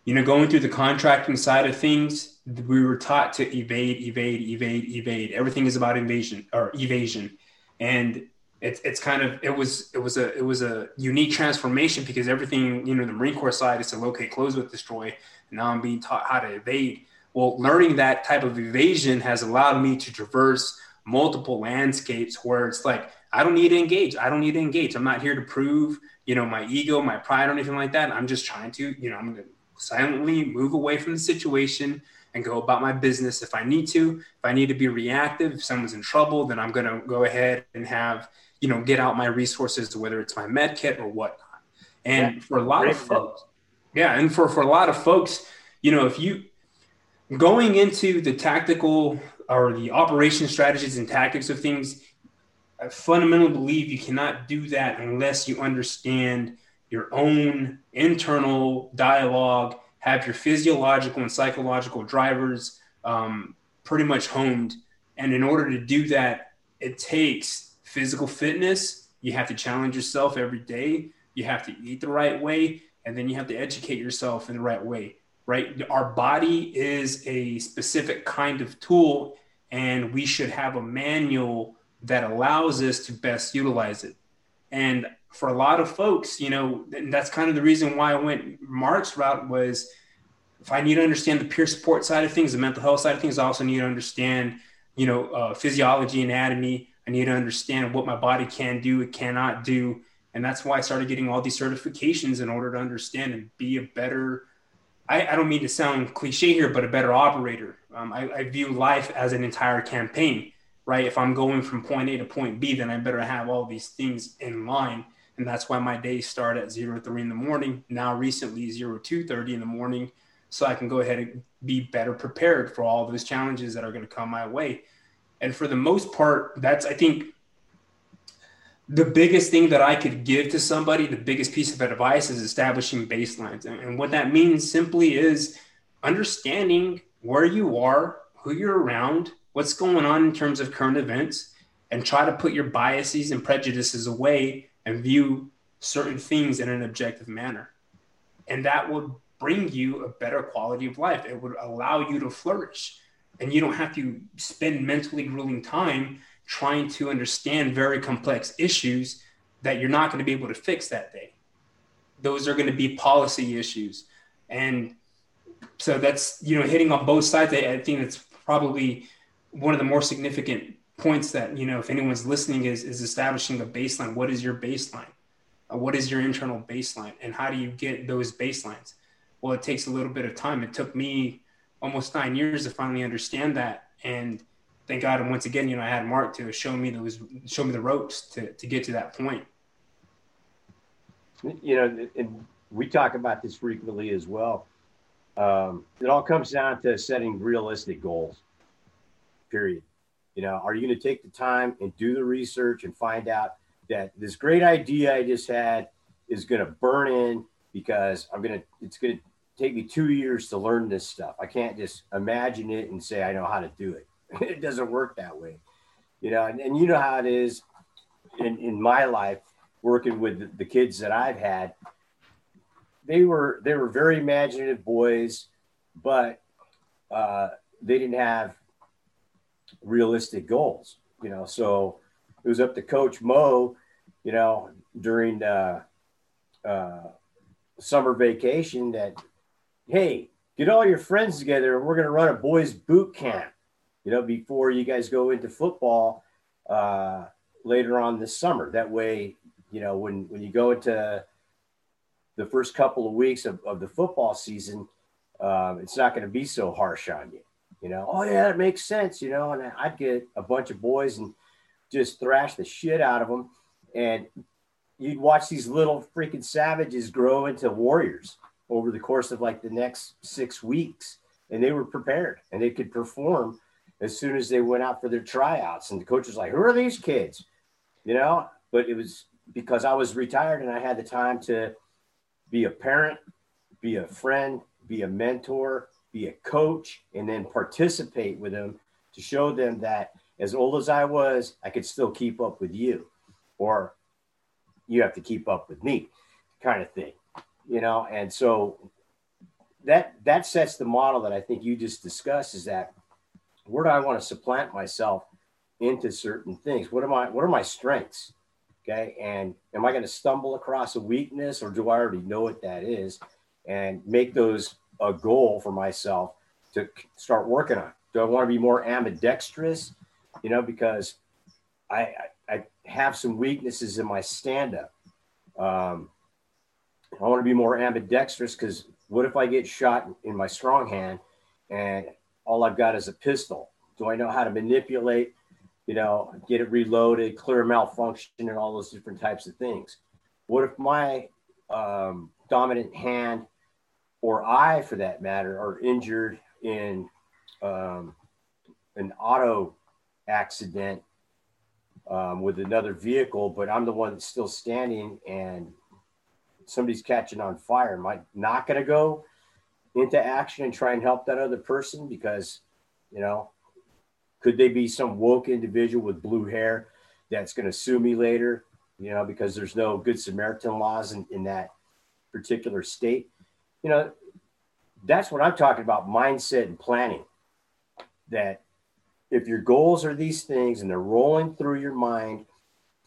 you know going through the contracting side of things, we were taught to evade, evade, evade, evade. Everything is about invasion or evasion, and it's it's kind of it was it was a it was a unique transformation because everything you know the Marine Corps side is to locate, close with, destroy. Now I'm being taught how to evade. Well, learning that type of evasion has allowed me to traverse multiple landscapes where it's like I don't need to engage. I don't need to engage. I'm not here to prove you know my ego, my pride, or anything like that. I'm just trying to you know I'm going to silently move away from the situation and go about my business if I need to. If I need to be reactive, if someone's in trouble, then I'm going to go ahead and have you know, get out my resources, whether it's my med kit or whatnot. And yeah, for a lot of folks, yeah, and for, for a lot of folks, you know, if you going into the tactical or the operation strategies and tactics of things, I fundamentally believe you cannot do that unless you understand your own internal dialogue, have your physiological and psychological drivers um, pretty much honed. And in order to do that, it takes physical fitness, you have to challenge yourself every day. You have to eat the right way, and then you have to educate yourself in the right way. Right? Our body is a specific kind of tool, and we should have a manual that allows us to best utilize it. And for a lot of folks, you know, that's kind of the reason why I went Mark's route was if I need to understand the peer support side of things, the mental health side of things, I also need to understand, you know, uh, physiology, anatomy, I need to understand what my body can do, it cannot do. And that's why I started getting all these certifications in order to understand and be a better, I, I don't mean to sound cliche here, but a better operator. Um, I, I view life as an entire campaign, right? If I'm going from point A to point B, then I better have all these things in line. And that's why my days start at zero three in the morning. Now recently zero two thirty in the morning, so I can go ahead and be better prepared for all those challenges that are going to come my way. And for the most part, that's, I think, the biggest thing that I could give to somebody, the biggest piece of advice is establishing baselines. And what that means simply is understanding where you are, who you're around, what's going on in terms of current events, and try to put your biases and prejudices away and view certain things in an objective manner. And that would bring you a better quality of life. It would allow you to flourish and you don't have to spend mentally grueling time trying to understand very complex issues that you're not going to be able to fix that day. Those are going to be policy issues. And so that's, you know, hitting on both sides. I think it's probably one of the more significant points that, you know, if anyone's listening is, is establishing a baseline. What is your baseline? Uh, what is your internal baseline? And how do you get those baselines? Well, it takes a little bit of time. It took me almost nine years to finally understand that. And thank God, and once again, you know, I had Mark to show me those, show me the ropes to, to get to that point. You know, and we talk about this frequently as well. Um, it all comes down to setting realistic goals. Period. You know, are you going to take the time and do the research and find out that this great idea I just had is going to burn in because I'm going to, it's going to take me two years to learn this stuff. I can't just imagine it and say I know how to do it. it doesn't work that way, you know. And, and you know how it is in in my life working with the kids that I've had. They were they were very imaginative boys, but uh, they didn't have realistic goals, you know. So it was up to Coach Mo, you know, during uh, uh, summer vacation that hey, get all your friends together and we're going to run a boys boot camp, you know, before you guys go into football uh, later on this summer. That way, you know, when, when you go into the first couple of weeks of, of the football season, uh, it's not going to be so harsh on you. You know, oh yeah, it makes sense. You know, and I'd get a bunch of boys and just thrash the shit out of them, and you'd watch these little freaking savages grow into warriors over the course of like the next six weeks. And they were prepared and they could perform as soon as they went out for their tryouts. And the coach was like, Who are these kids? You know, but it was because I was retired and I had the time to be a parent, be a friend, be a mentor, be a coach, and then participate with them to show them that as old as I was, I could still keep up with you, or you have to keep up with me, kind of thing, you know. And so that that sets the model that I think you just discussed is that where do I want to supplant myself into certain things? What am I? What are my strengths? Okay, and am I going to stumble across a weakness, or do I already know what that is, and make those a goal for myself to start working on? Do I want to be more ambidextrous? You know, because I I, have some weaknesses in my stand up. Um, I want to be more ambidextrous because what if I get shot in my strong hand and all I've got is a pistol? Do I know how to manipulate, you know, get it reloaded, clear malfunction, and all those different types of things? What if my um, dominant hand or I, for that matter, are injured in um, an auto accident um, with another vehicle, but I'm the one that's still standing and somebody's catching on fire. Am I not going to go into action and try and help that other person because, you know, could they be some woke individual with blue hair that's going to sue me later, you know, because there's no good Samaritan laws in, in that particular state? You know, that's what I'm talking about mindset and planning. That if your goals are these things and they're rolling through your mind,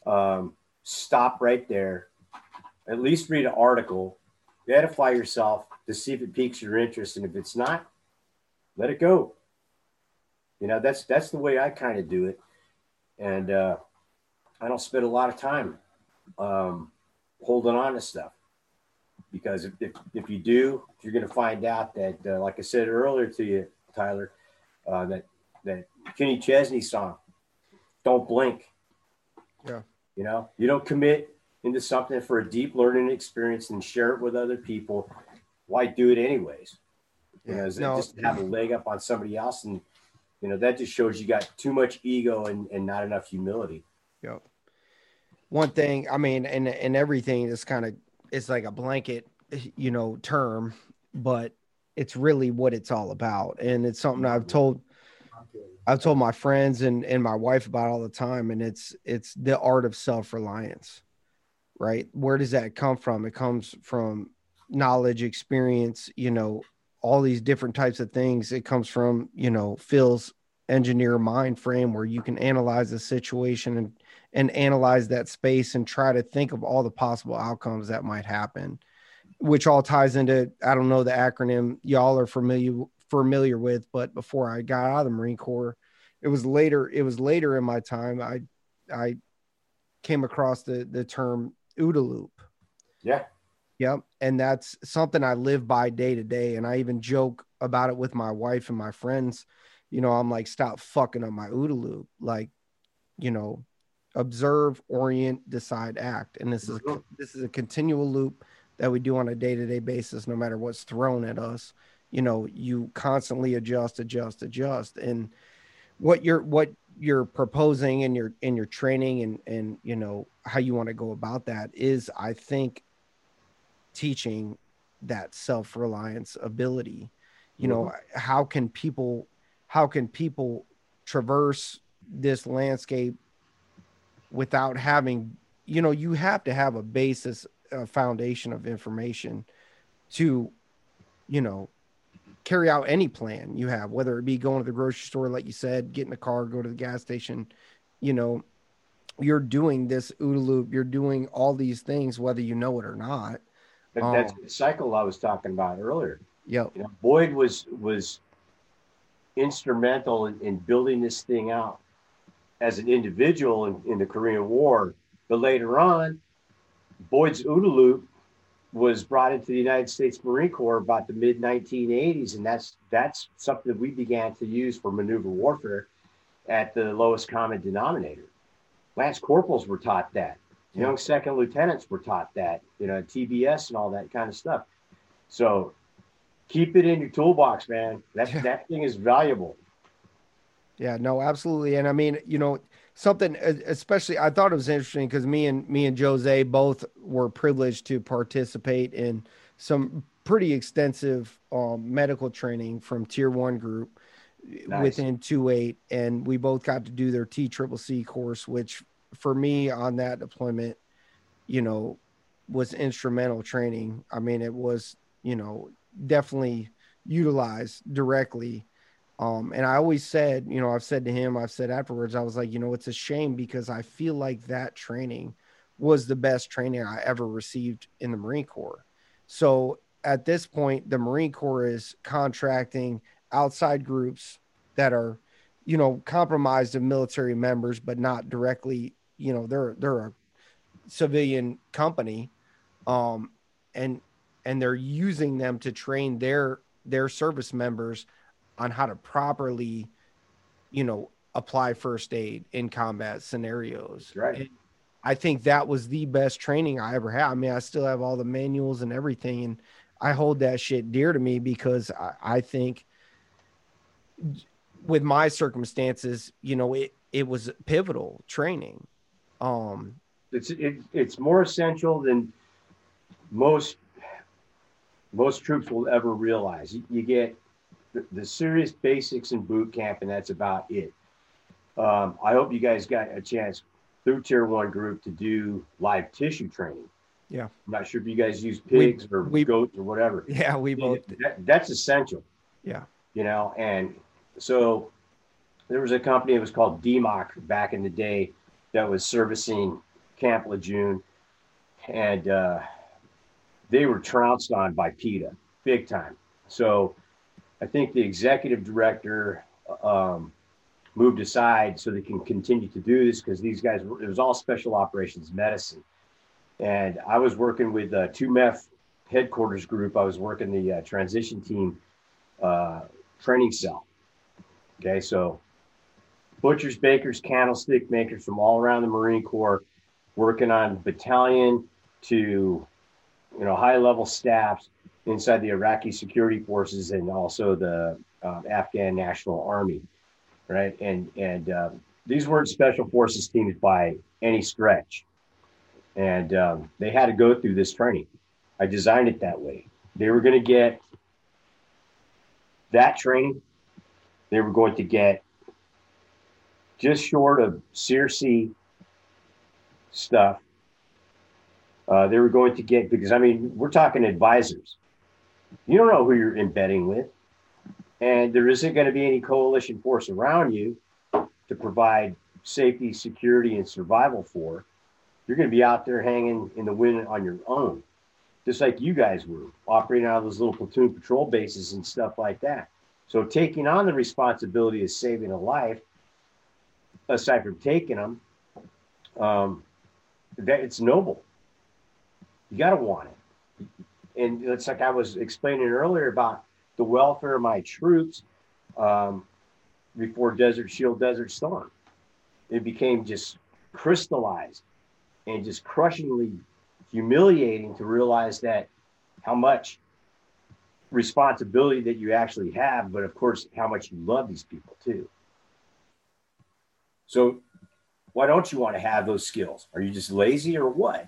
um, stop right there at least read an article, edify yourself to see if it piques your interest. And if it's not, let it go. You know, that's that's the way I kind of do it. And uh, I don't spend a lot of time um, holding on to stuff because if, if, if you do, you're going to find out that, uh, like I said earlier to you, Tyler, uh, that that Kenny Chesney song, "Don't Blink." Yeah. You know, you don't commit into something for a deep learning experience and share it with other people, why do it anyways? You know, no. just have a leg up on somebody else, and you know that just shows you got too much ego and, and not enough humility. Yep. One thing, I mean, and and everything is kind of it's like a blanket, you know, term, but it's really what it's all about, and it's something I've told I've told my friends and and my wife about all the time, and it's it's the art of self reliance right? Where does that come from? It comes from knowledge, experience, you know, all these different types of things. It comes from, you know, Phil's engineer mind frame where you can analyze the situation and and analyze that space and try to think of all the possible outcomes that might happen which all ties into i don't know the acronym y'all are familiar familiar with but before i got out of the marine corps it was later it was later in my time i i came across the the term OODA loop. Yeah. Yep. And that's something I live by day to day. And I even joke about it with my wife and my friends. You know, I'm like, stop fucking on my OODA loop. Like, you know, observe, orient, decide, act. And this is a, this is a continual loop that we do on a day to day basis, no matter what's thrown at us. You know, you constantly adjust, adjust, adjust. And what you're what you're proposing in your in your training and and you know how you want to go about that is i think teaching that self-reliance ability you know mm-hmm. how can people how can people traverse this landscape without having you know you have to have a basis a foundation of information to you know carry out any plan you have, whether it be going to the grocery store, like you said, get in a car, go to the gas station, you know, you're doing this OODA loop, you're doing all these things, whether you know it or not. But um, that's the cycle I was talking about earlier. Yeah. You know, Boyd was was instrumental in, in, building this thing out as an individual in, in the Korean War. But later on, Boyd's OODA loop was brought into the United States Marine Corps about the mid 1980s, and that's that's something that we began to use for maneuver warfare at the lowest common denominator. Lance corporals were taught that. Young second lieutenants were taught that. You know, TBS and all that kind of stuff. So keep it in your toolbox, man. That that thing is valuable. Yeah, no, absolutely. And I mean, you know, something especially I thought it was interesting because me and me and Jose both were privileged to participate in some pretty extensive um, medical training from tier one group nice. within two eight, and we both got to do their T triple C course, which for me on that deployment, you know, was instrumental training. I mean, it was, you know, definitely utilized directly um, and I always said, you know, I've said to him, I've said afterwards, I was like, you know, it's a shame because I feel like that training was the best training I ever received in the Marine Corps. So at this point, the Marine Corps is contracting outside groups that are, you know, compromised of military members, but not directly, you know, they're they're a civilian company. Um, and and they're using them to train their their service members on how to properly, you know, apply first aid in combat scenarios. Right. And I think that was the best training I ever had. I mean, I still have all the manuals and everything, and I hold that shit dear to me because I, I think with my circumstances, you know, it it was pivotal training. Um, it's it, it's more essential than most most troops will ever realize. You, you get the, the serious basics in boot camp, and that's about it. Um, I hope you guys got a chance through Tier One group to do live tissue training. Yeah, I'm not sure if you guys use pigs we, or we, goats or whatever. Yeah, we both. That, that's essential. Yeah, you know, and so there was a company that was called DMOC back in the day that was servicing Camp Lejeune, and uh, they were trounced on by PETA big time. So I think the executive director um, moved aside so they can continue to do this because these guys, it was all special operations medicine. And I was working with uh, 2MEF headquarters group. I was working the uh, transition team uh, training cell. Okay, so butchers, bakers, candlestick makers from all around the Marine Corps working on battalion to you know high level staffs inside the Iraqi security forces and also the uh, Afghan National Army, right? And and uh, these weren't special forces teams by any stretch, and um, they had to go through this training. I designed it that way. They were going to get that training. They were going to get just short of CRC stuff. Uh, they were going to get because I mean we're talking advisors you don't know who you're embedding with. And there isn't going to be any coalition force around you to provide safety, security, and survival for. You're going to be out there hanging in the wind on your own, just like you guys were operating out of those little platoon patrol bases and stuff like that. So taking on the responsibility of saving a life, aside from taking them, um, that it's noble. You got to want it and it's like I was explaining earlier about the welfare of my troops um, before Desert Shield, Desert Storm. It became just crystallized and just crushingly humiliating to realize that how much responsibility that you actually have, but of course, how much you love these people too. So, why don't you want to have those skills? Are you just lazy or what?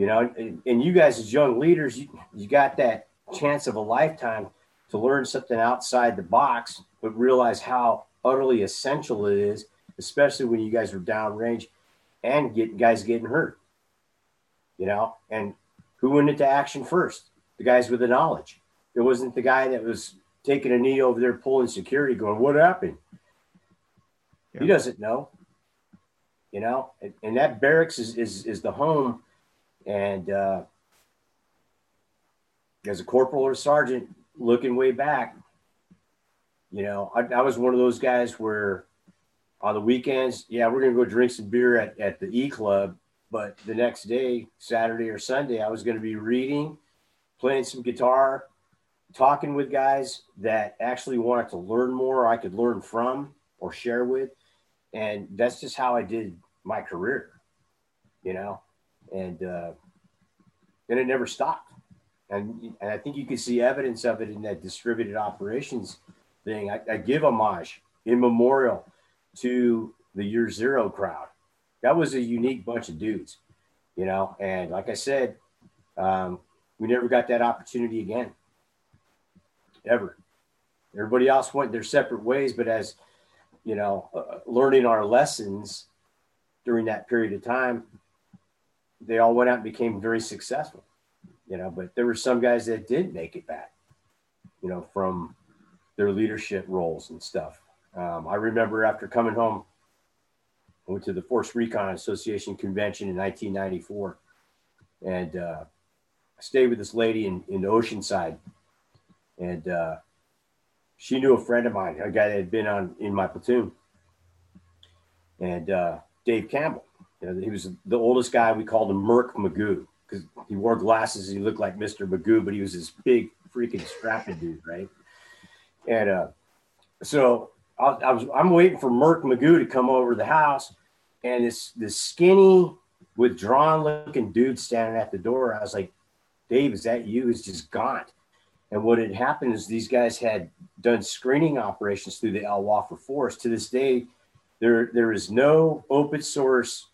You know and, and you guys as young leaders you, you got that chance of a lifetime to learn something outside the box but realize how utterly essential it is especially when you guys are downrange and get guys getting hurt. You know and who went into action first? The guys with the knowledge. It wasn't the guy that was taking a knee over there pulling security going what happened? Yeah. he doesn't know. You know and, and that barracks is, is is the home and uh, as a corporal or sergeant, looking way back, you know, I, I, was one of those guys where on the weekends, yeah, we're going to go drink some beer at, at the E Club. But the next day, Saturday or Sunday, I was going to be reading, playing some guitar, talking with guys that actually wanted to learn more, I could learn from or share with. And that's just how I did my career, you know? And uh, and it never stopped. And, and I think you can see evidence of it in that distributed operations thing. I, I give homage in memorial to the year zero crowd. That was a unique bunch of dudes, you know. And like I said, um, we never got that opportunity again, ever. Everybody else went their separate ways, but as you know, uh, learning our lessons during that period of time, they all went out and became very successful, you know. But there were some guys that did make it back, you know, from their leadership roles and stuff. Um, I remember after coming home, I went to the Force Recon Association convention in 1994, and uh, stayed with this lady in, in Oceanside, and uh, she knew a friend of mine, a guy that had been on in my platoon, and uh, Dave Campbell. You know, he was the oldest guy. We called him Merc Magoo because he wore glasses. He looked like Mr. Magoo, but he was this big freaking strapping dude, right? And uh, so I, I, was I'm waiting for Merc Magoo to come over to the house, and this this skinny, withdrawn looking dude standing at the door. I was like, Dave, is that you? He's just gaunt. And what had happened is these guys had done screening operations through the Al Wafra Forest. To this day, there there is no open source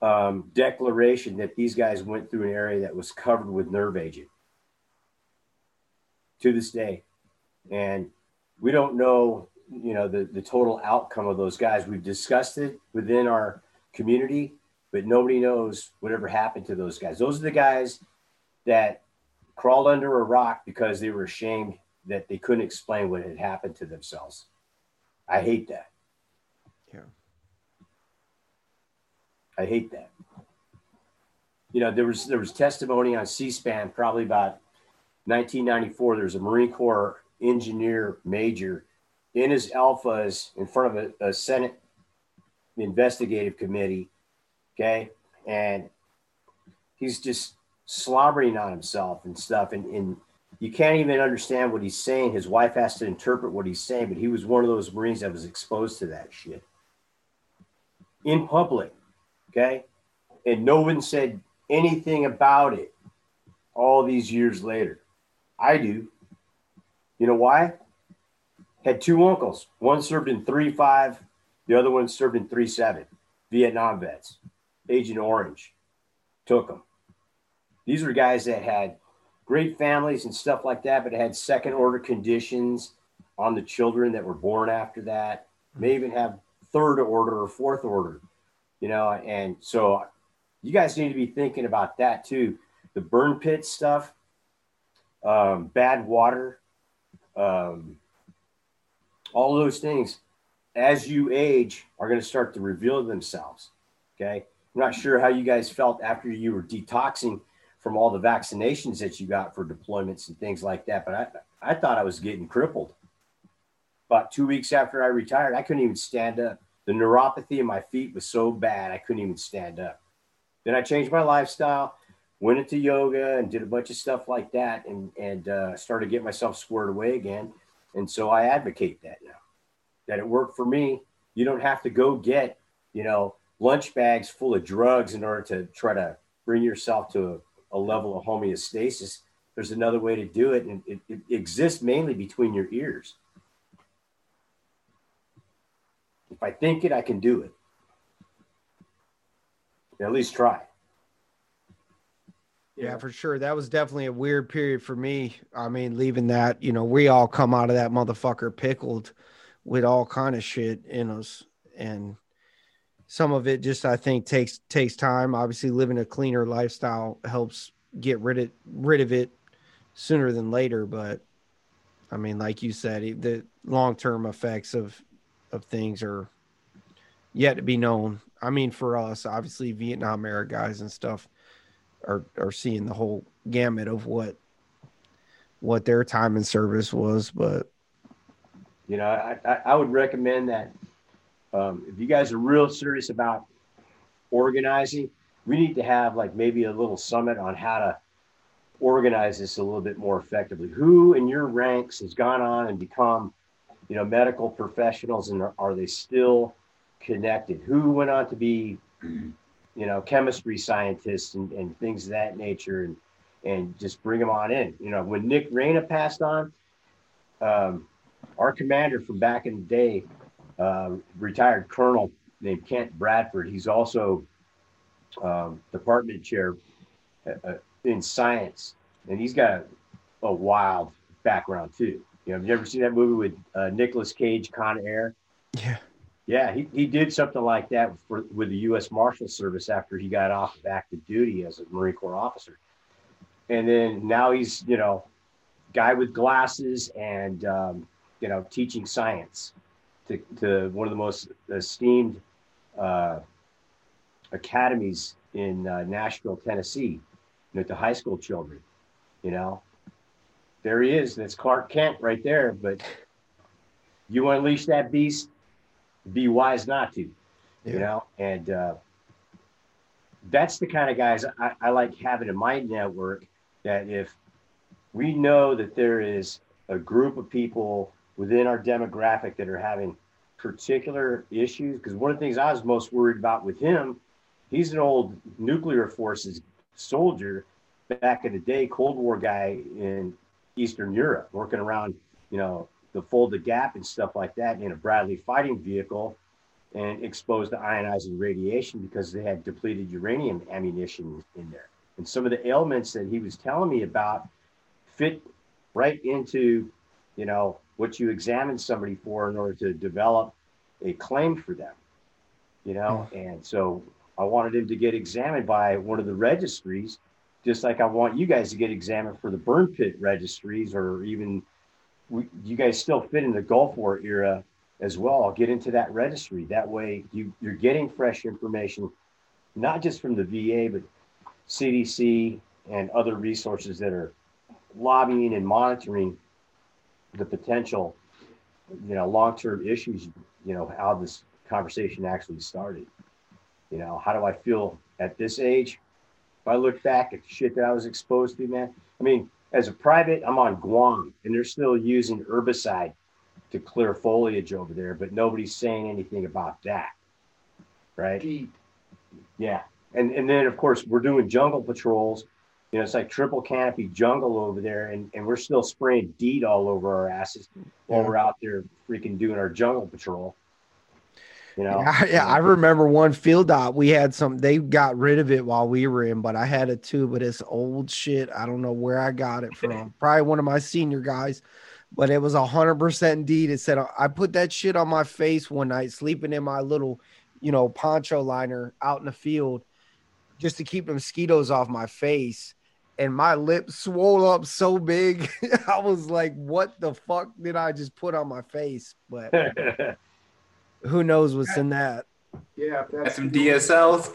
um, declaration that these guys went through an area that was covered with nerve agent. To this day, and we don't know, you know, the the total outcome of those guys. We've discussed it within our community, but nobody knows whatever happened to those guys. Those are the guys that crawled under a rock because they were ashamed that they couldn't explain what had happened to themselves. I hate that. Yeah. I hate that. You know, there was there was testimony on C-SPAN probably about 1994. There was a Marine Corps engineer major in his alphas in front of a, a Senate investigative committee. Okay, and he's just slobbering on himself and stuff. And, and you can't even understand what he's saying. His wife has to interpret what he's saying, but he was one of those Marines that was exposed to that shit in public. Okay. And no one said anything about it all these years later. I do. You know why? Had two uncles. One served in 3 5, the other one served in 3 7. Vietnam vets. Agent Orange took them. These were guys that had great families and stuff like that, but had second order conditions on the children that were born after that. May even have third order or fourth order, you know. And so you guys need to be thinking about that too. The burn pit stuff, um, bad water, um, all those things as you age are going to start to reveal themselves. Okay. I'm not sure how you guys felt after you were detoxing from all the vaccinations that you got for deployments and things like that. But I, I thought I was getting crippled. About two weeks after I retired, I couldn't even stand up. The neuropathy in my feet was so bad, I couldn't even stand up. Then I changed my lifestyle, went into yoga and did a bunch of stuff like that and, and uh, started getting myself squared away again. And so I advocate that now, that it worked for me. You don't have to go get, you know, lunch bags full of drugs in order to try to bring yourself to a a level of homeostasis, there's another way to do it, and it, it exists mainly between your ears. If I think it, I can do it. At least try. Yeah, for sure. That was definitely a weird period for me. I mean, leaving that, you know, we all come out of that motherfucker pickled with all kind of shit in us. And some of it just I think takes takes time. Obviously, living a cleaner lifestyle helps get rid of rid of it sooner than later. But I mean, like you said, the long term effects of of things are yet to be known. I mean, for us, obviously, Vietnam era guys and stuff are are seeing the whole gamut of what what their time in service was. But you know, I I, I would recommend that um, if you guys are real serious about organizing, we need to have like maybe a little summit on how to organize this a little bit more effectively. Who in your ranks has gone on and become, you know, medical professionals, and are, are they still connected? Who went on to be, you know, chemistry scientists and, and things of that nature, and and just bring them on in. You know, when Nick Reyna passed on, um, our commander from back in the day uh, retired colonel named Kent Bradford. He's also um, department chair uh, uh, in science, and he's got a, a, wild background too. You know, have you ever seen that movie with uh, Nicolas Cage, Con Air? Yeah. Yeah, he, he did something like that for, with the U.S. Marshal Service after he got off of active duty as a Marine Corps officer. And then now he's, you know, guy with glasses and, um, you know, teaching science to, to one of the most esteemed uh, academies in uh, Nashville, Tennessee, you know, to high school children. You know, there he is. That's Clark Kent right there. But you unleash that beast, be wise not to. Yeah. You know, and uh, that's the kind of guys I, I like having in my network. That if we know that there is a group of people within our demographic that are having particular issues because one of the things I was most worried about with him, he's an old nuclear forces soldier back in the day, Cold War guy in Eastern Europe, working around, you know, the Fulda Gap and stuff like that in a Bradley fighting vehicle and exposed to ionizing radiation because they had depleted uranium ammunition in there. And some of the ailments that he was telling me about fit right into, you know, what you examine somebody for in order to develop a claim for them, you know. Mm. And so I wanted him to get examined by one of the registries, just like I want you guys to get examined for the burn pit registries, or even we, you guys still fit in the Gulf War era as well. I'll get into that registry. That way, you, you're getting fresh information, not just from the VA, but CDC and other resources that are lobbying and monitoring the potential, you know, long-term issues, you know, how this conversation actually started. You know, how do I feel at this age? I look back at the shit that I was exposed to, man, I mean, as a private, I'm on Guam and they're still using herbicide to clear foliage over there, but nobody's saying anything about that. Right? Yeah. And and then of course we're doing jungle patrols you know, it's like triple canopy jungle over there, and, and we're still spraying DEET all over our asses while we're out there freaking doing our jungle patrol. You know, yeah, yeah, I remember one field op. We had some, they got rid of it while we were in, but I had it too. But it's old shit. I don't know where I got it from. Probably one of my senior guys, but it was a hundred percent DEET. It said I put that shit on my face one night, sleeping in my little, you know, poncho liner out in the field, just to keep the mosquitoes off my face and my lips swole up so big. I was like, what the fuck did I just put on my face? But who knows what's in that? Yeah, that's some DSLs.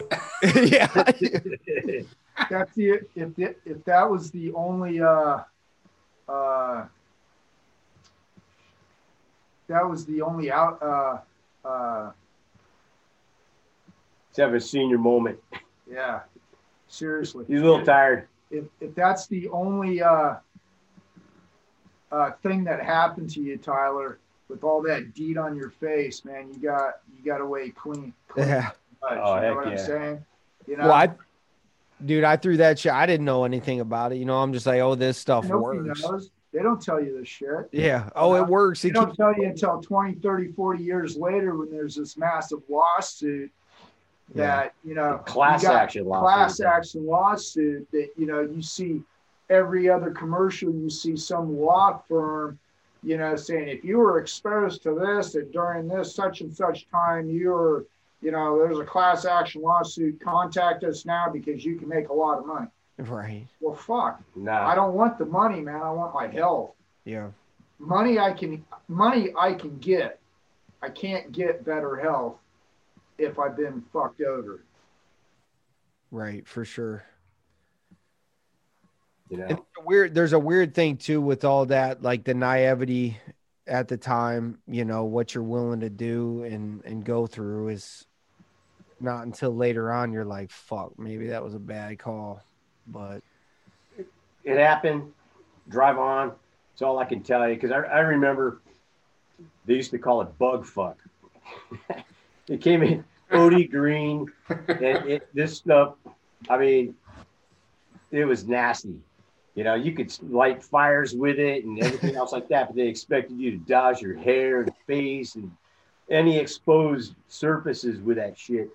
yeah. that's the if the, if that was the only uh uh that was the only out uh uh to have a senior moment. Yeah. Seriously. He's a little tired if, if that's the only uh, uh, thing that happened to you, Tyler, with all that DEET on your face, man, you got you got away clean. clean yeah. Touch, oh, you know what yeah. I'm saying? You know, well, I, dude, I threw that shit. I didn't know anything about it. You know, I'm just like, oh, this stuff Nobody works. Knows. They don't tell you this shit. Yeah. Oh, it works. They don't tell you until 20, 30, 40 years later when there's this massive lawsuit that yeah. you know class action lawsuit. class action lawsuit that you know you see every other commercial you see some law firm you know saying if you were exposed to this and during this such and such time you were you know there's a class action lawsuit contact us now because you can make a lot of money. Right. Well fuck. No i don't want the money man. I want my health. Yeah. Money i can money i can get. I can't get better health if I've been fucked over. Right, for sure. You know, weird. There's a weird thing too with all that, like the naivety at the time. You know what you're willing to do and and go through is not until later on you're like, fuck, maybe that was a bad call. But it, it happened. Drive on. That's all I can tell you because I, I remember they used to call it bug fuck. it came in OD green, and it, this stuff. I mean, it was nasty. You know, you could light fires with it and everything else like that, but they expected you to dodge your hair and face and any exposed surfaces with that shit.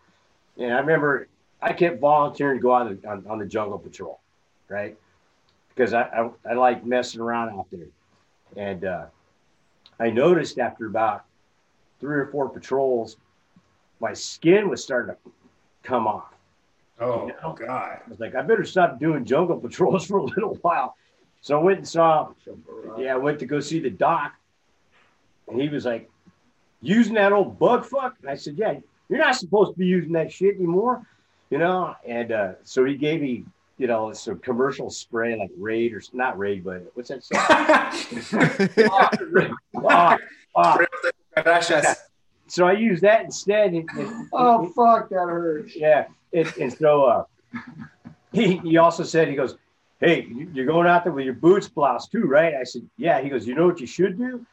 And I remember I kept volunteering to go out on, on the jungle patrol, right? Because I, I, I like messing around out there. And uh, I noticed after about three or four patrols, my skin was starting to come off. Oh, You know? God. I was like, I better stop doing jungle patrols for a little while. So I went and saw, yeah, I went to go see the doc. And he was like, using that old bug fuck? And I said, yeah, you're not supposed to be using that shit anymore, you know? And uh, so he gave me, you know, some commercial spray like Raid or not Raid, but what's that? Ah, ah. Gracias. So I used that instead. And, and- Oh fuck, that hurts. yeah. And, and so uh, he, he also said, he goes, Hey, you- you're going out there with your boots blouse too, right? I said, Yeah. He goes, You know what you should do?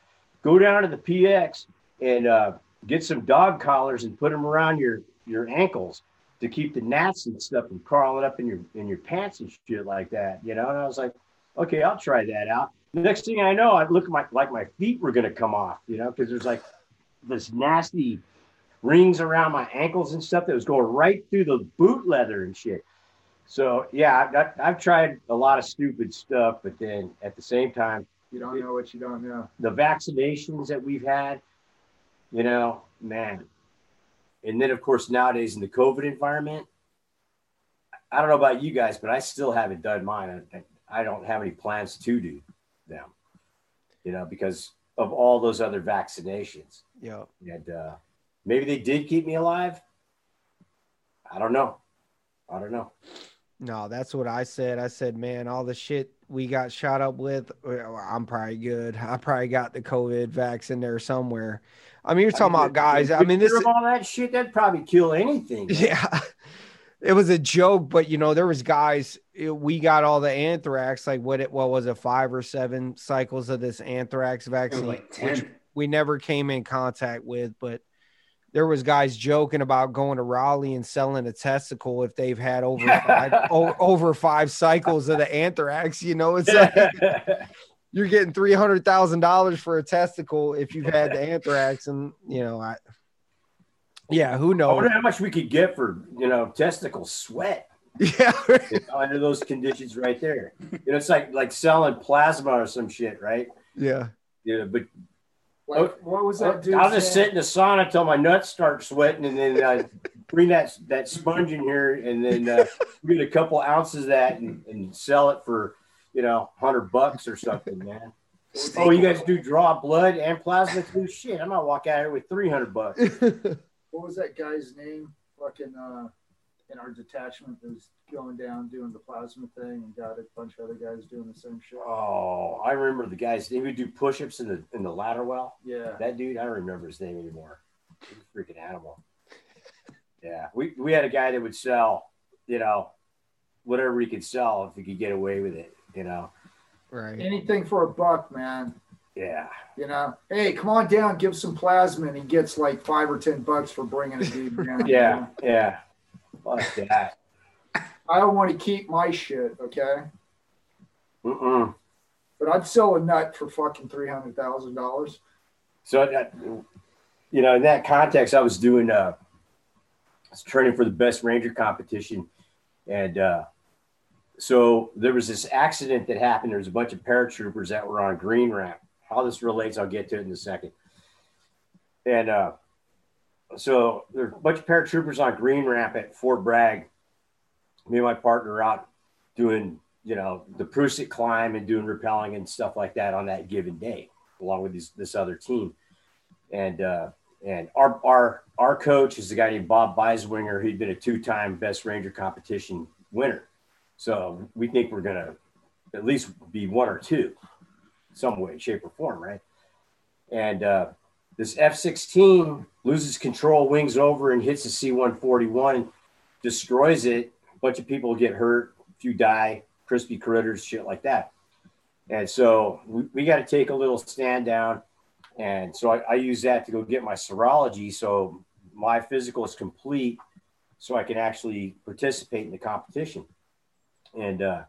Go down to the PX and uh, get some dog collars and put them around your, your ankles to keep the gnats and stuff from crawling up in your in your pants and shit like that. You know, and I was like, Okay, I'll try that out. Next thing I know, I look at my like my feet were gonna come off, you know, because there's like this nasty rings around my ankles and stuff that was going right through the boot leather and shit. So yeah, I've, I've- I've tried a lot of stupid stuff, but then at the same time, You don't know what you don't know. the vaccinations that we've had, you know, man. And then of course nowadays in the COVID environment, I don't know about you guys, but I still haven't done mine. I, I don't have any plans to do them, you know, because of all those other vaccinations. Yeah. And uh, maybe they did keep me alive. I don't know. I don't know. No, that's what I said. I said, man, all the shit we got shot up with, I'm probably good. I probably got the COVID vaccine there somewhere. I mean, you're talking about guys. I mean, this all that shit that'd probably kill anything. yeah it was a joke but you know there was guys it- we got all the anthrax like what it what was it five or seven cycles of this anthrax vaccine like which 10. we never came in contact with but there was guys joking about going to raleigh and selling a testicle if they've had over five o- over five cycles of the anthrax you know it's like you're getting three hundred thousand dollars for a testicle if you've had the anthrax and you know i yeah who knows? I wonder how much we could get for you know testicle sweat yeah you know, under those conditions right there. You know, it's like like selling plasma or some shit, right? yeah Yeah, but Like, what was that dude? I'll just saying? sit in the sauna until my nuts start sweating, and then I bring that that sponge in here, and then uh, get a couple ounces of that and, and sell it for you know hundred bucks or something, man. Oh, you guys do draw blood and plasma too? Shit, I might walk out here with three hundred bucks. What was that guy's name? Fucking uh, in our detachment that was going down doing the plasma thing and got a bunch of other guys doing the same shit. Oh, I remember the guys. They would do push-ups in the in the ladder well. Yeah. That dude, I don't remember his name anymore. Freaking animal. Yeah, we we had a guy that would sell, you know, whatever he could sell if he could get away with it. You know. right Anything for a buck, man. Yeah. You know, hey, come on down, give some plasma, and he gets like five or ten bucks for bringing a dude down. Yeah. Yeah. Fuck that. I don't want to keep my shit, okay? Mm-mm. But I'd sell a nut for fucking three hundred thousand dollars. So that, you know, in that context, I was doing uh, I was training for the best ranger competition, and uh, so there was this accident that happened. There was a bunch of paratroopers that were on green ramp. How this relates, I'll get to it in a second. And uh, so there's a bunch of paratroopers on green ramp at Fort Bragg. Me and my partner are out doing, you know, the Prusik climb and doing rappelling and stuff like that on that given day along with these, this other team. And uh, and our our our coach is a guy named Bob Beiswinger, He'd been a two-time Best Ranger competition winner. So we think we're gonna at least be one or two, some way, shape, or form, right? And uh, this F-16 loses control, wings over, and hits the C-141, destroys it. A bunch of people get hurt, a few die, crispy critters, shit like that. And so we, we got to take a little stand down. And so I, I use that to go get my serology. So my physical is complete so I can actually participate in the competition. And uh,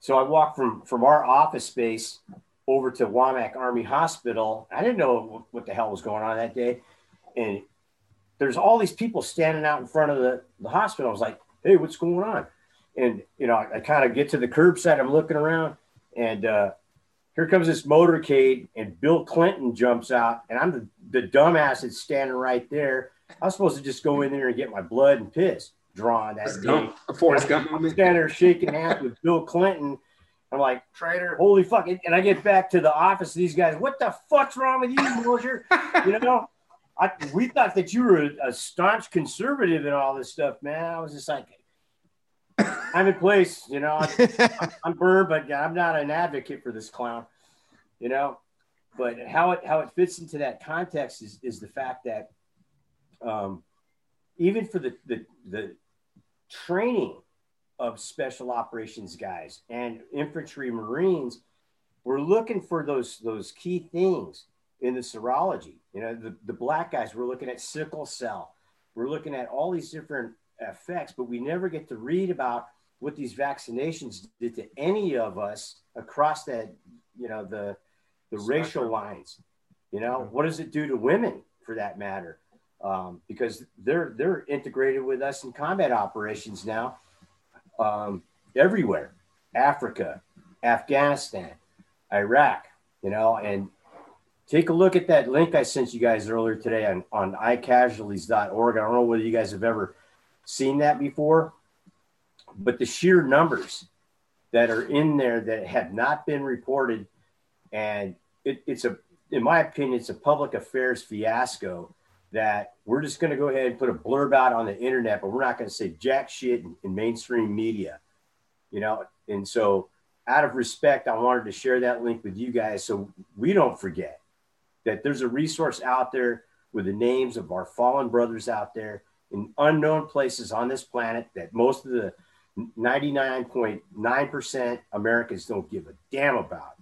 so I walk from, from our office space over to Womack Army Hospital. I didn't know what, the hell was going on that day. and there's all these people standing out in front of the, the hospital. I was like, hey, what's going on? And, you know, I, I kind of get to the curbside. I'm looking around and uh, here comes this motorcade and Bill Clinton jumps out and I'm the, the dumbass that's standing right there. I was supposed to just go in there and get my blood and piss drawn that day. A Forrest Gump I'm moment. standing there shaking hands with Bill Clinton. I'm like, Traitor. holy fuck. And I get back to the office. These guys, what the fuck's wrong with you, Mosher? you know, I, we thought that you were a, a staunch conservative and all this stuff, man. I was just like, I'm in place, you know. I, I'm burned, but I'm not an advocate for this clown, you know. But how it how it fits into that context is is the fact that um, even for the the the training of special operations guys and infantry marines, we're looking for those those key things in the serology. You know, the, the black guys, we're looking at sickle cell. We're looking at all these different effects, but we never get to read about what these vaccinations did to any of us across that, you know, the the racial lines. You know, what does it do to women for that matter? Um, because they're they're integrated with us in combat operations now, um, everywhere, Africa, Afghanistan, Iraq. You know, and take a look at that link I sent you guys earlier today on, on iCasualties.org. I don't know whether you guys have ever seen that before, but the sheer numbers that are in there that have not been reported, and it, it's a, in my opinion, it's a public affairs fiasco that we're just going to go ahead and put a blurb out on the internet, but we're not going to say jack shit in, in mainstream media, you know? And so out of respect, I wanted to share that link with you guys so we don't forget that there's a resource out there with the names of our fallen brothers out there in unknown places on this planet that most of the 99.9% Americans don't give a damn about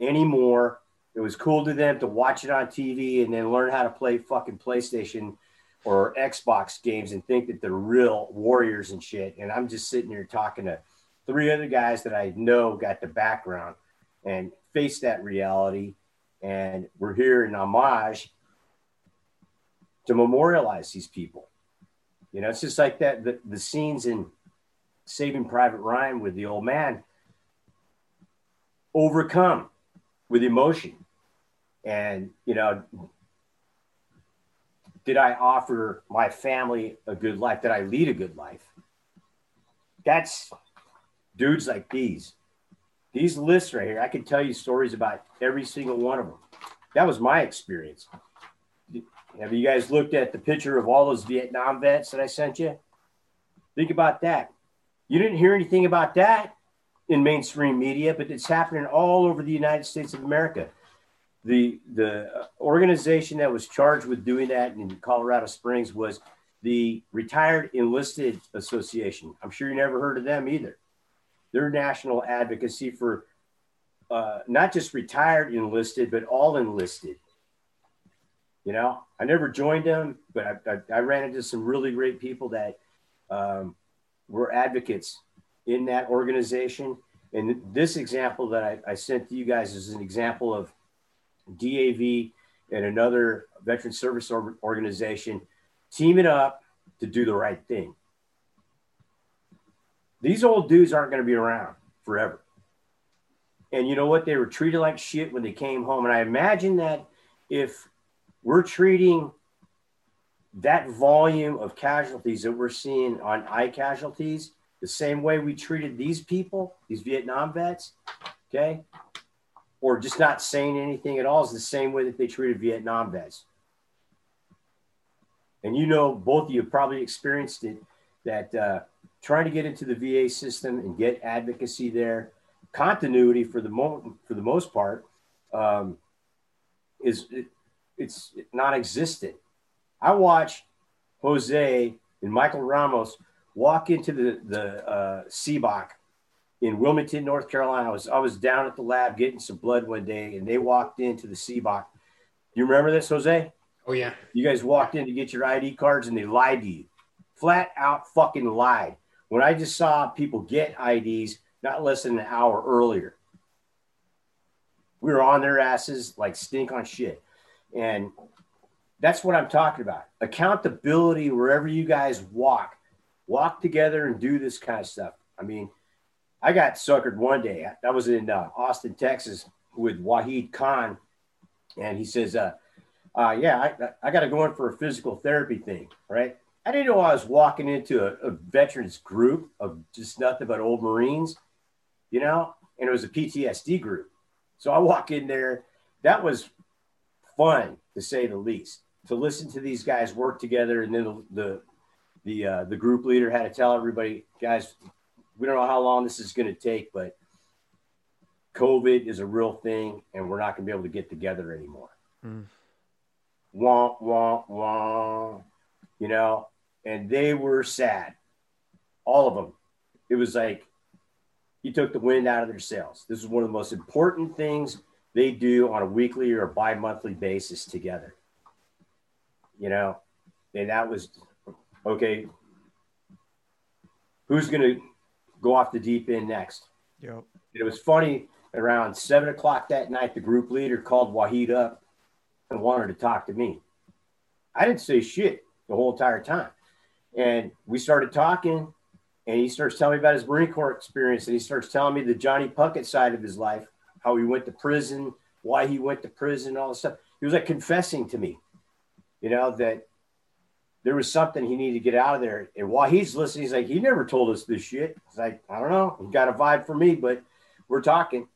anymore. It was cool to them to watch it on TV and then learn how to play fucking PlayStation or Xbox games and think that they're real warriors and shit. And I'm just sitting here talking to three other guys that I know got the background and face that reality. And we're here in homage to memorialize these people. You know, it's just like that the, the scenes in Saving Private Ryan with the old man overcome with emotion. And, you know, did I offer my family a good life? Did I lead a good life? That's dudes like these. These lists right here, I could tell you stories about every single one of them. That was my experience. Have you guys looked at the picture of all those Vietnam vets that I sent you? Think about that. You didn't hear anything about that in mainstream media, but it's happening all over the United States of America. The the organization that was charged with doing that in Colorado Springs was the Retired Enlisted Association. I'm sure you never heard of them either. Their national advocacy for uh, not just retired enlisted, but all enlisted. You know, I never joined them, but I, I, I ran into some really great people that um, were advocates in that organization. And this example that I, I sent to you guys is an example of DAV and another veteran service organization teaming up to do the right thing. These old dudes aren't going to be around forever. And you know what? They were treated like shit when they came home. And I imagine that if we're treating that volume of casualties that we're seeing on iCasualties the same way we treated these people, these Vietnam vets, okay, or just not saying anything at all is the same way that they treated Vietnam vets. And you know, both of you probably experienced it that uh, trying to get into the VA system and get advocacy there, continuity for the mo- for the most part, um, is it, it's non-existent. I watched Jose and Michael Ramos walk into the the uh, CBOC in Wilmington, North Carolina. I was I was down at the lab getting some blood one day, and they walked into the CBOC. You remember this, Jose? Oh yeah. You guys walked in to get your ID cards, and they lied to you, flat out fucking lied. When I just saw people get IDs not less than an hour earlier, we were on their asses like stink on shit, and that's what I'm talking about. Accountability wherever you guys walk, walk together and do this kind of stuff. I mean, I got suckered one day. I was in uh, Austin, Texas, with Wahid Khan, and he says, uh, uh, "Yeah, I, I got to go in for a physical therapy thing, right?" I didn't know I was walking into a, a veterans group of just nothing but old Marines, you know, and it was a PTSD group. So I walk in there. That was fun to say the least. To listen to these guys work together, and then the the the, uh, the group leader had to tell everybody, guys, we don't know how long this is going to take, but COVID is a real thing, and we're not going to be able to get together anymore. Mm. Wah wah wah, you know, and they were sad, all of them. It was like he took the wind out of their sails. This is one of the most important things they do on a weekly or bi-monthly basis together. You know, and that was okay. Who's going to go off the deep end next? Yep. It was funny. Around seven o'clock that night, the group leader called Wahid up and wanted to talk to me. I didn't say shit the whole entire time. And we started talking, and he starts telling me about his Marine Corps experience, and he starts telling me the Johnny Puckett side of his life, how he went to prison, why he went to prison, all this stuff. He was like confessing to me, you know, that there was something he needed to get out of there. And while he's listening, he's like, he never told us this shit. He's like, I don't know. He got a vibe for me, but we're talking.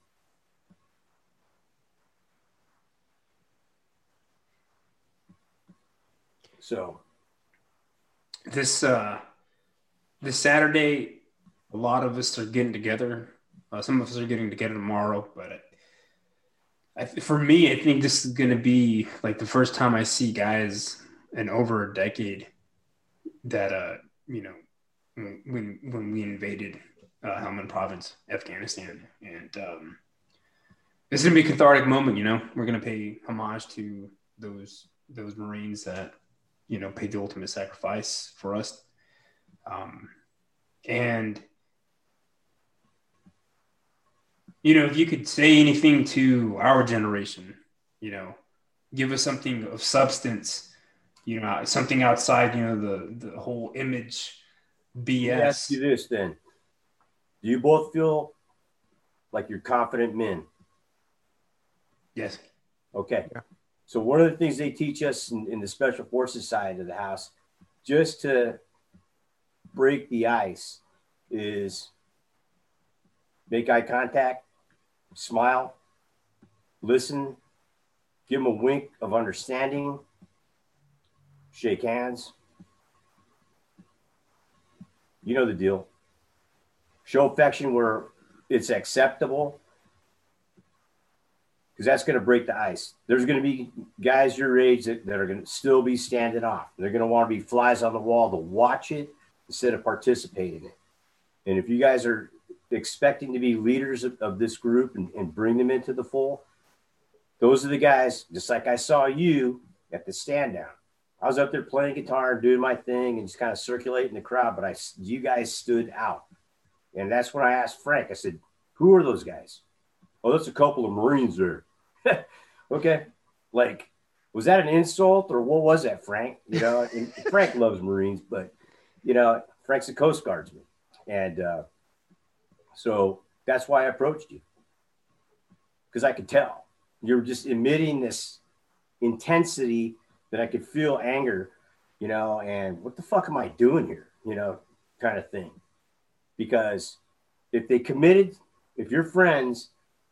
So this uh this Saturday, a lot of us are getting together. Uh, some of us are getting together tomorrow, but I, for me, I think this is going to be like the first time I see guys in over a decade that uh you know when when we invaded uh, Helmand Province, Afghanistan, and um, is gonna be a cathartic moment. You know, we're gonna pay homage to those those Marines that you know paid the ultimate sacrifice for us, um, and you know if you could say anything to our generation, you know, give us something of substance you know, something outside, you know, the the whole image BS. Let me ask you this then. Do you both feel like you're confident men? Yes. Okay. Yeah. So one of the things they teach us in, in the special forces side of the house, just to break the ice, is make eye contact, smile, listen, give them a wink of understanding, shake hands. You know the deal. Show affection where it's acceptable because that's going to break the ice. There's going to be guys your age that, that are going to still be standing off. They're going to want to be flies on the wall to watch it instead of participating in it. And if you guys are expecting to be leaders of, of this group and, and bring them into the fold, those are the guys, just like I saw you at the stand down. I was up there playing guitar and doing my thing and just kind of circulating the crowd, but I, you guys stood out. And that's when I asked Frank, I said, who are those guys? Oh, that's a couple of Marines there. okay. Like, was that an insult or what was that, Frank? You know, Frank loves Marines, but, you know, Frank's a Coast Guardsman. And uh, so that's why I approached you because I could tell you're just emitting this intensity that I could feel anger, you know, and what the fuck am I doing here, you know, kind of thing. Because if they committed, if your friends,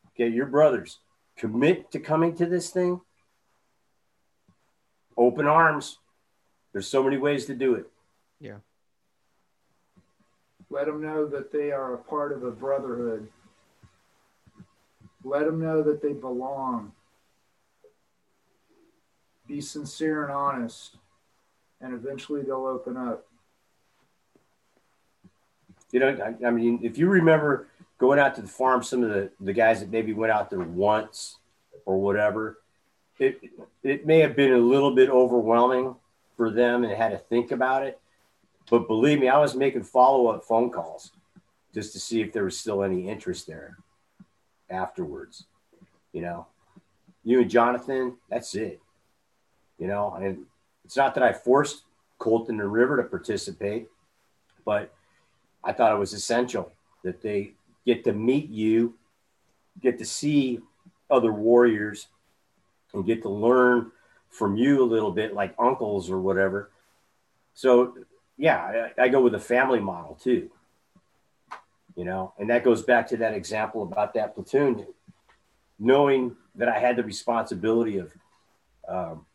okay, your brothers commit to coming to this thing, open arms. There's so many ways to do it. Yeah. Let them know that they are a part of a brotherhood. Let them know that they belong be sincere and honest, and eventually they'll open up. You know, I, I, mean, if you remember going out to the farm, some of the, the guys that maybe went out there once or whatever, it it may have been a little bit overwhelming for them and had to think about it. But believe me, I was making follow up phone calls just to see if there was still any interest there afterwards. You know, you and Jonathan, that's it you know, and it's not that I forced Colton and River to participate, but I thought it was essential that they get to meet you, get to see other warriors, and get to learn from you a little bit, like uncles or whatever. So, yeah, I, I go with a family model too. You know, and that goes back to that example about that platoon, knowing that I had the responsibility of um,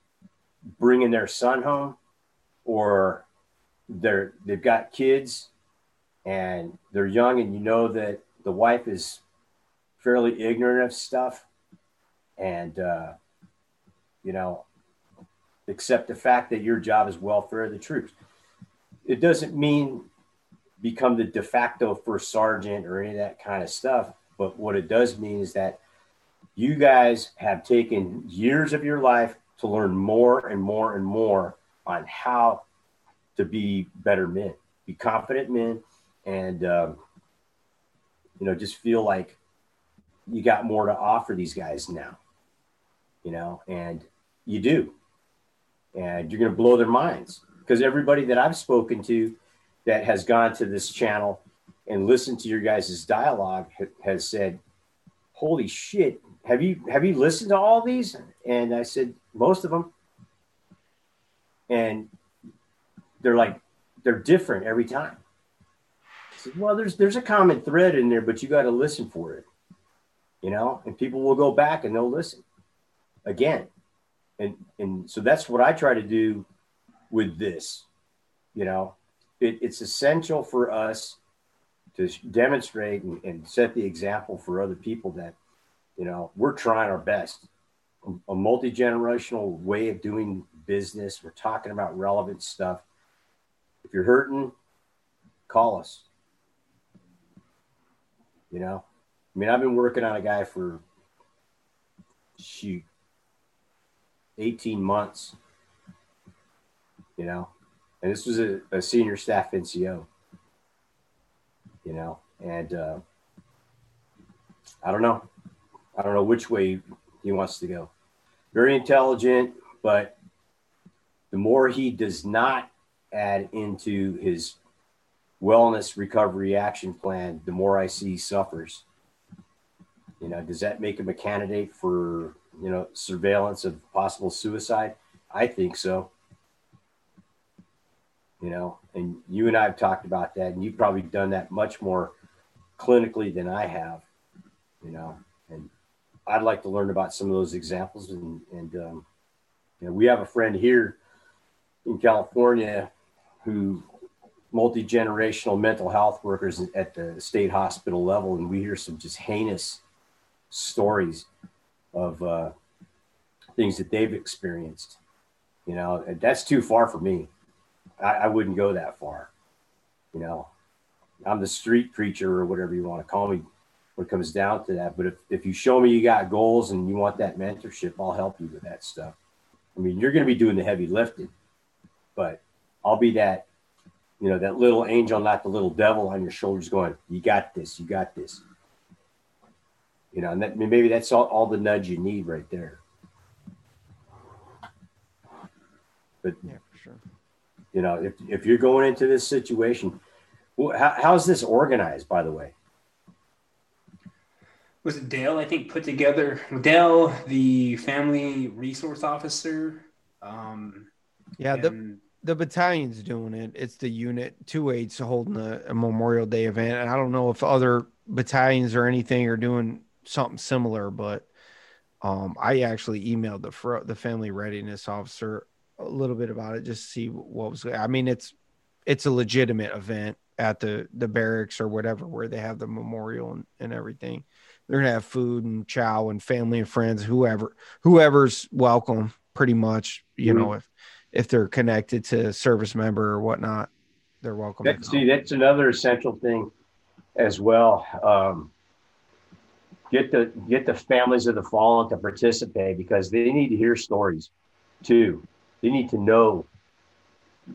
bringing their son home, or they're they've got kids and they're young, and you know that the wife is fairly ignorant of stuff, and uh, you know, accept the fact that your job is welfare of the troops. It doesn't mean become the de facto first sergeant or any of that kind of stuff. But what it does mean is that you guys have taken years of your life to learn more and more and more on how to be better men, be confident men, and um, you know just feel like you got more to offer these guys now. You know, and you do, and you're going to blow their minds because everybody that I've spoken to that has gone to this channel and listened to your guys' dialogue has said, "Holy shit! Have you have you listened to all these?" And I said, "Most of them." And they're like, they're different every time. "Well, there's there's a common thread in there, but you got to listen for it, you know." And people will go back and they'll listen again, and and so that's what I try to do with this, you know it, it's essential for us to demonstrate and, and set the example for other people that you know we're trying our best a multi-generational way of doing business. We're talking about relevant stuff. If you're hurting call us. You know? I mean i've been working on a guy for shoot 18 months you know? And this was a, a senior staff NCO. You know, and uh, I don't know, I don't know which way he wants to go. Very intelligent, but the more he does not add into his wellness recovery action plan, the more I see suffers. You know, does that make him a candidate for you know surveillance of possible suicide? I think so you know, and you and I have talked about that, and you've probably done that much more clinically than I have, you know, I'd like to learn about some of those examples. And, and um, you know, we have a friend here in California who multi generational mental health workers at the state hospital level, and we hear some just heinous stories of uh, things that they've experienced. You know, that's too far for me. I, I wouldn't go that far. You know, I'm the street preacher or whatever you want to call me when it comes down to that. But if, if you show me you got goals and you want that mentorship, I'll help you with that stuff. I mean, you're going to be doing the heavy lifting, but I'll be that, you know, that little angel, not the little devil on your shoulders going, you got this, you got this. You know, and that, maybe that's all, all the nudge you need right there. But yeah, for sure. You know, if, if you're going into this situation, how, how's this organized, by the way? Was it Dale, I think, put together? Dale, the family resource officer. Um, yeah, and... the, the battalion's doing it. It's the unit 2 8's holding a, a Memorial Day event. And I don't know if other battalions or anything are doing something similar, but um, I actually emailed the the family readiness officer a little bit about it, just to see what was. I mean, it's it's a legitimate event at the the barracks or whatever where they have the memorial and, and everything. They're gonna have food and chow and family and friends, whoever whoever's welcome, pretty much. You mm-hmm. know, if if they're connected to service member or whatnot, they're welcome. That, see, that's another essential thing as well. Um, get the get the families of the fallen to participate because they need to hear stories too they need to know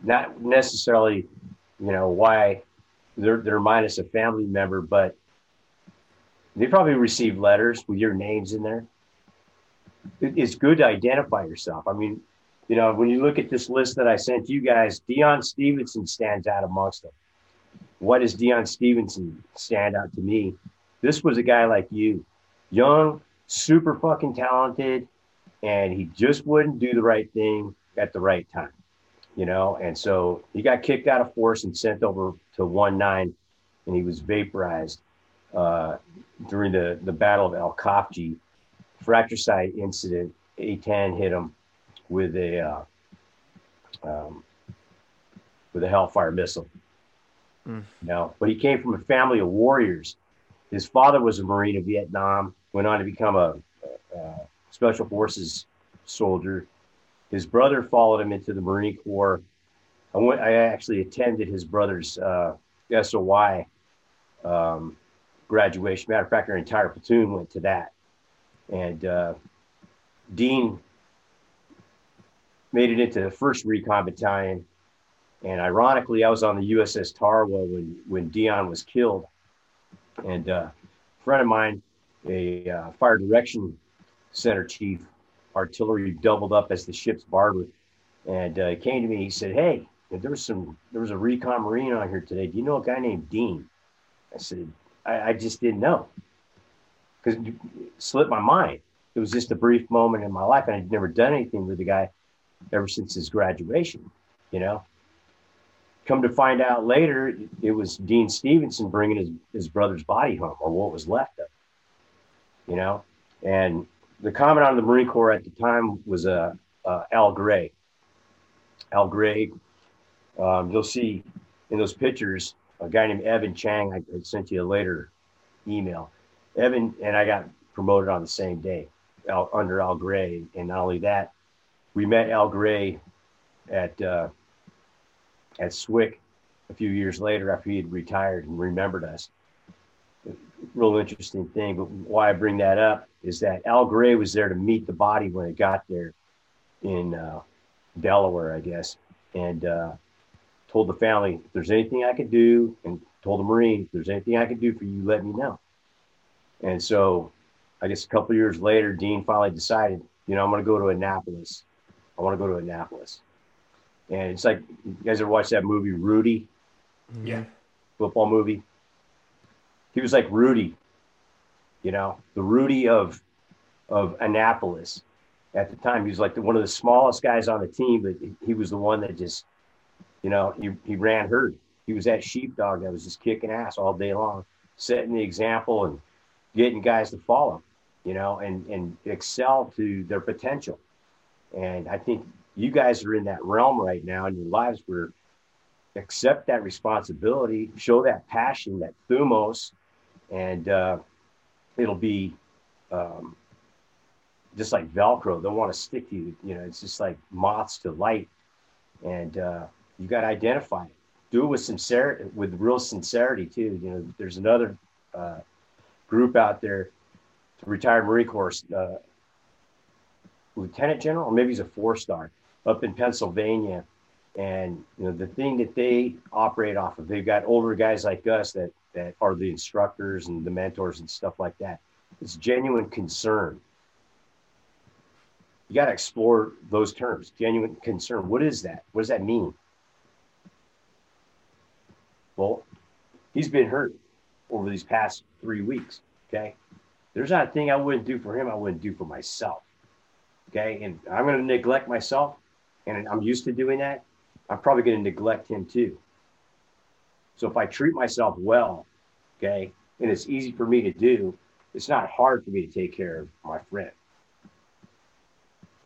not necessarily, you know, why they're they're minus a family member, but they probably receive letters with your names in there. It's good to identify yourself. I mean, you know, when you look at this list that I sent you guys, Deon Stevenson stands out amongst them. What does Deon Stevenson stand out to me? This was a guy like you, young, super fucking talented, and he just wouldn't do the right thing at the right time, you know. And so he got kicked out of force and sent over to one nine, and he was vaporized uh, during the the Battle of El Khafji fratricide incident. A10 hit him with a uh, um, with a Hellfire missile. Mm. You but he came from a family of warriors. His father was a Marine in Vietnam. Went on to become a, a, a special forces soldier. His brother followed him into the Marine Corps. I went. I actually attended his brother's uh, SOI um, graduation. Matter of fact, our entire platoon went to that. And uh, Dean made it into the first recon battalion. And ironically, I was on the USS Tarawa when, when Deon was killed. And uh, a friend of mine, a uh, fire direction center chief, artillery doubled up as the ship's barber, and uh, came to me. He said, "Hey, there was some there was a recon marine on here today. Do you know a guy named Dean?" I said, "I, I just didn't know because it slipped my mind. It was just a brief moment in my life, and I'd never done anything with the guy ever since his graduation, you know. Come to find out later, it was Dean Stevenson bringing his, his brother's body home, or what was left of it, you know. And the commandant of the Marine Corps at the time was uh, uh, Al Gray. Al Gray, um, you'll see in those pictures a guy named Evan Chang. I, sent you a later email. Evan and I got promoted on the same day Al, under Al Gray. And not only that, we met Al Gray at uh, at SWCS a few years later after he had retired and remembered us. Real interesting thing, but why I bring that up is that Al Gray was there to meet the body when it got there in uh, Delaware, I guess, and uh, told the family if there's anything I could do, and told the Marine if there's anything I could do for you, let me know. And so, I guess a couple years later, Dean finally decided, you know, I'm going to go to Annapolis I want to go to Annapolis. And it's like you guys ever watched that movie Rudy? Mm-hmm. Yeah. Football movie. He was like Rudy, you know, the Rudy of of Annapolis at the time. He was like the, one of the smallest guys on the team, but he was the one that just, you know, he, he ran herd. He was that sheepdog that was just kicking ass all day long, setting the example and getting guys to follow, you know, and, and excel to their potential. And I think you guys are in that realm right now in your lives where accept that responsibility, show that passion, that thumos, and uh, it'll be um, just like Velcro. They'll want to stick to you. You know, it's just like moths to light, and uh, you got to identify it. Do it with sincerity, with real sincerity too. You know, there's another uh, group out there, the retired Marine Corps uh, lieutenant general, or maybe he's a four star up in Pennsylvania. And you know the thing that they operate off of, they've got older guys like us that that are the instructors and the mentors and stuff like that. It's genuine concern. You got to explore those terms. Genuine concern. What is that? What does that mean? Well, he's been hurt over these past three weeks. Okay. There's not a thing I wouldn't do for him, I wouldn't do for myself. Okay. And I'm going to neglect myself. And I'm used to doing that. I'm probably going to neglect him too. So if I treat myself well, okay, and it's easy for me to do, it's not hard for me to take care of my friend.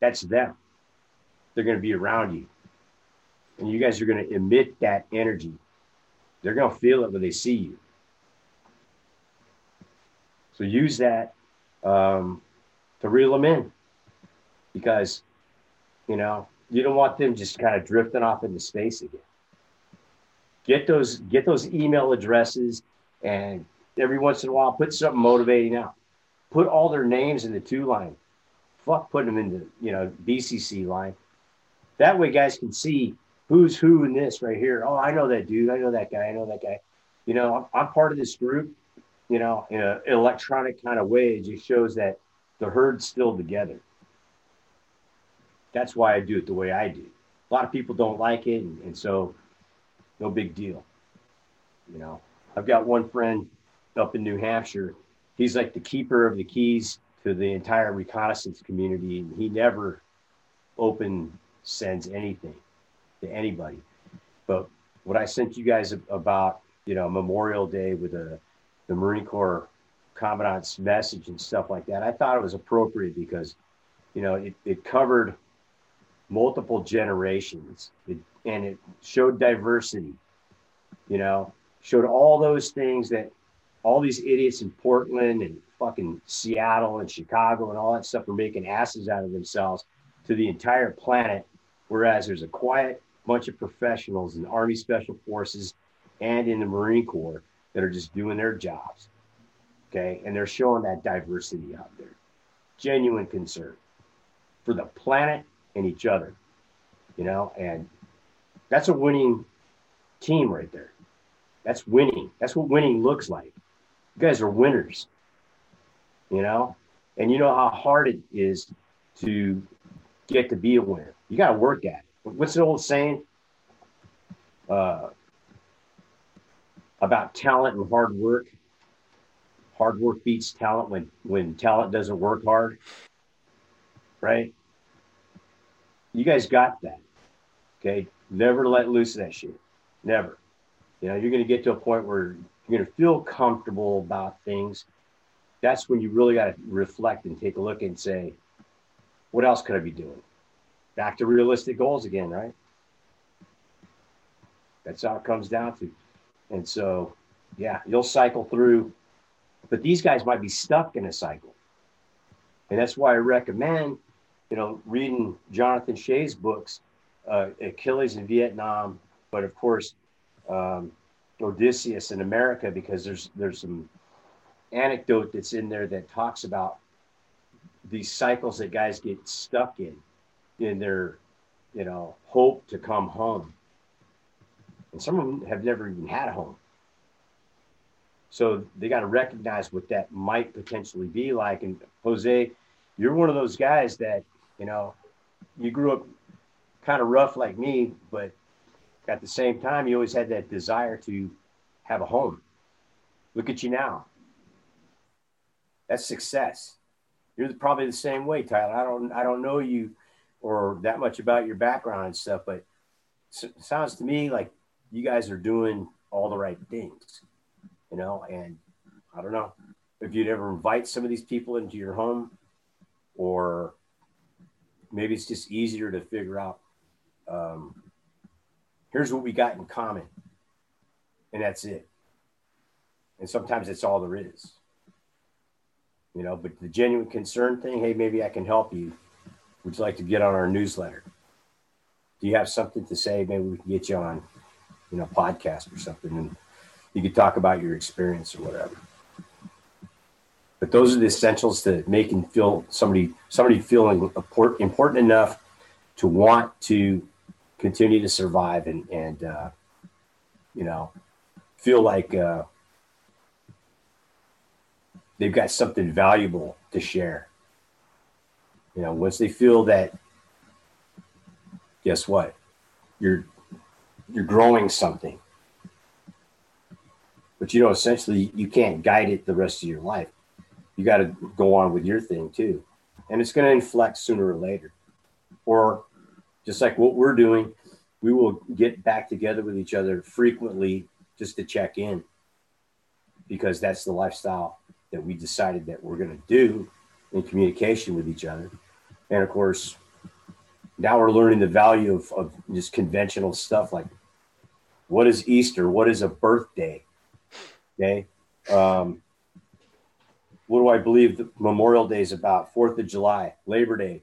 That's them. They're going to be around you. And you guys are going to emit that energy. They're going to feel it when they see you. So use that um, to reel them in because, you know, you don't want them just kind of drifting off into space again. Get those get those email addresses and every once in a while put something motivating out. Put all their names in the to line. Fuck putting them in the you know BCC line. That way guys can see who's who in this right here. Oh, I know that dude. I know that guy. I know that guy. You know, I'm, I'm part of this group. You know, in an electronic kind of way, it just shows that the herd's still together that's why I do it the way I do. A lot of people don't like it, and, and so no big deal. You know, I've got one friend up in New Hampshire. He's like the keeper of the keys to the entire reconnaissance community. And he never open sends anything to anybody. But what I sent you guys about, you know, Memorial Day with a, the Marine Corps commandant's message and stuff like that, I thought it was appropriate because, you know, it, it covered multiple generations it, and it showed diversity, you know, showed all those things that all these idiots in Portland and fucking Seattle and Chicago and all that stuff are making asses out of themselves to the entire planet. Whereas there's a quiet bunch of professionals in the Army Special Forces and in the Marine Corps that are just doing their jobs. Okay. And they're showing that diversity out there. Genuine concern for the planet and each other, you know, and that's a winning team right there. That's winning. That's what winning looks like. You guys are winners, you know, and you know how hard it is to get to be a winner. You got to work at it. What's the old saying uh, about talent and hard work? Hard work beats talent when when talent doesn't work hard, right? You guys got that. Okay, never let loose of that shit. Never. You know, you're going to get to a point where you're going to feel comfortable about things, that's when you really got to reflect and take a look and say, what else could I be doing? Back to realistic goals again, right? That's how it comes down to. And so, yeah, you'll cycle through, but these guys might be stuck in a cycle. And that's why I recommend, you know, reading Jonathan Shay's books, uh, Achilles in Vietnam, but of course, um, Odysseus in America because there's there's some anecdote that's in there that talks about these cycles that guys get stuck in in their you know hope to come home and some of them have never even had a home so they got to recognize what that might potentially be like and jose you're one of those guys that you know you grew up kind of rough like me but at the same time, you always had that desire to have a home. Look at you now. That's success. You're probably the same way, Tyler. I don't, I don't know you or that much about your background and stuff, but sounds to me like you guys are doing all the right things, you know. And I don't know if you'd ever invite some of these people into your home, or maybe it's just easier to figure out um, here's what we got in common. And that's it. And sometimes that's all there is. You know, but the genuine concern thing, hey, maybe I can help you. Would you like to get on our newsletter? Do you have something to say? Maybe we can get you on, you know, podcast or something and you could talk about your experience or whatever. But those are the essentials to making feel somebody somebody feeling important enough to want to continue to survive and and uh, you know feel like uh, they've got something valuable to share. You know, once they feel that, guess what? You're you're growing something. But you know, essentially, you can't guide it the rest of your life. You got to go on with your thing too, and it's going to inflect sooner or later. Or just like what we're doing, we will get back together with each other frequently just to check in because that's the lifestyle that we decided that we're going to do in communication with each other. And of course, now we're learning the value of, of just conventional stuff like what is Easter? What is a birthday? Okay. Um, what do I believe the Memorial Day is about? Fourth of July, Labor Day,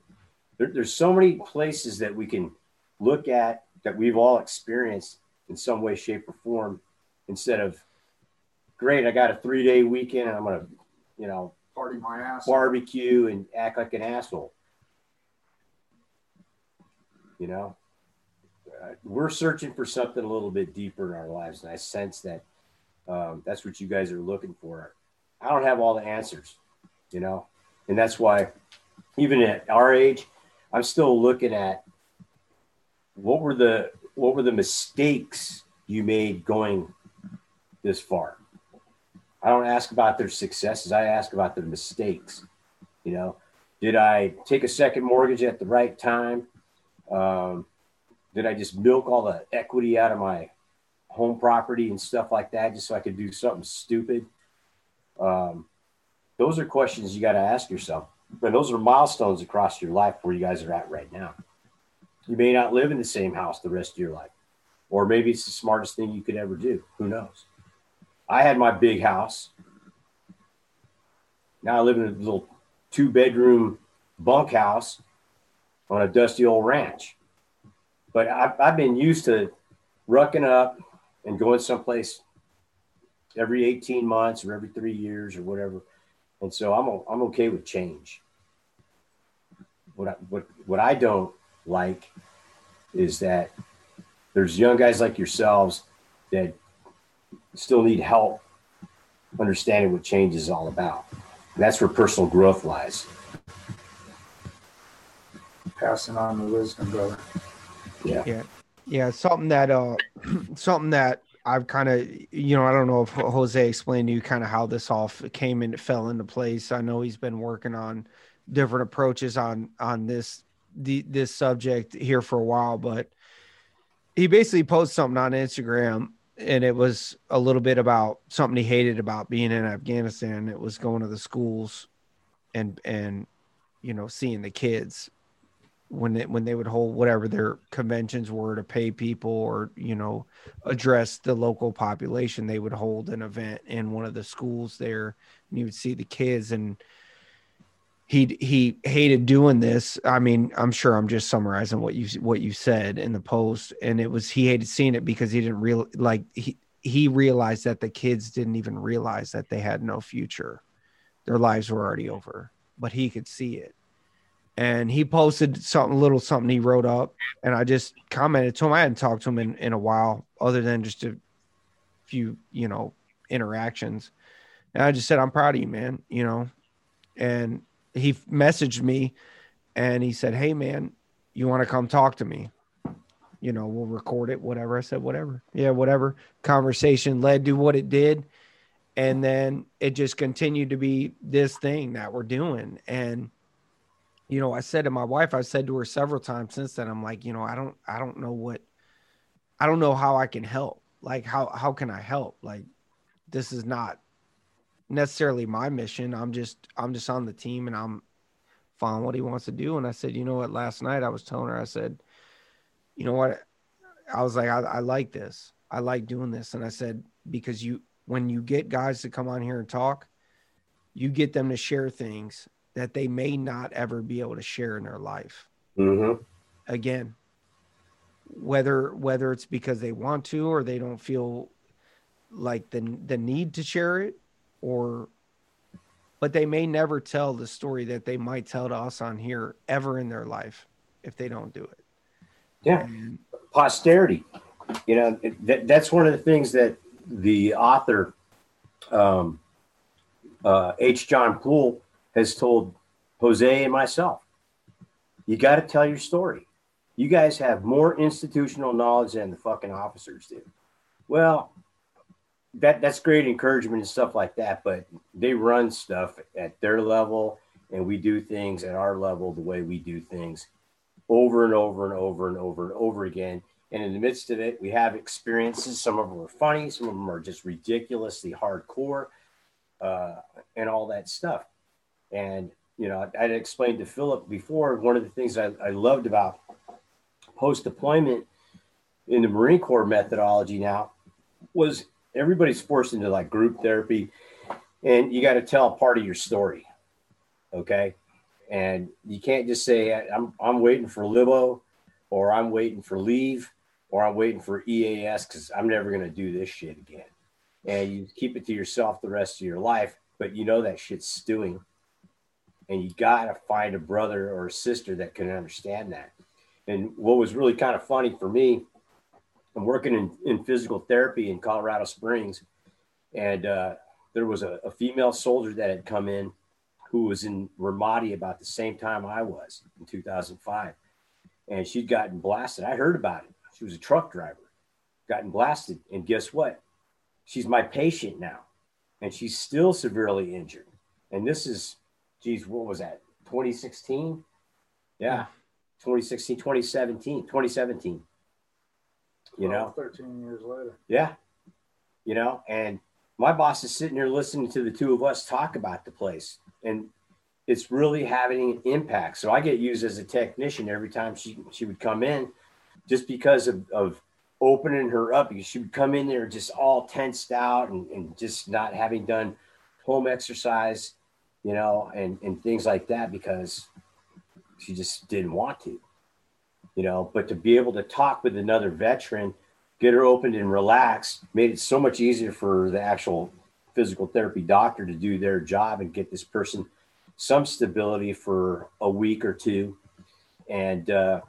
there, there's so many places that we can look at that we've all experienced in some way, shape, or form instead of great, I got a three day weekend and I'm gonna, you know, party my ass barbecue and act like an asshole. You know, uh, we're searching for something a little bit deeper in our lives, and I sense that um, that's what you guys are looking for. I don't have all the answers, you know, and that's why even at our age, I'm still looking at what were the what were the mistakes you made going this far. I don't ask about their successes. I ask about their mistakes. You know, did I take a second mortgage at the right time? Um, did I just milk all the equity out of my home property and stuff like that just so I could do something stupid? Um, those are questions you got to ask yourself. And those are milestones across your life where you guys are at right now. You may not live in the same house the rest of your life, or maybe it's the smartest thing you could ever do. Who knows? I had my big house. Now I live in a little two bedroom bunkhouse on a dusty old ranch. But I've, I've been used to rucking up and going someplace every 18 months or every three years or whatever. And so I'm, I'm okay with change. What I, what, what I don't like is that there's young guys like yourselves that still need help understanding what change is all about. And that's where personal growth lies. Passing on the wisdom, brother. Yeah. Yeah. Yeah. Something that, uh, something that I've kind of, you know, I don't know if Jose explained to you kind of how this all came and fell into place. I know he's been working on different approaches on, on this, the, this subject here for a while, but he basically posted something on Instagram and it was a little bit about something he hated about being in Afghanistan. It was going to the schools and, and, you know, seeing the kids when they, when they would hold whatever their conventions were to pay people or you know address the local population they would hold an event in one of the schools there and you would see the kids. And he he hated doing this. I mean i'm sure i'm just summarizing what you what you said in the post. And it was he hated seeing it because he didn't real like he he realized that the kids didn't even realize that they had no future. Their lives were already over but he could see it and he posted something little something he wrote up and i just commented to him. I hadn't talked to him in, in a while other than just a few you know interactions. And i just said i'm proud of you man you know? And he messaged me and he said hey man you want to come talk to me? You know we'll record it whatever. I said whatever. Yeah whatever. Conversation led to what it did and then it just continued to be this thing that we're doing and you know, I said to my wife, I said to her several times since then, I'm like, you know, I don't, I don't know what, I don't know how I can help. Like, how, how can I help? Like, this is not necessarily my mission. I'm just, I'm just on the team and I'm following what he wants to do. And I said, you know what, last night I was telling her, I said, you know what? I was like, I, I like this. I like doing this. And I said, because you, when you get guys to come on here and talk, you get them to share things that they may not ever be able to share in their life. Mm-hmm. Again, whether whether it's because they want to or they don't feel like the the need to share it, or but they may never tell the story that they might tell to us on here ever in their life if they don't do it. Yeah, and, posterity. You know, that, that's one of the things that the author um, uh, H. John Poole has told Jose and myself, you got to tell your story. You guys have more institutional knowledge than the fucking officers do. Well, that that's great encouragement and stuff like that, but they run stuff at their level and we do things at our level the way we do things over and over and over and over and over again. And in the midst of it, we have experiences. Some of them are funny, some of them are just ridiculously hardcore, uh, and all that stuff. And, you know, I, would explained to Philip before, one of the things I, I loved about post deployment in the Marine Corps methodology now was everybody's forced into like group therapy and you got to tell part of your story. Okay. And you can't just say, I'm, I'm waiting for Libo or I'm waiting for leave or I'm waiting for EAS because I'm never going to do this shit again. And you keep it to yourself the rest of your life, but you know that shit's stewing and you got to find a brother or a sister that can understand that. And what was really kind of funny for me, I'm working in, in physical therapy in Colorado Springs, and uh, there was a, a, female soldier that had come in who was in Ramadi about the same time I was in 2005. And she'd gotten blasted. I heard about it. She was a truck driver, gotten blasted. And guess what? She's my patient now. And she's still severely injured. And this is, geez, what was that? 2016? Yeah. 2016, 2017, 2017. You know, 13 years later. Yeah. You know, and my boss is sitting here listening to the two of us talk about the place and it's really having an impact. So I get used as a technician every time she she would come in, just because of, of opening her up. Because she would come in there just all tensed out and, and just not having done home exercise, you know, and and things like that because she just didn't want to, you know. But to be able to talk with another veteran, get her opened and relaxed, made it so much easier for the actual physical therapy doctor to do their job and get this person some stability for a week or two. And uh,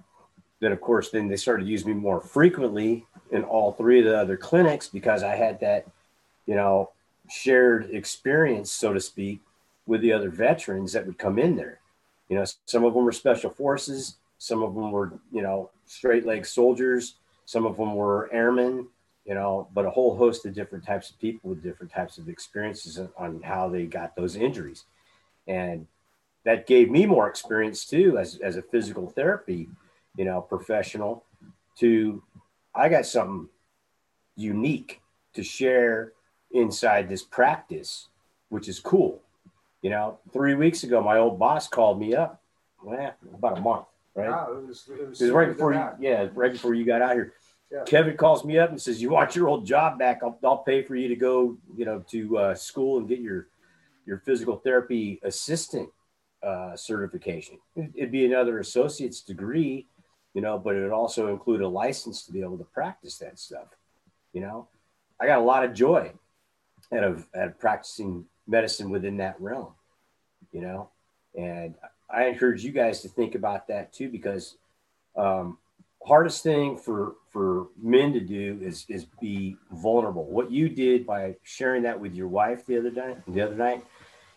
then, of course, then they started using me more frequently in all three of the other clinics because I had that, you know, shared experience, so to speak, with the other veterans that would come in there. You know, some of them were special forces, some of them were, you know, straight leg soldiers, some of them were airmen, you know, but a whole host of different types of people with different types of experiences on how they got those injuries. And that gave me more experience too as, as a physical therapy, you know, professional to I got something unique to share inside this practice, which is cool. You know, three weeks ago, my old boss called me up. Well, about a month, right? Wow, it was, it was, It was right before you, yeah, right before you got out here. Yeah. Kevin calls me up and says, "You want your old job back? I'll, I'll pay for you to go, you know, to uh, school and get your your physical therapy assistant uh, certification. It'd be another associate's degree, you know, but it would also include a license to be able to practice that stuff. You know, I got a lot of joy out of, out of practicing medicine within that realm, you know, and I encourage you guys to think about that too, because um, hardest thing for for men to do is is be vulnerable. What you did by sharing that with your wife the other night, the other night,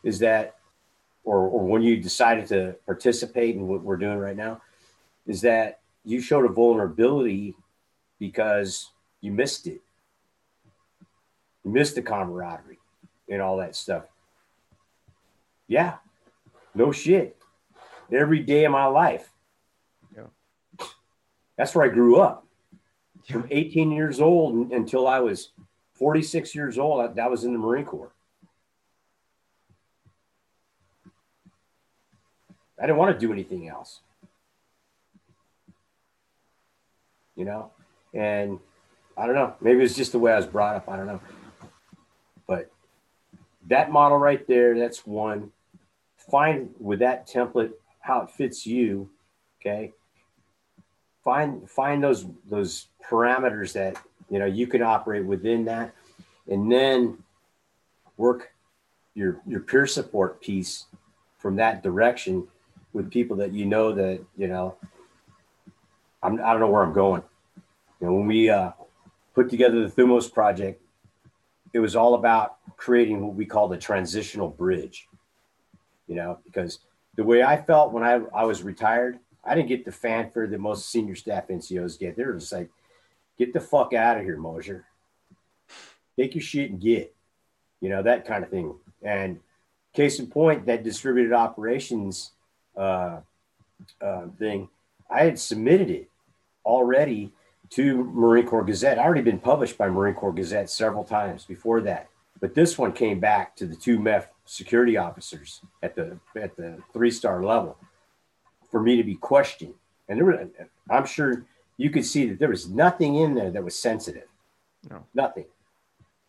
is that, or or when you decided to participate in what we're doing right now, is that you showed a vulnerability because you missed it. You missed the camaraderie and all that stuff. Yeah, no shit. Every day of my life. Yeah. That's where I grew up. From 18 years old until I was 46 years old, that was in the Marine Corps. I didn't want to do anything else. You know, and I don't know. Maybe it's just the way I was brought up. I don't know. But that model right there, that's one. Find with that template how it fits you. Okay. Find find those those parameters that you know you can operate within that, and then work your your peer support piece from that direction with people that you know that you know I'm, I don't know where I'm going. You know, when we uh, put together the Thumos project, it was all about creating what we call the transitional bridge. You know, because the way I felt when I, I was retired, I didn't get the fanfare that most senior staff NCOs get. They were just like, get the fuck out of here, Mosier. Take your shit and get, you know, that kind of thing. And case in point, that distributed operations uh, uh, thing, I had submitted it already to Marine Corps Gazette. I already been published by Marine Corps Gazette several times before that, but this one came back to the two MEF security officers at the at the three star level for me to be questioned. And there were, I'm sure you could see that there was nothing in there that was sensitive. No. Nothing.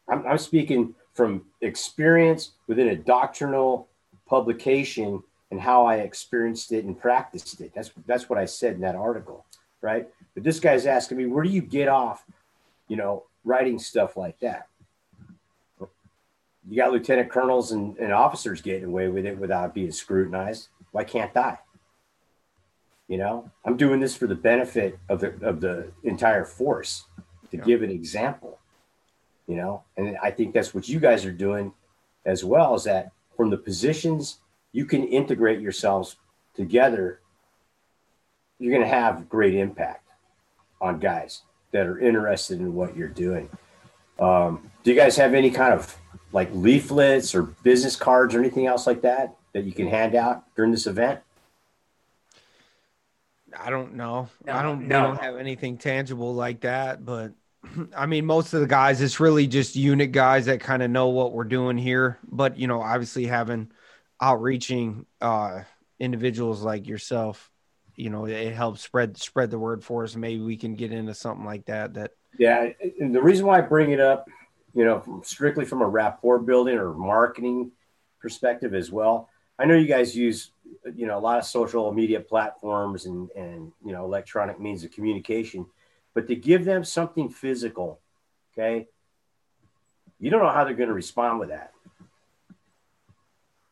I'm, I'm speaking from experience within a doctrinal publication and how I experienced it and practiced it. That's that's what I said in that article, right? But this guy's asking me, where do you get off, you know, writing stuff like that? You got lieutenant colonels and, and officers getting away with it without being scrutinized. Why can't I? You know, I'm doing this for the benefit of the of the entire force to Yeah. give an example. You know, and I think that's what you guys are doing as well. Is that from the positions you can integrate yourselves together, you're going to have great impact on guys that are interested in what you're doing. Um, do you guys have any kind of like leaflets or business cards or anything else like that that you can hand out during this event? I don't know. No, I don't. no. Don't have anything tangible like that. But I mean, most of the guys, it's really just unit guys that kind of know what we're doing here. But you know, obviously having outreaching uh, individuals like yourself, you know, it helps spread spread the word for us. Maybe we can get into something like that. That Yeah, and the reason why I bring it up, you know, strictly from a rapport building or marketing perspective as well. I know you guys use, you know, a lot of social media platforms and and you know electronic means of communication, but to give them something physical, okay, you don't know how they're going to respond with that.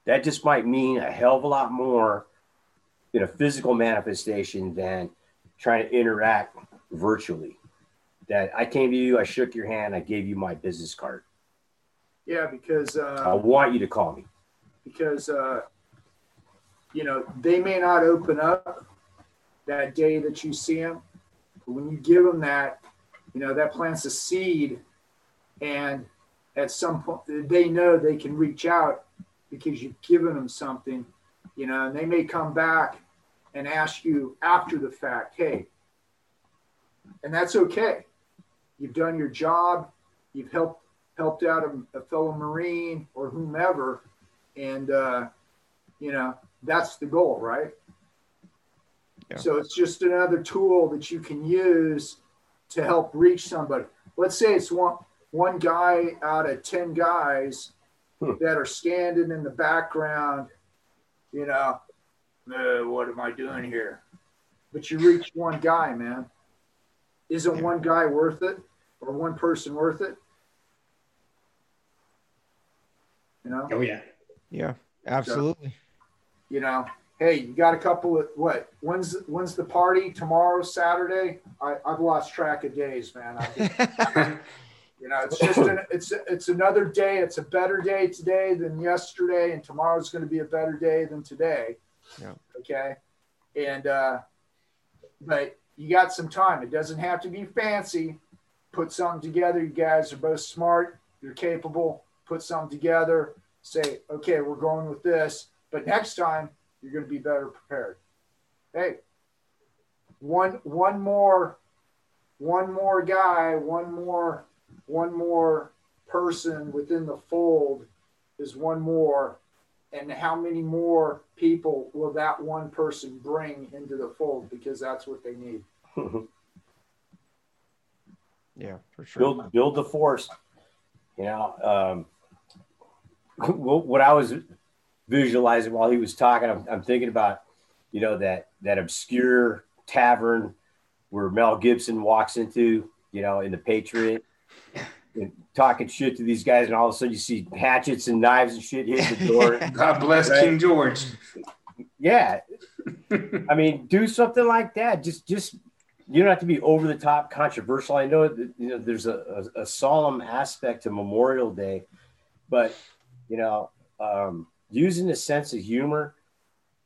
That just might mean a hell of a lot more in a physical manifestation than trying to interact virtually that I came to you, I shook your hand, I gave you my business card. Yeah, because I uh, want you to call me. because uh, you know they may not open up that day that you see them, but when you give them that, you know that plants a seed, and at some point they know they can reach out because you've given them something, you know, and they may come back and ask you after the fact, hey, and that's okay. You've done your job. You've helped helped out a, a fellow Marine or whomever, and uh, you know that's the goal, right? Yeah. So it's just another tool that you can use to help reach somebody. Let's say it's one one guy out of ten guys Hmm. that are standing in the background, you know, "Uh, what am I doing here? But you reach one guy, man. Isn't one guy worth it or one person worth it? You know, Oh yeah. yeah, absolutely. you know, hey, you got a couple of what? When's when's the party? Tomorrow, Saturday? I, I've lost track of days, man. I, you know, it's just an, it's it's another day. It's a better day today than yesterday, and tomorrow's going to be a better day than today. Yeah. Okay. And uh, but you got some time. It doesn't have to be fancy. Put something together. You guys are both smart. You're capable. Put something together. Say, okay, we're going with this. But next time, you're going to be better prepared. Hey, one one more, one more guy, one more, one more person within the fold is one more. And how many more people will that one person bring into the fold? Because that's what they need. yeah, for sure. build build the force. You know, um, what what I was visualizing while he was talking, I'm, I'm thinking about, you know, that that obscure tavern where Mel Gibson walks into, you know, in the Patriot, and talking shit to these guys, and all of a sudden you see hatchets and knives and shit hit the door. God bless Right. King George. yeah, I mean, do something like that. Just just you don't have to be over the top controversial. I know that you know there's a, a, a solemn aspect to Memorial Day, but you know, um, using a sense of humor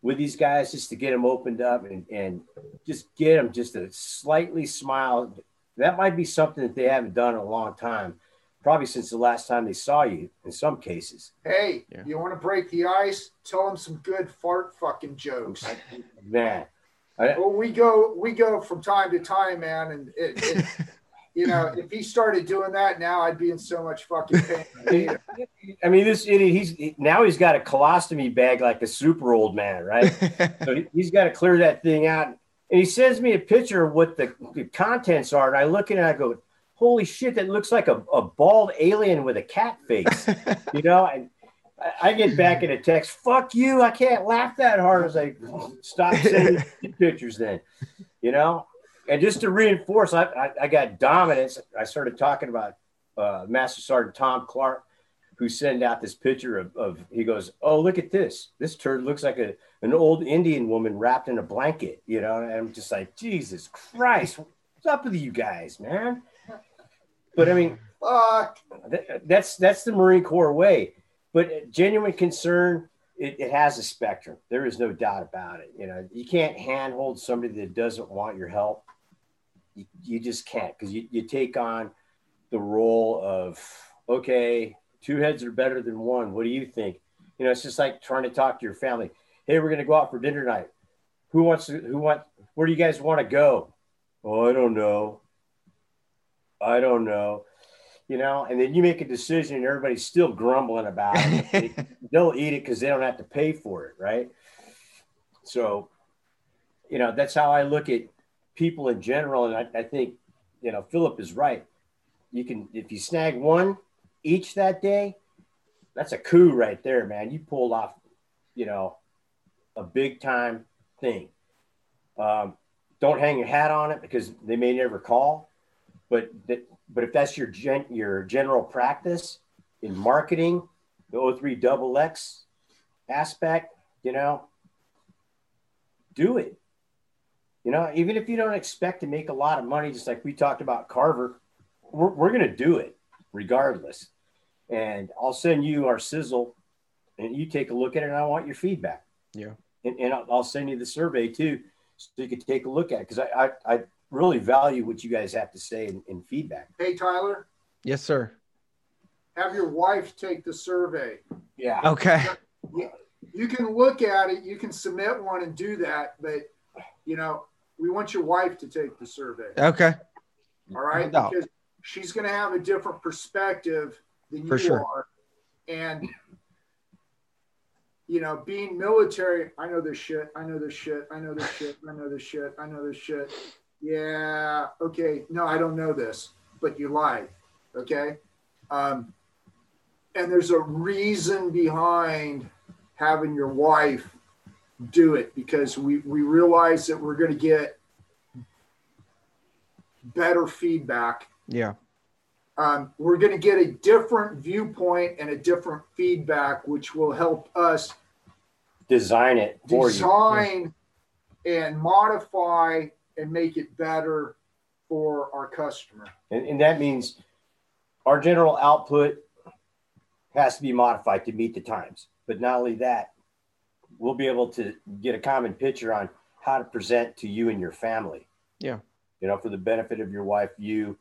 with these guys just to get them opened up and, and just get them just a slightly smile. That might be something that they haven't done in a long time, probably since the last time they saw you in some cases. Hey, Yeah. you want to break the ice? Tell them some good fart fucking jokes. Man, I, Well, we go we go from time to time, man, and it, it you know if he started doing that now, I'd be in so much fucking pain. I mean, this idiot, he's he- now he's got a colostomy bag like a super old man, right? so he- he's got to clear that thing out. And he sends me a picture of what the, the contents are. And I look at it and I go, holy shit, that looks like a, a bald alien with a cat face, you know? And I, I get back in a text, fuck you. I can't laugh that hard. I was like, stop sending pictures then, you know? And just to reinforce, I, I, I got dominance. I started talking about uh, Master Sergeant Tom Clark, who sent out this picture of, of he goes, oh, look at this. This turd looks like a, an old Indian woman wrapped in a blanket, you know? And I'm just like, Jesus Christ, what's up with you guys, man? But I mean, Fuck. Th- that's that's the Marine Corps way. But genuine concern it, it has a spectrum. There is no doubt about it. You know, you can't handhold somebody that doesn't want your help. You, you just can't because you, you take on the role of, okay, two heads are better than one. What do you think? You know, it's just like trying to talk to your family. Hey, we're going to go out for dinner tonight. Who wants to, who want, where do you guys want to go? Oh, I don't know. I don't know you know, and then you make a decision and everybody's still grumbling about it. They'll eat it because they don't have to pay for it, right? So, you know, that's how I look at people in general. And I, I think, you know, Philip is right. You can, if you snag one each that day, that's a coup right there, man. You pulled off, you know, a big time thing. Um, don't hang your hat on it because they may never call, but that but if that's your gen, your general practice in marketing, the O3 double X aspect, you know, do it. You know, even if you don't expect to make a lot of money, just like we talked about CARVER, we're, we're going to do it regardless. And I'll send you our sizzle and you take a look at it and I want your feedback. Yeah. And, and I'll send you the survey too, so you can take a look at it. Cause I, I, I really value what you guys have to say in, in feedback. Hey, Tyler. Yes, sir. Have your wife take the survey. Yeah. Okay. You, you can look at it, you can submit one and do that, but you know, we want your wife to take the survey. Okay. All right. No because she's going to have a different perspective than For you sure. are. And, you know, being military, I know this shit. I know this shit. I know this shit. I know this shit. I know this shit. Yeah. Okay. No, I don't know this, but you lied. Okay. Um, and there's a reason behind having your wife do it because we, we realize that we're going to get better feedback Yeah. um, we're going to get a different viewpoint and a different feedback, which will help us Design it for you. design and modify and make it better for our customer. And, and that means our general output has to be modified to meet the times. But not only that, we'll be able to get a common picture on how to present to you and your family. Yeah. You know, for the benefit of your wife, you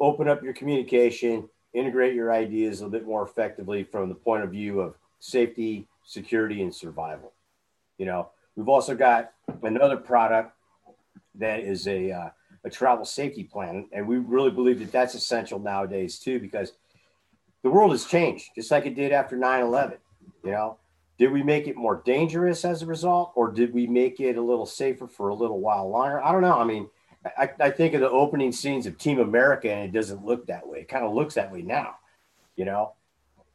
open up your communication, integrate your ideas a little bit more effectively from the point of view of safety, security, and survival. You know, we've also got another product that is a uh, a travel safety plan, and we really believe that that's essential nowadays too, because the world has changed, just like it did after 9/11. You know, did we make it more dangerous as a result, or did we make it a little safer for a little while longer? I don't know. I mean, I, I think of the opening scenes of Team America, and it doesn't look that way. It kind of looks that way now. You know,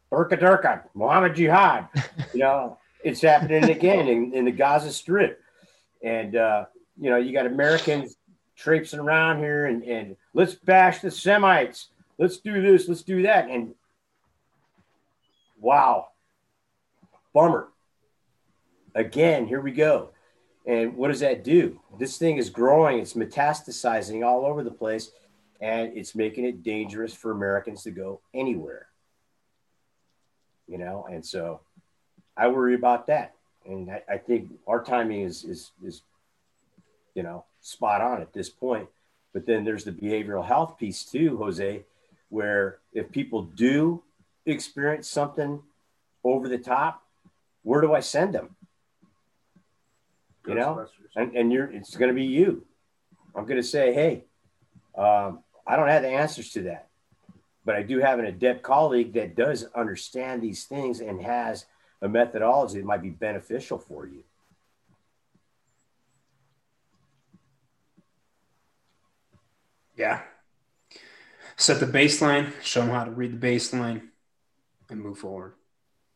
Burka Durka, Muhammad Jihad. You know, it's happening again in, in the Gaza Strip, and uh, you know, you got Americans traipsing around here and, and let's bash the Semites. Let's do this. Let's do that. And wow, bummer. Again, here we go. And what does that do? This thing is growing, it's metastasizing all over the place, and it's making it dangerous for Americans to go anywhere. You know, and so I worry about that. And I, I think our timing is is is you know spot on at this point. But then there's the behavioral health piece too, Jose, where if people do experience something over the top, where do I send them? You know, and, and you're it's going to be you. I'm going to say, hey, um, I don't have the answers to that, but I do have an adept colleague that does understand these things and has a methodology that might be beneficial for you. Yeah. Set the baseline, show them how to read the baseline, and move forward.